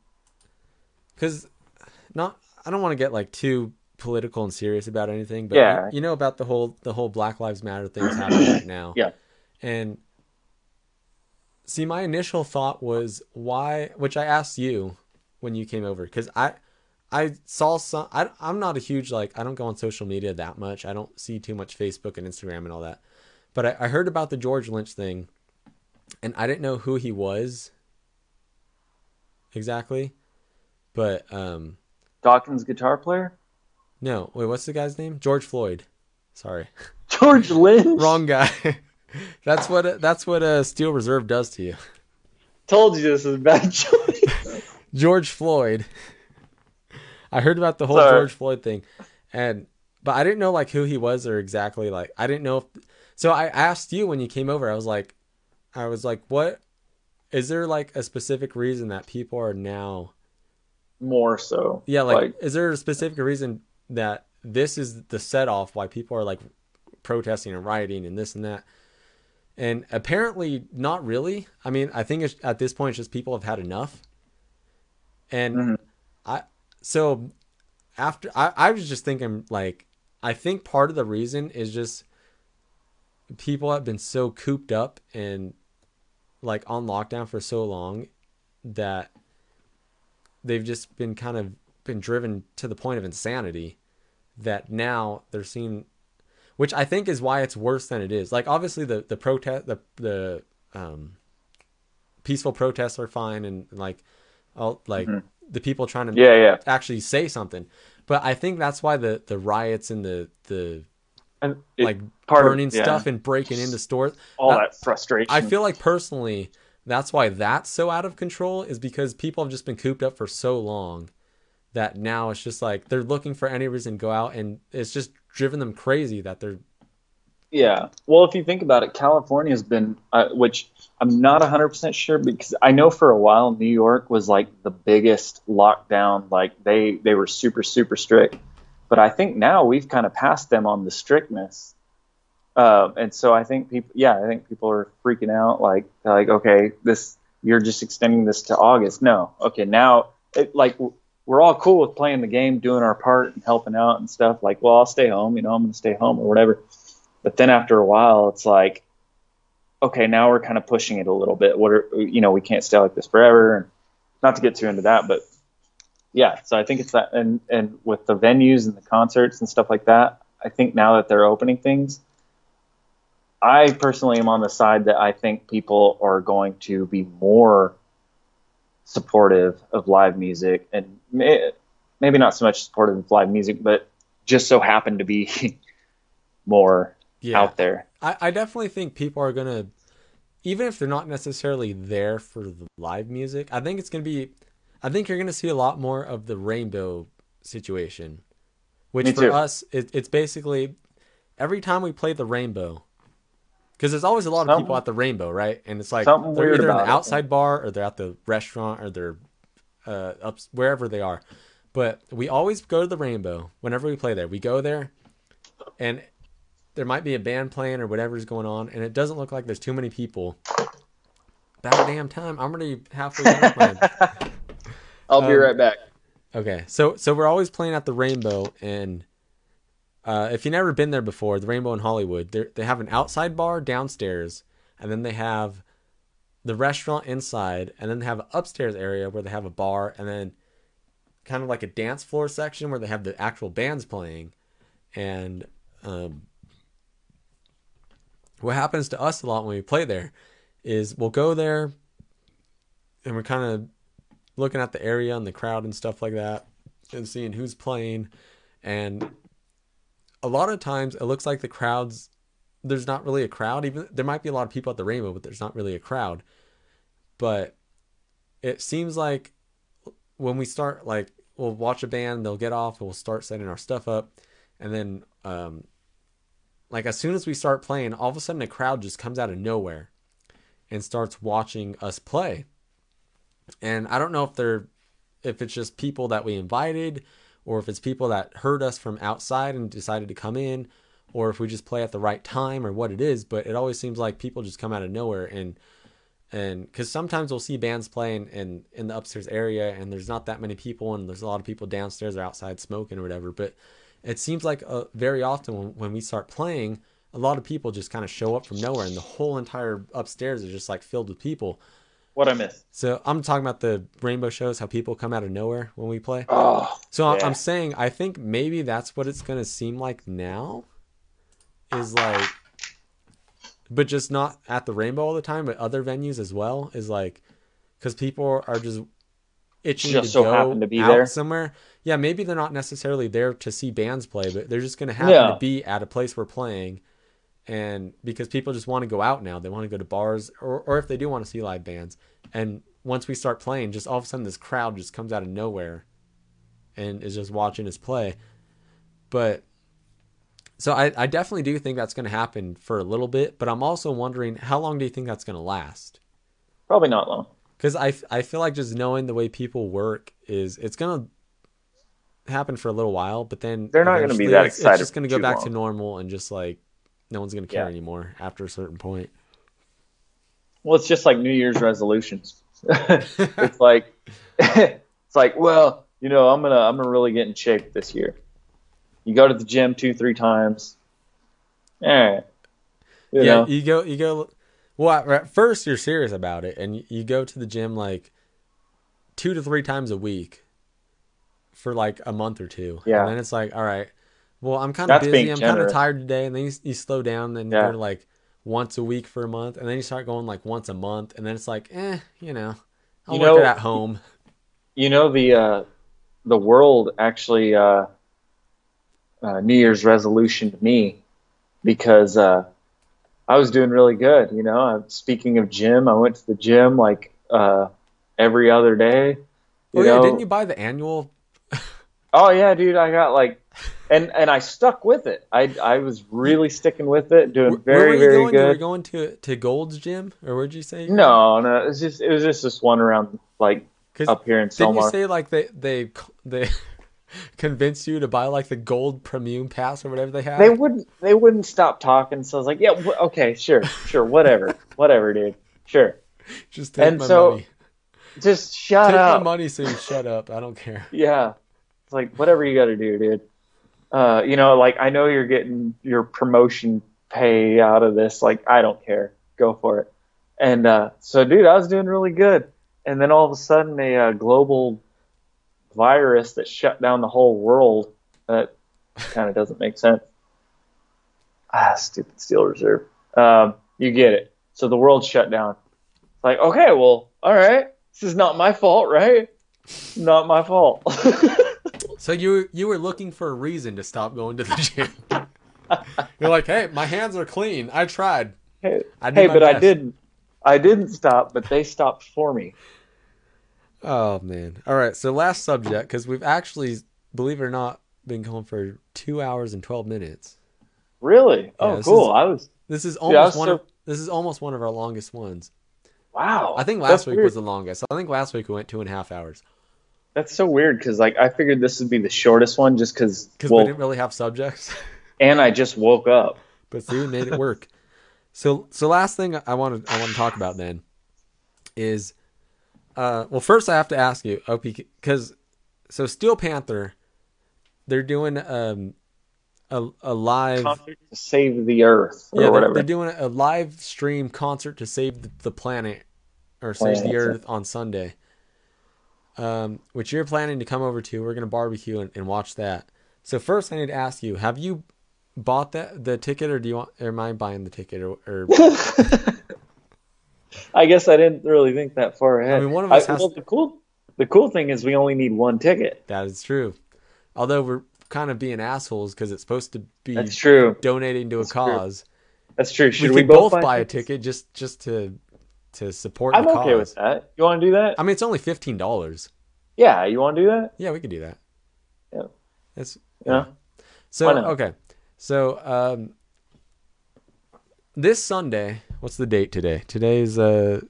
cuz not I don't want to get like too political and serious about anything, but Yeah. you, you know about the whole the whole Black Lives Matter things happening right now. Yeah. And see my initial thought was why which I asked you when you came over cuz I I saw some. I, I'm not a huge like. I don't go on social media that much. I don't see too much Facebook and Instagram and all that. But I, I heard about the George Lynch thing, and I didn't know who he was exactly. But um, Dokken's guitar player, no, wait, what's the guy's name? George Floyd. Sorry, George Lynch. wrong guy. that's what that's what a Steel Reserve does to you. Told you this is a bad choice. George Floyd. I heard about the whole Sorry. George Floyd thing, and but I didn't know like who he was or exactly like I didn't know if. So I asked you when you came over. I was like, I was like, what is there like a specific reason that people are now? More so, Yeah, like, is there a specific reason that this is the set off why people are like protesting and rioting and this and that? And apparently, not really. I mean, I think it's, at this point, it's just people have had enough. And Mhm. I, so after, I, I was just thinking, like, I think part of the reason is just people have been so cooped up and like on lockdown for so long that they've just been kind of been driven to the point of insanity that now they're seeing which I think is why it's worse than it is. Like obviously the the protest the the um peaceful protests are fine and like all like Mhm. The people trying to yeah, yeah, actually say something. But I think that's why the the riots and the the and it- like part of- burning yeah, stuff and breaking into stores all that- that frustration. I feel like personally, that's why that's so out of control is because people have just been cooped up for so long that now it's just like they're looking for any reason to go out and it's just driven them crazy that they're Yeah. Well, if you think about it, California's been, uh, which I'm not 100% sure because I know for a while New York was like the biggest lockdown. Like they, they were super, super strict. But I think now we've kind of passed them on the strictness. Uh, and so I think people, yeah, I think people are freaking out. Like, like, okay, this, you're just extending this to August. No. Okay. Now, it, like, we're all cool with playing the game, doing our part and helping out and stuff. Like, well, I'll stay home, you know, I'm going to stay home or whatever. But then after a while, it's like, okay, now we're kind of pushing it a little bit. What are, you know, we can't stay like this forever. And not to get too into that, but yeah, so I think it's that. And, and with the venues and the concerts and stuff like that, I think now that they're opening things, I personally am on the side that I think people are going to be more supportive of live music and may, maybe not so much supportive of live music, but just so happen to be more yeah. out there. I, I definitely think people are gonna even if they're not necessarily there for the live music, I think it's gonna be I think you're gonna see a lot more of the rainbow situation. Which Me for too. us it, it's basically every time we play the rainbow because there's always a lot of Something- people at the rainbow, right? And it's like they're either in the it. outside bar or they're at the restaurant or they're uh, up wherever they are. But we always go to the rainbow whenever we play there. We go there, and there might be a band playing or whatever's going on, and it doesn't look like there's too many people. About damn time! I'm already halfway done mine. I'll be Um, right back. Okay, so so we're always playing at the Rainbow, and uh, if you've never been there before, the Rainbow in Hollywood, they they have an outside bar downstairs, and then they have the restaurant inside, and then they have an upstairs area where they have a bar, and then kind of like a dance floor section where they have the actual bands playing, and um, what happens to us a lot when we play there is we'll go there, and we're kind of looking at the area and the crowd and stuff like that and seeing who's playing. And a lot of times it looks like the crowds there's not really a crowd. Even there might be a lot of people at the rainbow but there's not really a crowd. But it seems like when we start like we'll watch a band they'll get off and we'll start setting our stuff up. And then um like as soon as we start playing all of a sudden a crowd just comes out of nowhere and starts watching us play. And i don't know if they're if it's just people that we invited or if it's people that heard us from outside and decided to come in or if we just play at the right time or what it is but it always seems like people just come out of nowhere and and because sometimes we'll see bands playing in in the upstairs area and there's not that many people and there's a lot of people downstairs or outside smoking or whatever but it seems like uh, very often when, when we start playing a lot of people just kind of show up from nowhere and the whole entire upstairs is just like filled with people What I miss? so i'm talking about the rainbow shows how people come out of nowhere when we play Oh, so I- Yeah. I'm saying I think maybe that's what it's gonna seem like now, is like, but just not at the Rainbow all the time, but other venues as well. Is like, because people are just itching Just to so go happen to be out there. somewhere. Yeah, maybe they're not necessarily there to see bands play, but they're just gonna happen Yeah. to be at a place we're playing. And because people just want to go out now, they want to go to bars, or, or if they do want to see live bands. And once we start playing, just all of a sudden this crowd just comes out of nowhere and is just watching us play. But so I, I definitely do think that's going to happen for a little bit, but I'm also wondering how long do you think that's going to last? probably not long. Because I, I feel like just knowing the way people work is it's going to happen for a little while, but then They're not gonna be eventually that it's, excited It's just going to go back to normal and just like no one's going to care Yeah. anymore after a certain point. Well, it's just like New Year's resolutions. it's like it's like, well, you know, I'm gonna I'm gonna really get in shape this year. You go to the gym two, three times. All right. You yeah, know? you go, you go. Well, at- first you're serious about it, and you go to the gym like two to three times a week for like a month or two. Yeah. and then it's like, all right, well, I'm kind of busy. I'm kind of tired today, and then you, you slow down, and Yeah. you're like once a week for a month, and then you start going like once a month, and then it's like, eh, you know, I'll You work know- it at home. you know the uh, the world actually uh, uh, New Year's resolution to me because uh, I was doing really good. You know, speaking of gym, I went to the gym like uh, every other day. Oh yeah, know? didn't you buy the annual? Oh yeah, dude, I got like, and and I stuck with it. I I was really sticking with it, doing Where, where were very very going? You were going to to Gold's Gym, or where'd you say? No, no, it was just it was just this one around like 'Cause up here in Didn't you say like they they they convinced you to buy like the gold premium pass or whatever they have? They wouldn't they wouldn't stop talking, so I was like, yeah, wh- okay, sure, sure, whatever, whatever, dude, sure. Just take and my so- money. Just shut Take up. my money so you shut up. I don't care. Yeah. It's like whatever you got to do, dude. Uh, you know, like I know you're getting your promotion pay out of this. Like I don't care. Go for it. And uh, so, dude, I was doing really good. And then all of a sudden, a uh, global virus that shut down the whole world. That kind of doesn't make sense. Ah, stupid Steel Reserve. Um, you get it. So the world shut down. It's like, okay, well, all right. This is not my fault, right? Not my fault. So you you were looking for a reason to stop going to the gym. You're like, hey, my hands are clean. I tried. hey, I hey but I didn't. I didn't stop, but they stopped for me. Oh man. All right. So last subject, because we've actually, believe it or not, been going for two hours and twelve minutes. Really? Oh, cool. is- I was. This is Yeah, almost was one so- of this is almost one of our longest ones. Wow. I think That's last week weird. was the longest. I think last week we went two and a half hours That's so weird because like I figured this would be the shortest one just because. because Well, we didn't really have subjects. and I just woke up. but see, we made it work. so, so last thing I want to I want to talk about then is, uh, well, first I have to ask you, OP, because so Steel Panther, they're doing um a a live Concert to save the Earth or yeah they're, whatever. they're doing a live stream concert to save the, the planet or save the Earth on Sunday. Um, which you're planning to come over to. We're gonna barbecue and, and watch that. So first, I need to ask you: Have you bought that the ticket, or do you want? Or am I buying the ticket? Or, or I guess I didn't really think that far ahead. I mean, one of us has- well, the cool. The cool thing is we only need one ticket. that is true. Although we're kind of being assholes because it's supposed to be That's true. donating to a That's true. cause. That's true. Should we we, both, buy, buy a ticket just just to to support I'm okay cause. with that. You want to do that? I mean, it's only fifteen dollars. yeah, you want to do that? Yeah, we could do that. Yeah. That's Yeah. So Why not? okay, so um, this Sunday, what's the date today? Today's uh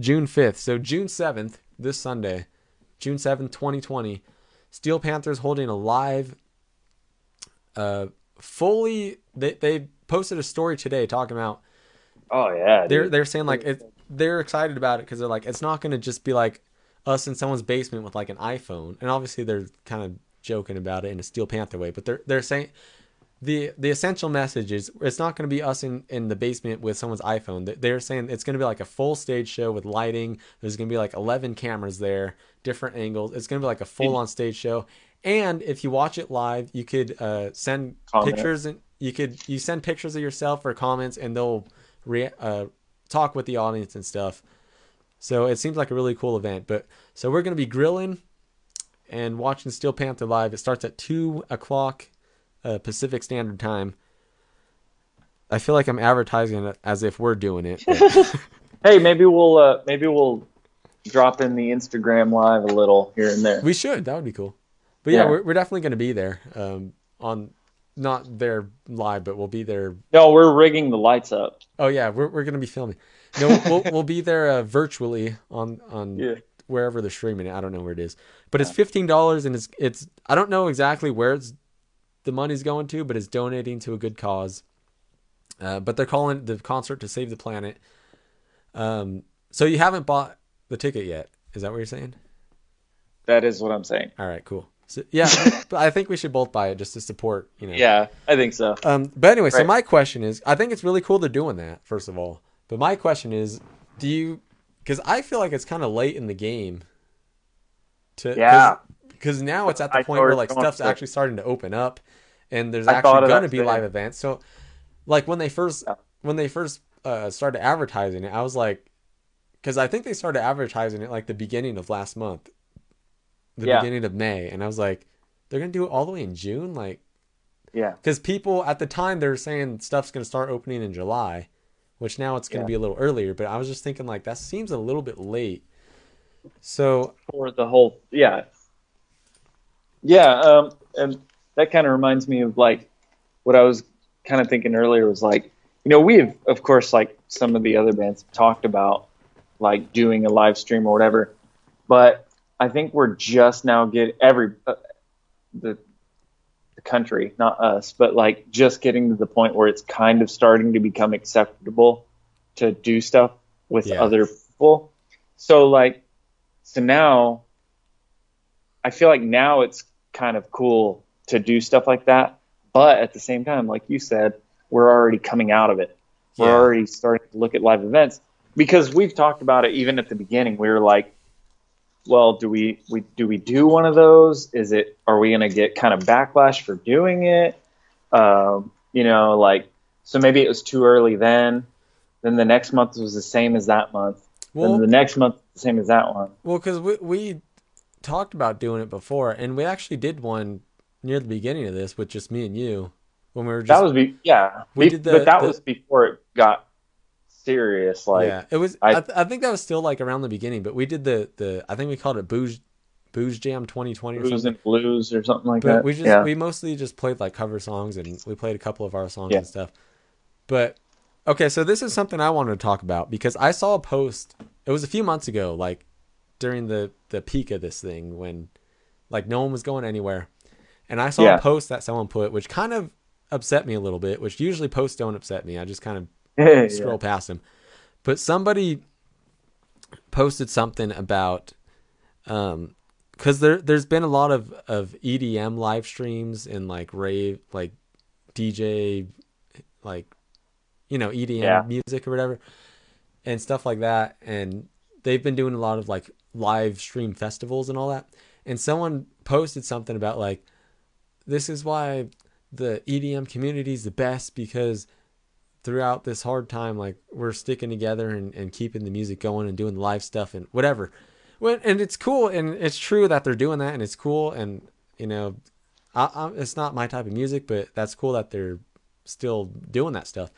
June fifth. So June seventh, this Sunday, June seventh, twenty twenty, Steel Panthers holding a live, uh, fully. They they posted a story today talking about Oh yeah. they're they're saying like it, they're excited about it because they're like it's not going to just be like us in someone's basement with like an iPhone, and obviously they're kind of joking about it in a Steel Panther way, but they're they're saying the the essential message is it's not going to be us in in the basement with someone's iPhone. They- They're saying it's going to be like a full stage show with lighting. There's going to be like 11 cameras there, different angles. It's going to be like a full on stage show. And if you watch it live, you could uh, send Comment. pictures and you could you send pictures of yourself or comments, and they'll re- uh, talk with the audience and stuff. So it seems like a really cool event. But so we're gonna be grilling and watching Steel Panther live. It starts at two o'clock uh, Pacific Standard Time. I feel like I'm advertising it as if we're doing it. Hey, maybe we'll uh, maybe we'll drop in the Instagram live a little here and there. we should. That would be cool. But yeah, Yeah. We're, we're definitely gonna be there. Um, on not there live, but we'll be there No, we're rigging the lights up. Oh yeah, we're we're gonna be filming. No, we'll we'll, be there uh, virtually on on Yeah. wherever they're streaming it. I don't know where it is, but it's fifteen dollars and it's it's I don't know exactly where it's the money's going to, but it's donating to a good cause. Uh, but they're calling the concert to save the planet. Um, so you haven't bought the ticket yet? Is that what you're saying? That is what I'm saying. All right, cool. So, yeah, but I think we should both buy it just to support. You know. Yeah, I think so. Um, but anyway, so my question is, I think it's really cool they're doing that. First of all, but my question is, do you? Because I feel like it's kind of late in the game. To Yeah. Because now it's at the I point where like stuff's actually starting to open up, and there's I actually going to be live events. So, like when they first Yeah. when they first uh, started advertising it, I was like, because I think they started advertising it like the beginning of last month, the Yeah. beginning of May, and I was like, they're gonna do it all the way in June, like Yeah. because people at the time they were saying stuff's going to start opening in July, which now it's going to Yeah. be a little earlier. But I was just thinking like that seems a little bit late. So For the whole yeah. Yeah, um and that kind of reminds me of like what I was kind of thinking earlier was like, you know, we have of course like some of the other bands talked about like doing a live stream or whatever, but I think we're just now getting every uh, the the country, not us, but like just getting to the point where it's kind of starting to become acceptable to do stuff with Yeah. other people. So like so now I feel like now it's kind of cool to do stuff like that, but at the same time, like you said, we're already coming out of it. We're already starting to look at live events because we've talked about it even at the beginning. We were like, well, do we, we do we do one of those? Is it are we going to get kind of backlash for doing it? Um, you know, like so maybe it was too early then. Then the next month was the same as that month. well, then the next month the same as that one. well, because we we talked about doing it before, and we actually did one near the beginning of this with just me and you when we were just that was be yeah. We did the- but that the- was before it got serious. Like yeah, it was. I, I- th- I think that was still like around the beginning, but we did the the I think we called it booze booze jam 2020 or blues something. and blues or something like but that. we just yeah. we mostly just played like cover songs and we played a couple of our songs Yeah. and stuff but okay so this is something i wanted to talk about because i saw a post it was a few months ago like during the the peak of this thing when like no one was going anywhere and i saw Yeah. a post that someone put which kind of upset me a little bit which usually posts don't upset me i just kind of Yeah. scroll past him. But somebody posted something about um because there there's been a lot of of EDM live streams and like rave like DJ like you know EDM Yeah. music or whatever and stuff like that and they've been doing a lot of like live stream festivals and all that and someone posted something about like this is why the EDM community is the best because throughout this hard time like we're sticking together and, and keeping the music going and doing the live stuff and whatever when and it's cool and it's true that they're doing that and it's cool and you know I, I, it's not my type of music, but that's cool that they're still doing that stuff.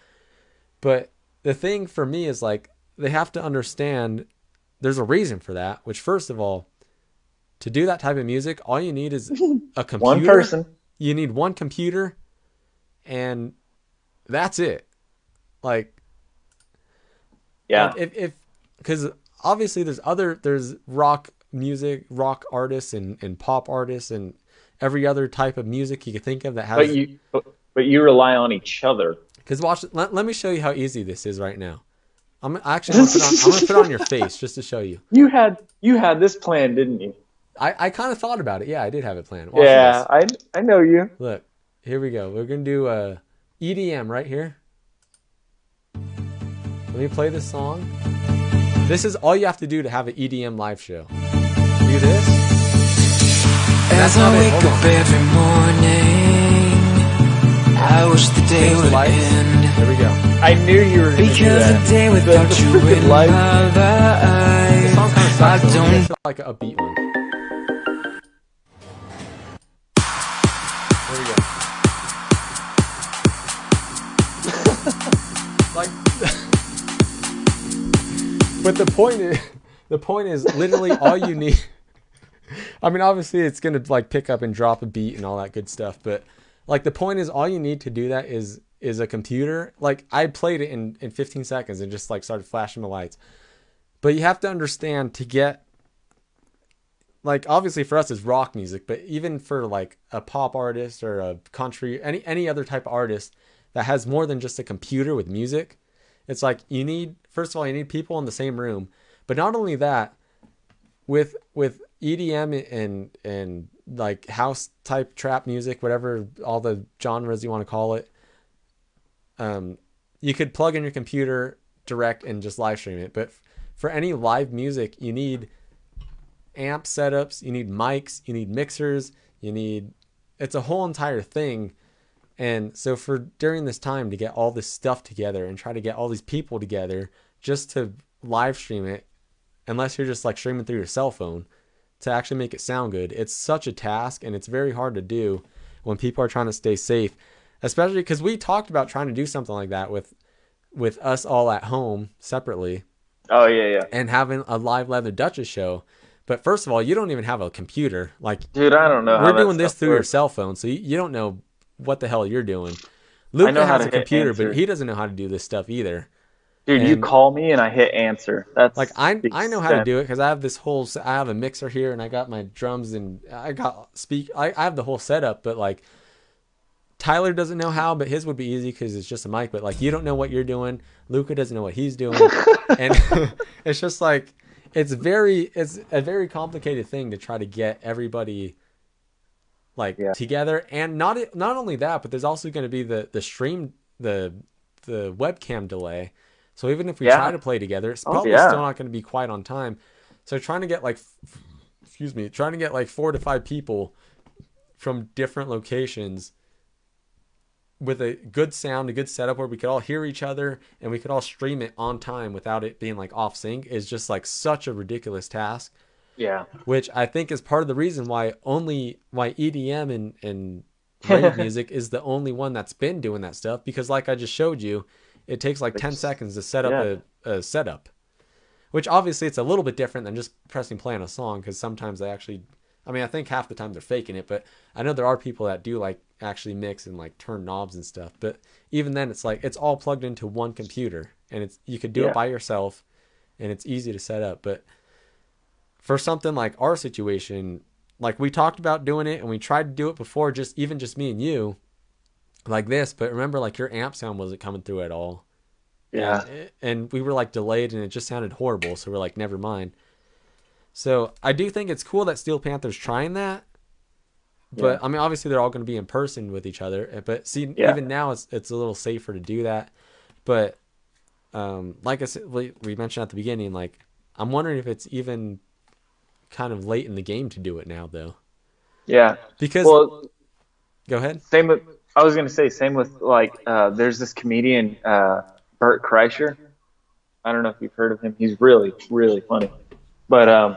But the thing for me is like they have to understand there's a reason for that. Which first of all, to do that type of music, all you need is a computer. One person. You need one computer, and that's it. Like Yeah. like, if if because obviously there's other there's rock music, rock artists, and and pop artists, and every other type of music you could think of that has. but you but, but you rely on each other. Because watch, let, let me show you how easy this is right now. I'm actually gonna put on, I'm gonna put it on your face just to show you. You had you had this plan, didn't you? I, I kind of thought about it. Yeah, I did have it planned. Watch yeah, this. I I know you. Look, here we go. We're gonna do uh, EDM right here. Let me play this song. This is all you have to do to have an EDM live show. Do this. As not I wake up on. every morning, I wish the day Change would lights. end. There we go. I knew you were gonna do Because that. a day without The you freaking in light. my The life, song kind of I sucks. though. Let me don't get like a upbeat one. But the point is, the point is literally all you need. I mean, obviously it's gonna like pick up and drop a beat and all that good stuff, but like the point is all you need to do that is is a computer. Like I played it in in 15 seconds and just like started flashing the lights. But you have to understand to get like obviously for us it's rock music, but even for like a pop artist or a country any any other type of artist that has more than just a computer with music, it's like you need first of all you need people in the same room. But not only that, with with EDM and and like house type trap music, whatever all the genres you want to call it, um, you could plug in your computer direct and just live stream it. But for any live music, you need amp setups, you need mics, you need mixers, you need it's a whole entire thing. And so for during this time to get all this stuff together and try to get all these people together just to live stream it, unless you're just like streaming through your cell phone, to actually make it sound good, it's such a task and it's very hard to do when people are trying to stay safe. Especially because we talked about trying to do something like that with with us all at home separately Oh yeah, yeah. and having a live leather Duchess show. But first of all, you don't even have a computer. Like Dude, I don't know. how we're doing this through your cell phone, so you, you don't know what the hell you're doing. Luca has a computer, answer. but he doesn't know how to do this stuff either. Dude, you call me and I hit answer. That's Like I I know how to do it because I have this whole I have a mixer here and I got my drums and I got speak I, I have the whole setup, but like Tyler doesn't know how, but his would be easy because it's just a mic. But like you don't know what you're doing, Luca doesn't know what he's doing, and it's just like it's very it's a very complicated thing to try to get everybody like Yeah. together and not not only that but there's also going to be the the stream the the webcam delay so even if we Yeah. try to play together it's Oh, probably yeah. still not going to be quite on time so trying to get like excuse me trying to get like four to five people from different locations with a good sound, a good setup where we could all hear each other and we could all stream it on time without it being like off sync is just like such a ridiculous task Yeah. which I think is part of the reason why only why EDM and and rave music is the only one that's been doing that stuff because like I just showed you, it takes like 10 seconds to set up yeah. a, a setup. Which obviously it's a little bit different than just pressing play on a song because sometimes they actually I mean I think half the time they're faking it, but I know there are people that do like actually mix and like turn knobs and stuff. But even then it's like it's all plugged into one computer and it's you could do Yeah. it by yourself and it's easy to set up. But for something like our situation, like we talked about doing it and we tried to do it before, just even just me and you, like this. But remember, like your amp sound wasn't coming through at all. Yeah. And, and we were like delayed and it just sounded horrible. So we're like, never mind. So I do think it's cool that Steel Panther's trying that. But Yeah. I mean, obviously they're all going to be in person with each other. But see, Yeah. even now it's it's a little safer to do that. But um, like I said, we we mentioned at the beginning, like I'm wondering if it's even kind of late in the game to do it now, though. Yeah. Because Well, go ahead. same with I was gonna say same with like uh, there's this comedian uh, Bert Kreischer. I don't know if you've heard of him. He's really really funny, but um,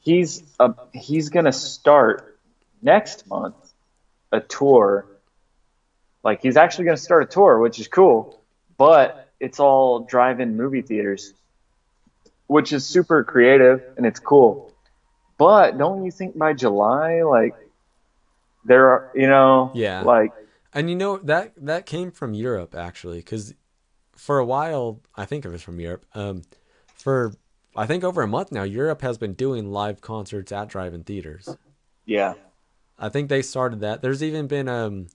he's a, he's gonna start next month a tour. Like he's actually going to start a tour, which is cool, but it's all drive-in movie theaters, which is super creative and it's cool. But don't you think by July, like there are, you know, Yeah. like And you know that that came from Europe actually, because for a while I think it was from Europe. Um, for I think over a month now, Europe has been doing live concerts at drive-in theaters. yeah. I think they started that. There's even been um.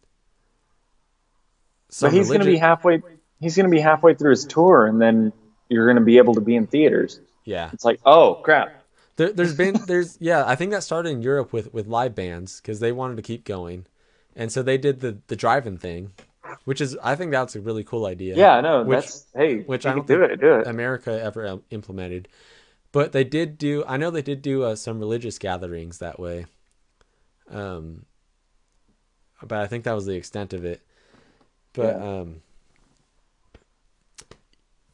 So he's going to be halfway. He's going to be halfway through his tour, and then you're going to be able to be in theaters. yeah. It's like, oh crap. There, there's been there's yeah I think that started in Europe with with live bands because they wanted to keep going, and so they did the the drive-in thing, which is I think that's a really cool idea. Yeah, no, Which- that's hey, which I don't do think it, do it. America ever implemented. But they did do. I know they did do uh, some religious gatherings that way. Um, but I think that was the extent of it. But Yeah. um,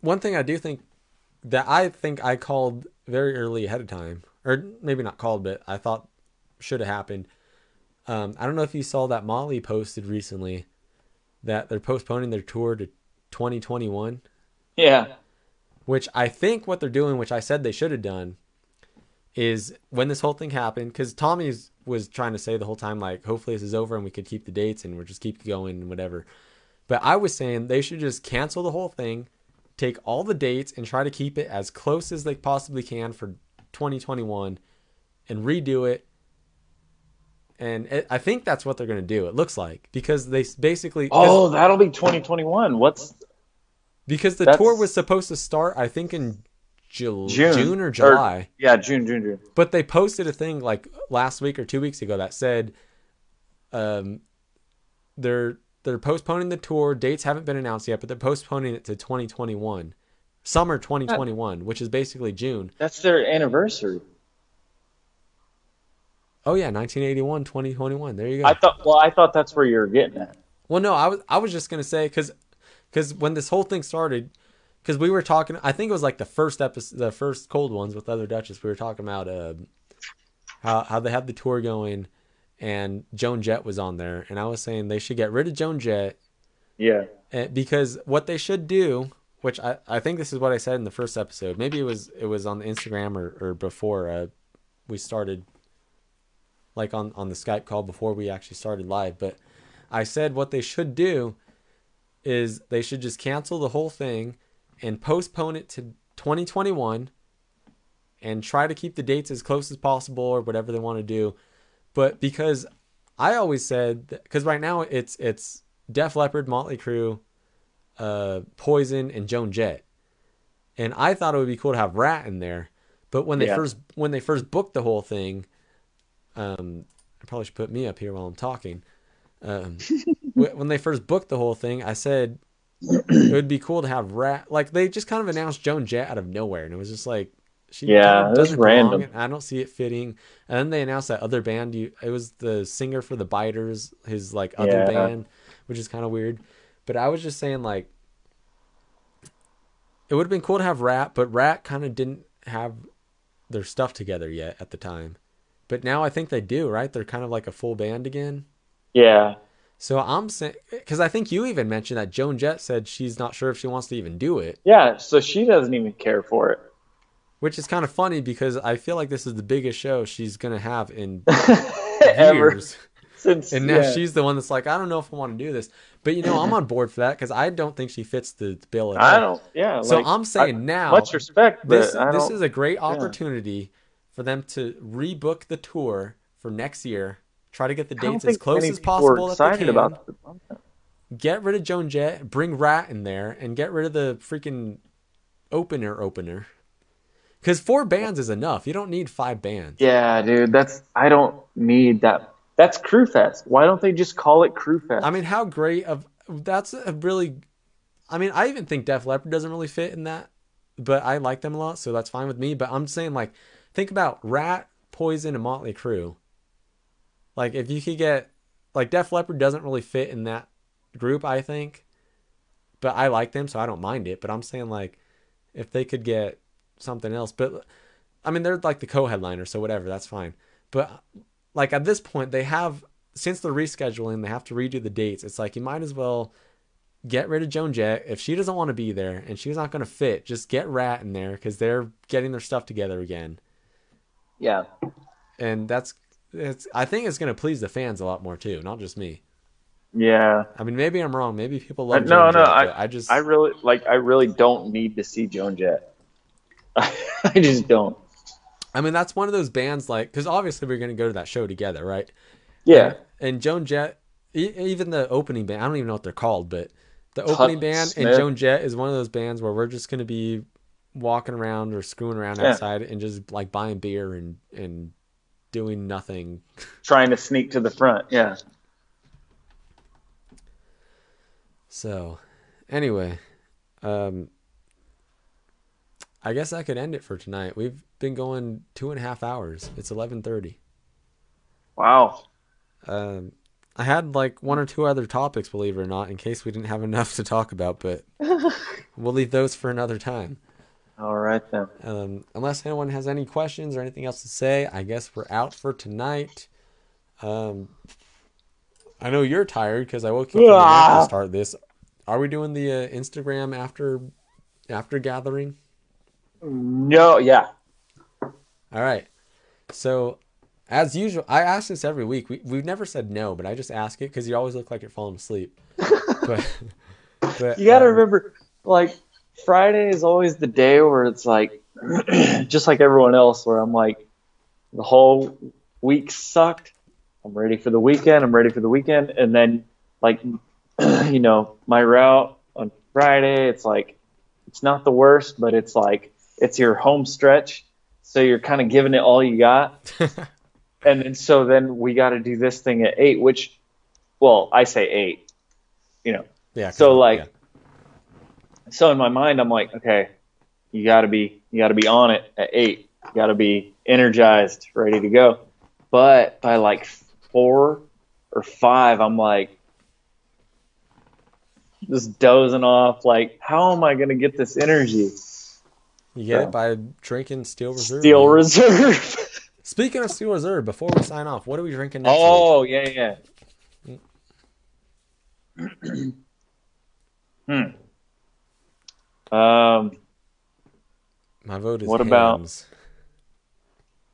one thing I do think that I think I called very early ahead of time, or maybe not called, but I thought should have happened. Um, I don't know if you saw that Motley posted recently that they're postponing their tour to 2021 Yeah, which I think what they're doing, which I said they should have done, is when this whole thing happened, because Tommy's was trying to say the whole time, like, hopefully this is over and we could keep the dates and we'll just keep going and whatever. But I was saying they should just cancel the whole thing, take all the dates and try to keep it as close as they possibly can for 2021 and redo it. And it, I think that's what they're going to do. It looks like because they basically Oh, that'll be 2021. What's because the tour was supposed to start I think in Jul- June June or July. yeah, June, June, June. But they posted a thing like last week or two weeks ago that said, um, they're they're postponing the tour. Dates haven't been announced yet, but they're postponing it to 2021, summer 2021, which is basically June. That's their anniversary. Oh yeah, 1981, 2021. There you go. I thought. Well, I thought that's where you were getting at. Well, no, I was I was just gonna say because because when this whole thing started, because we were talking, I think it was like the first episode, the first cold ones with other Duchess. We were talking about uh, how how they had the tour going, and Joan Jett was on there, and I was saying they should get rid of Joan Jett Yeah. eh, because what they should do, which I I think this is what I said in the first episode. Maybe it was it was on the Instagram or or before uh, we started, like on on the Skype call before we actually started live, but. I said what they should do is they should just cancel the whole thing and postpone it to 2021 and try to keep the dates as close as possible or whatever they want to do. But because I always said because right now it's it's Def Leppard, Motley Crue, uh, Poison, and Joan Jett, and I thought it would be cool to have Ratt in there. But when they Yeah. first when they first booked the whole thing, um, I probably should put me up here while I'm talking. Um, when they first booked the whole thing, I said it would be cool to have Ratt. Like they just kind of announced Joan Jett out of nowhere, and it was just like she Yeah, was random. and I don't see it fitting. And then they announced that other band. You, it was the singer for the Biters, his like other Yeah. band, which is kind of weird. But I was just saying like it would have been cool to have Ratt, but Ratt kind of didn't have their stuff together yet at the time. But now I think they do, right? They're kind of like a full band again. Yeah. So I'm saying, because I think you even mentioned that Joan Jett said she's not sure if she wants to even do it, Yeah. So she doesn't even care for it. Which is kind of funny because I feel like this is the biggest show she's gonna have in years, since. and now yeah. she's the one that's like, I don't know if I want to do this, but you know, I'm on board for that because I don't think she fits the bill at all. I don't. Yeah. So like, I'm saying I- now, Much respect, this this is a great opportunity for them to rebook the tour for next year. Try to get the dates as close as possible that they excited about the- get rid of Joan Jett, bring Ratt in there, and get rid of the freaking opener opener. Because four bands is enough. You don't need five bands. Yeah, dude. That's. I don't need that. That's Crue Fest. Why don't they just call it Crue Fest? I mean, how great of that's a really. I mean, I even think Def Leppard doesn't really fit in that, but I like them a lot, so that's fine with me. But I'm saying like, think about Ratt, Poison, and Motley Crue. Like, if you could get like Def Leppard doesn't really fit in that group, I think, but I like them, so I don't mind it. But I'm saying like, if they could get something else, but I mean, they're like the co-headliner, so whatever, that's fine. But like at this point, they have since they're rescheduling, they have to redo the dates. It's like you might as well get rid of Joan Jett if she doesn't want to be there and she's not going to fit. Just get Ratt in there because they're getting their stuff together again, Yeah. and that's it's. I think it's going to please the fans a lot more too, not just me. Yeah. I mean, maybe I'm wrong. Maybe people Uh, love. no, Joan no, Jett, I, I just I really like. I really don't need to see Joan Jett. I just don't. I mean, that's one of those bands like because obviously we're going to go to that show together, right? Yeah. And Joan Jett, e- even the opening band, I don't even know what they're called, but the opening band and Joan Jett is one of those bands where we're just going to be walking around or screwing around Yeah. outside and just like buying beer and and doing nothing. Trying to sneak to the front. Yeah. So, anyway, um, I guess I could end it for tonight. We've been going two and a half hours. It's eleven thirty. Wow. Um, I had like one or two other topics, believe it or not, in case we didn't have enough to talk about, but we'll leave those for another time. All right then. Um, unless anyone has any questions or anything else to say, I guess we're out for tonight. Um, I know you're tired because I woke you up nap Ah. to start this. Are we doing the uh, Instagram after after gathering? No. Yeah. All right. So, as usual, I ask this every week. We we've never said no, but I just ask it because you always look like you're falling asleep. but, but You got to um, remember, like Friday is always the day where it's like, just like everyone else, where I'm like, the whole week sucked. I'm ready for the weekend. I'm ready for the weekend, and then like, you know, my route on Friday, it's like, it's not the worst, but it's like it's your home stretch, so you're kind of giving it all you got. and then so then we got to do this thing at eight, which, well, I say eight, you know. Yeah. So, like, yeah. So in my mind, I'm like, okay, you got to be you got to be on it at eight. You got to be energized, ready to go. But by like four or five, I'm like just dozing off. Like, how am I gonna get this energy? You get so- it by drinking Steel Reserve. Steel. Reserve. Speaking of Steel Reserve, before we sign off, what are we drinking next week? oh yeah, yeah. hmm. Um, My vote is What about- Hamm's.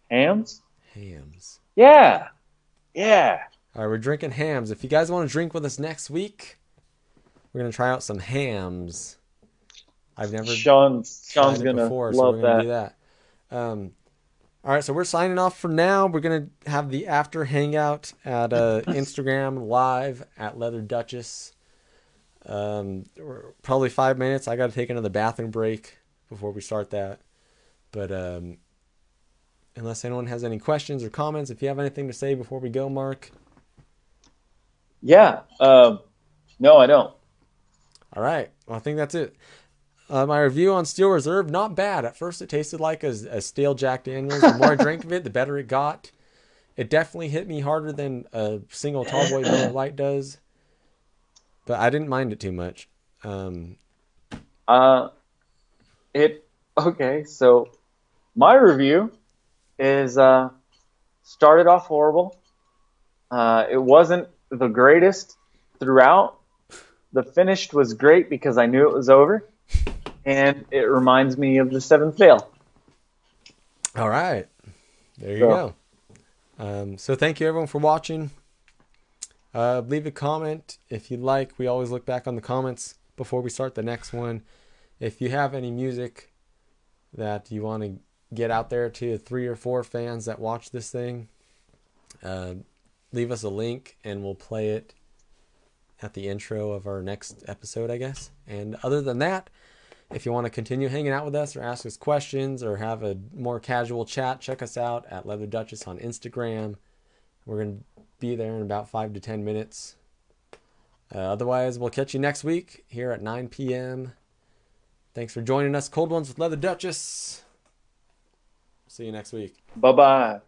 Hamm's. Hamm's. Yeah, yeah. All right, we're drinking Hamm's. If you guys want to drink with us next week, we're gonna try out some Hamm's. I've never Sean's tried Sean's it gonna before, so love we're gonna that. do that. Um, all right, so we're signing off for now. We're gonna have the after hangout at uh, Instagram live at Leather Duchess. Um, we're- probably five minutes. I got to take another bathroom break before we start that. But um, unless anyone has any questions or comments, if you have anything to say before we go, Mark. Yeah. Um, no, I don't. All right. Well, I think that's it. Uh, my review on Steel Reserve, not bad. At first, it tasted like a, a stale Jack Daniels. The more I drank of it, the better it got. It definitely hit me harder than a single Tallboy Light does, but I didn't mind it too much. Um, Uh, it okay. So my review is uh, started off horrible. Uh, it wasn't the greatest throughout. The finished was great because I knew it was over, and it reminds me of the seventh veil. all right. There you So- go. Um, so thank you everyone for watching. Uh, leave a comment if you'd like. We always look back on the comments before we start the next one. If you have any music that you want to get out there to three or four fans that watch this thing, uh, leave us a link and we'll play it at the intro of our next episode, I guess. And other than that, if you want to continue hanging out with us or ask us questions or have a more casual chat, check us out at Leather Duchess on Instagram. We're going to be there in about five to 10 minutes. Uh, otherwise, we'll catch you next week here at 9 p.m. Thanks for joining us, Cold Ones with Leather Duchess. See you next week. Bye bye.